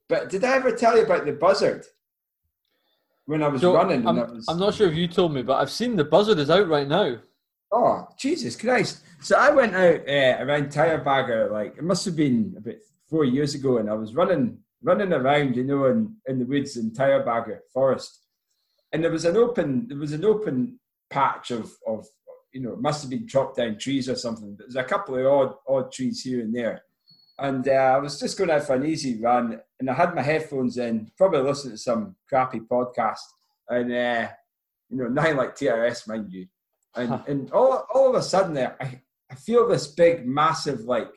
But did I ever tell you about the buzzard when I was So, running? I'm, was, I'm not sure if you told me, but I've seen the buzzard is out right now. Oh, Jesus Christ. So I went out uh, around Tyrebagger, like it must have been about four years ago, and I was running running around, you know, in, in the woods in Tyrebagger Forest. And there was an open there was an open patch of, of you know, it must have been chopped down trees or something. But there's a couple of odd odd trees here and there. And uh, I was just going out for an easy run, and I had my headphones in, probably listening to some crappy podcast, and uh, you know, nothing like TRS, mind you. And and all all of a sudden, I I feel this big, massive like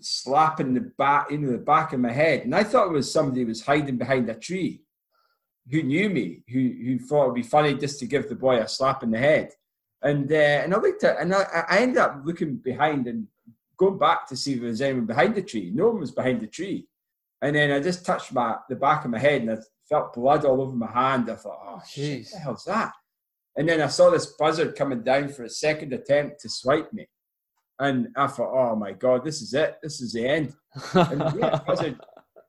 slap in the back, you know, the back of my head, and I thought it was somebody who was hiding behind a tree, who knew me, who who thought it'd be funny just to give the boy a slap in the head, and uh, and I looked at, and I, I ended up looking behind and going back to see if there was anyone behind the tree. No one was behind the tree, and then I just touched my the back of my head, and I felt blood all over my hand. I thought, oh shit, Jeez. what the hell's that? And then I saw this buzzard coming down for a second attempt to swipe me. And I thought, oh my God, this is it. This is the end. And yeah, the buzzard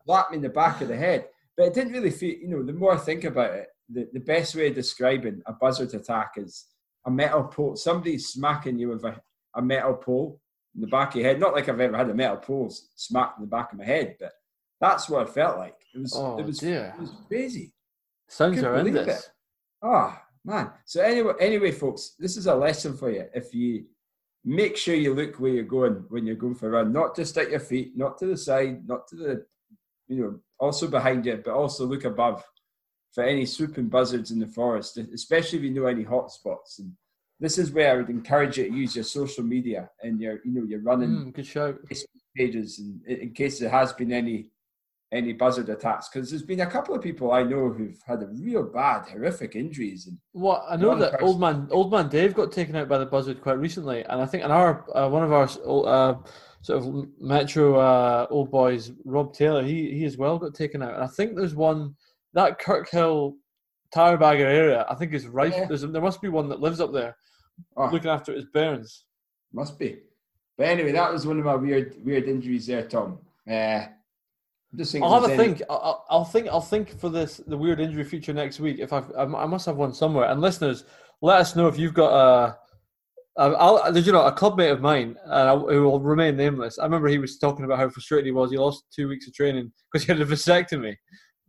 slapped me in the back of the head. But it didn't really feel, you know, the more I think about it, the, the best way of describing a buzzard attack is a metal pole. Somebody's smacking you with a, a metal pole in the back of your head. Not like I've ever had a metal pole smacked in the back of my head, but that's what it felt like. It was Oh, it was dear. it was crazy. Sounds horrendous. it. Oh man. So anyway, anyway, folks, this is a lesson for you. If you make sure you look where you're going when you're going for a run, not just at your feet, not to the side, not to the, you know, also behind you, but also look above for any swooping buzzards in the forest, especially if you know any hot spots. And this is where I would encourage you to use your social media and your, you know, your running Mm, good shout. pages, and in in case there has been any any buzzard attacks, because there's been a couple of people I know who've had a real bad, horrific injuries, and What I know that person- old man, old man Dave got taken out by the buzzard quite recently, and I think in our uh, one of our uh, sort of metro uh, old boys, Rob Taylor, he he as well got taken out, and I think there's one that Kirkhill Tyrebagger area. I think is right. Yeah. There must be one that lives up there oh, looking after his bairns. must be. But anyway, that was one of my weird weird injuries there, Tom. Uh, just. I'll have a any- think. I'll, I'll- think. I'll think for this the weird injury feature next week. If I've, I I must have one somewhere. And listeners, let us know if you've got a. a- I'll, there's you know a clubmate of mine uh, who will remain nameless. I remember he was talking about how frustrated he was. He lost two weeks of training because he had a vasectomy.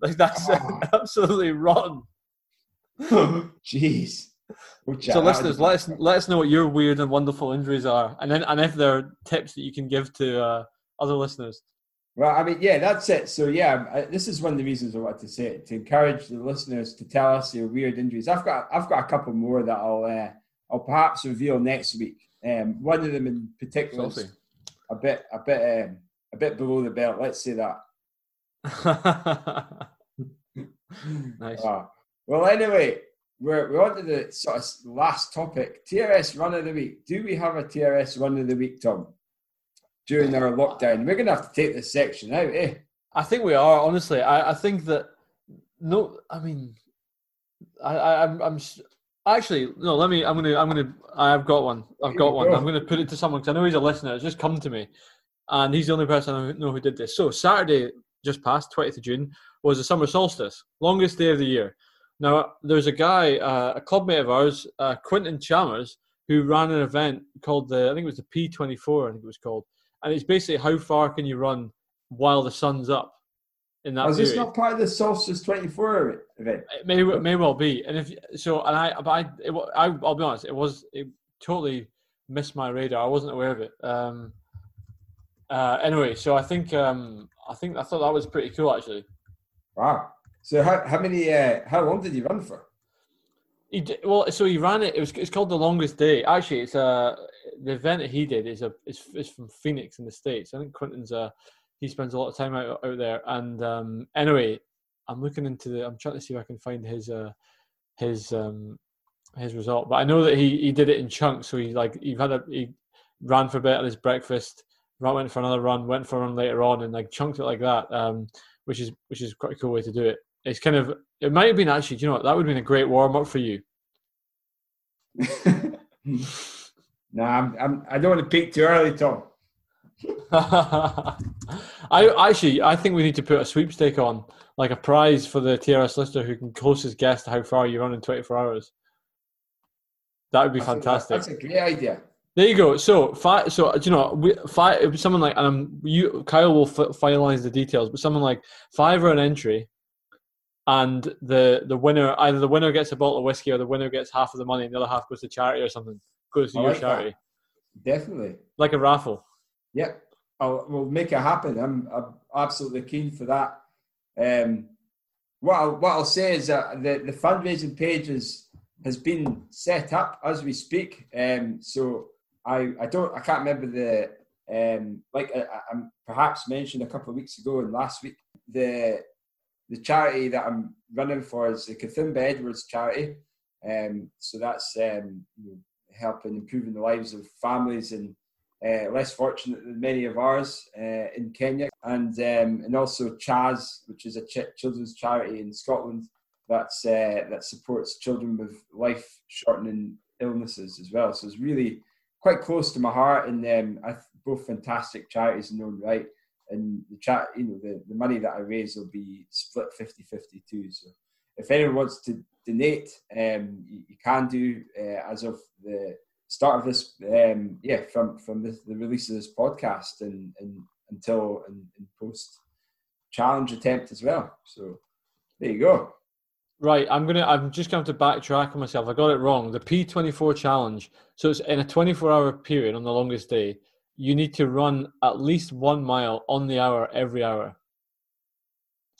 Like that's Oh. absolutely rotten. Jeez. Oh, So listeners, let us let us know what your weird and wonderful injuries are, and then and if there are tips that you can give to uh, other listeners. Well, I mean, yeah, that's it. So, yeah, I, this is one of the reasons I wanted to say it to encourage the listeners to tell us their weird injuries. I've got, I've got a couple more that I'll, uh, I'll perhaps reveal next week. Um, one of them in particular is a bit, a bit, um, a bit below the belt. Let's say that. nice. Ah. well, anyway, we're, we're on to the sort of last topic. TRS run of the week. Do we have a TRS run of the week, Tom? During our lockdown, we're going to have to take this section out, eh? I think we are honestly. I, I think that no. I mean, I, I I'm I'm actually no. Let me. I'm gonna. I'm gonna. I've got one. I've got one. go. I'm gonna put it to someone because I know he's a listener. It's just come to me, and he's the only person I know who did this. So Saturday, just past 20th of June, was the summer solstice, longest day of the year. Now there's a guy, uh, a clubmate of ours, uh, Quentin Chalmers, who ran an event called the. I think it was the P24. I think it was called, and it's basically how far can you run while the sun's up in that Was this not part of the Solstice 24 event? It may it may well be, and if so, and I but I, it, I I'll be honest, it was it totally missed my radar. I wasn't aware of it. Um, uh, anyway, so I think um, I think I thought that was pretty cool actually. Wow. So how, how many, uh, how long did you run for? He did, well, so he ran it. It was it's called the longest day. Actually, it's uh the event that he did is a is, is from Phoenix in the states. I think Quentin's uh he spends a lot of time out out there. And um, anyway, I'm looking into the. I'm trying to see if I can find his uh his um his result. But I know that he he did it in chunks. So he like he had a he ran for a bit at his breakfast, went for another run, went for a run later on, and like chunked it like that. Um, which is which is quite a cool way to do it. It's kind of it might have been actually. Do you know what? That would have been a great warm up for you. nah, I'm, I'm, I don't want to peak too early, Tom. I actually, I think we need to put a sweepstake on, like a prize for the TRS listener who can closest guess to how far you run in 24 hours. That would be I think that- fantastic. That's a great idea. There you go. So, five. So, do you know, we, five. It someone like, and um, you, Kyle will f- finalize the details, but someone like five an entry, and the the winner, either the winner gets a bottle of whiskey or the winner gets half of the money, and the other half goes to charity or something. Goes to I your like that. charity, Definitely. like a raffle. Yep. I'll, we'll make it happen. I'm, I'm absolutely keen for that. Um, what I'll, what I'll say is that the, the fundraising page is, has been set up as we speak. Um, so I, I don't I can't remember the um, like I, I I'm perhaps mentioned a couple of weeks ago and last week the the charity that I'm running for is the Kathumba Edwards charity. Um, so that's um, helping improving the lives of families and uh, less fortunate than many of ours uh, in Kenya, and um, and also CHAS, which is a ch- children's charity in Scotland that's uh, that supports children with life-shortening illnesses as well. So it's really quite close to my heart, and um, I th- both fantastic charities in their own right. And the chat, you know, the, the money that I raise will be split 50-50 too. So if anyone wants to donate, um, you, you can do uh, as of the start of this, um, yeah, from from the, the release of this podcast and, and until and, and post challenge attempt as well. So there you go. Right, I'm gonna. I'm just going to backtrack on myself. I got it wrong. The P24 challenge. So it's in a 24-hour period on the longest day. You need to run at least one mile on the hour every hour.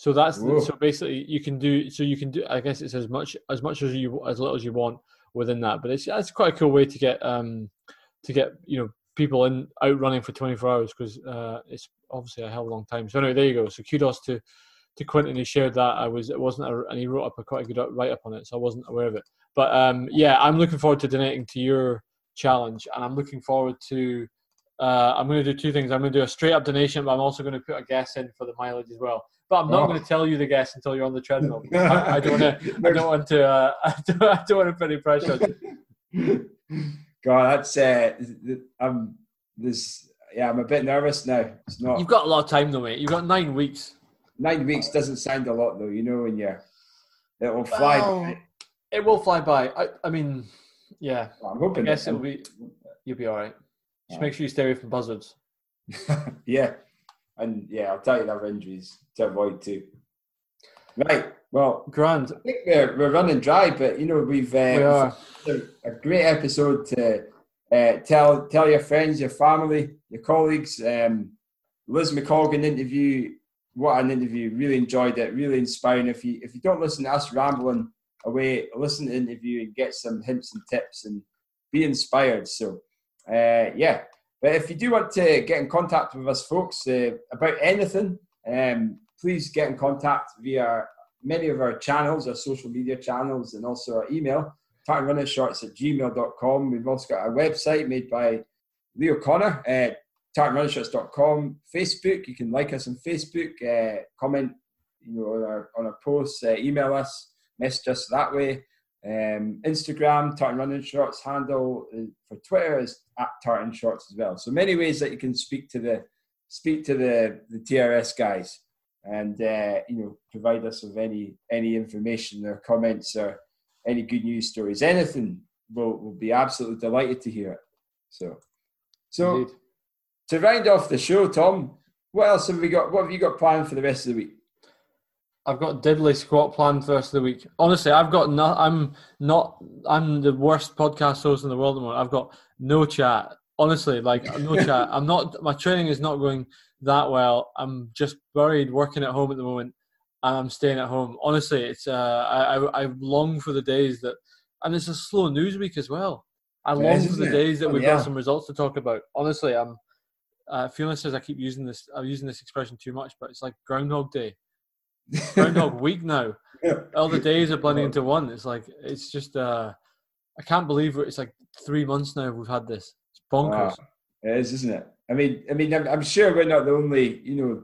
So that's Whoa. so basically you can do. So you can do. I guess it's as much as much as you as little as you want within that. But it's that's quite a cool way to get um to get you know people in out running for 24 hours because uh, it's obviously a hell of a long time. So anyway, there you go. So kudos to to Quentin who shared that. I was it wasn't a, and he wrote up a quite a good write up on it, so I wasn't aware of it. But um, yeah, I'm looking forward to donating to your challenge, and I'm looking forward to. Uh, I'm going to do two things. I'm going to do a straight up donation, but I'm also going to put a guess in for the mileage as well. But I'm not Oh. going to tell you the guess until you're on the treadmill. I, I don't want to. I don't want to. Uh, I, don't, I don't want to put any pressure. on you. God, that's uh, I'm this. Yeah, I'm a bit nervous now. It's not You've got a lot of time though, mate. You've got nine weeks. nine weeks. Doesn't sound a lot though. You know when you're it will fly. Well, by. It will fly by. I, I mean, yeah. I'm hoping. I hoping. guess it'll be. You'll be all right. Just make sure you stay away from buzzards. yeah, and yeah, I'll tell you other injuries to avoid too. Right. Well, Grand. I think we're, we're running dry, but you know we've uh, We are. a, a great episode to uh, tell tell your friends, your family, your colleagues. Um, Liz McColgan interview. What an interview! Really enjoyed it. Really inspiring. If you if you don't listen to us rambling away, listen to the interview and get some hints and tips and be inspired. So, uh, yeah. But if you do want to get in contact with us, folks, uh, about anything, um, please get in contact via many of our channels, our social media channels, and also our email, tartanrunnershorts at gmail.com. We've also got our website made by Leo Connor at tartanrunnershorts.com. Facebook, you can like us on Facebook, uh, comment you know, on our, on our posts, uh, email us, message us that way. Um, Instagram, Tartan Running Shorts handle uh, for Twitter is at Tartan Shorts as well. So many ways that you can speak to the speak to the the TRS guys and uh, you know provide us with any any information or comments or any good news stories, anything. We'll, we'll be absolutely delighted to hear it. So, so Indeed. to round off the show, Tom, what else have we got? What have you got planned for the rest of the week? I've got diddly squat planned for the rest of the week. Honestly, I've got no. I'm not. I'm the worst podcast host in the world at the moment. I've got no chat. Honestly, like no chat. I'm not. My training is not going that well. I'm just buried working at home at the moment, and I'm staying at home. Honestly, it's. Uh, I, I I long for the days that, and it's a slow news week as well. I long is, for the it? days that Oh, we've yeah. got some results to talk about. Honestly, I'm. Uh, feeling says I keep using this. I'm using this expression too much, but it's like Groundhog Day. Groundhog Week now. All the days are blending into one. It's like it's just. uh I can't believe it. it's like three months now we've had this. It's bonkers. Wow. It is, isn't it? I mean, I mean, I'm, I'm sure we're not the only. You know,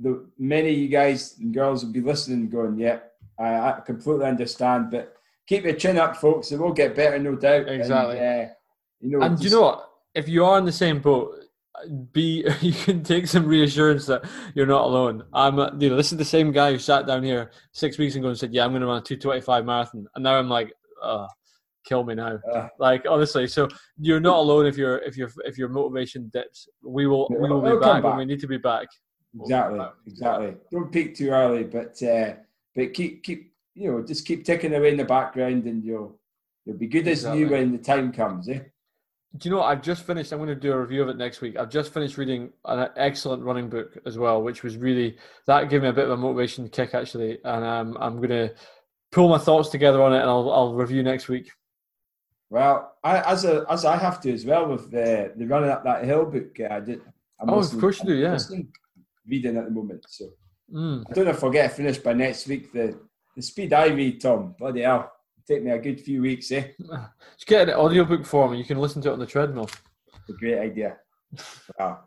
the many of you guys and girls will be listening, going, "Yeah, I, I completely understand." But keep your chin up, folks. It will get better, no doubt. Exactly. And, uh, you know, and do you know what? If you are in the same boat, be you can take some reassurance that you're not alone. I'm, uh, you know, this is the same guy who sat down here six weeks ago and said, "Yeah, I'm going to run a 225 marathon," and now I'm like, "Oh, kill me now." Uh, Like honestly, so you're not alone if your if your if your motivation dips. We will we will It'll be come back when we need to be back. Exactly, exactly. Don't peak too early, but uh, but keep keep you know just keep ticking away in the background, and you'll you'll be good as new when the time comes. Eh? Do you know what? I've just finished? I'm going to do a review of it next week. I've just finished reading an excellent running book as well, which was really that gave me a bit of a motivation kick actually, and um, I'm going to pull my thoughts together on it, and I'll I'll review next week. Well, I, as a as I have to as well with the the running up that hill book. uh, I did. I'm Oh, of course you do, yeah. reading at the moment. So Mm. I don't know if I'll get finished by next week. The the speed I read, Tom, bloody hell, take me a good few weeks. Eh, Just get an audiobook form, and you can listen to it on the treadmill. a great idea. Wow.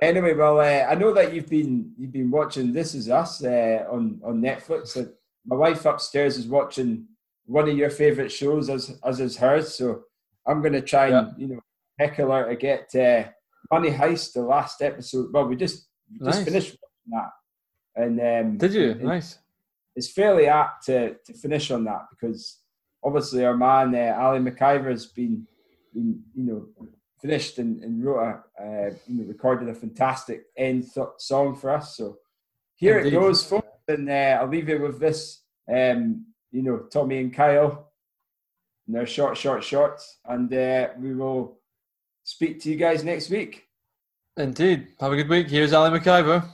Anyway, well, uh, I know that you've been you've been watching This Is Us uh, on on Netflix. Uh, my wife upstairs is watching one of your favourite shows, as as is hers. So I'm going to try and you know heckle her to get uh, Money Heist, the last episode. Well, we just we just Nice. finished watching that, and um, Did you? and- Nice. it's fairly apt to, to finish on that because obviously our man uh, Ali McIver has been, been you know finished and, and wrote a uh, you know recorded a fantastic end th- song for us. So here Indeed. it goes, folks, and uh, I'll leave you with this. Um, you know, Tommy and Kyle, and their short, short shorts, and uh, we will speak to you guys next week. Indeed. Have a good week. Here's Ali McIver.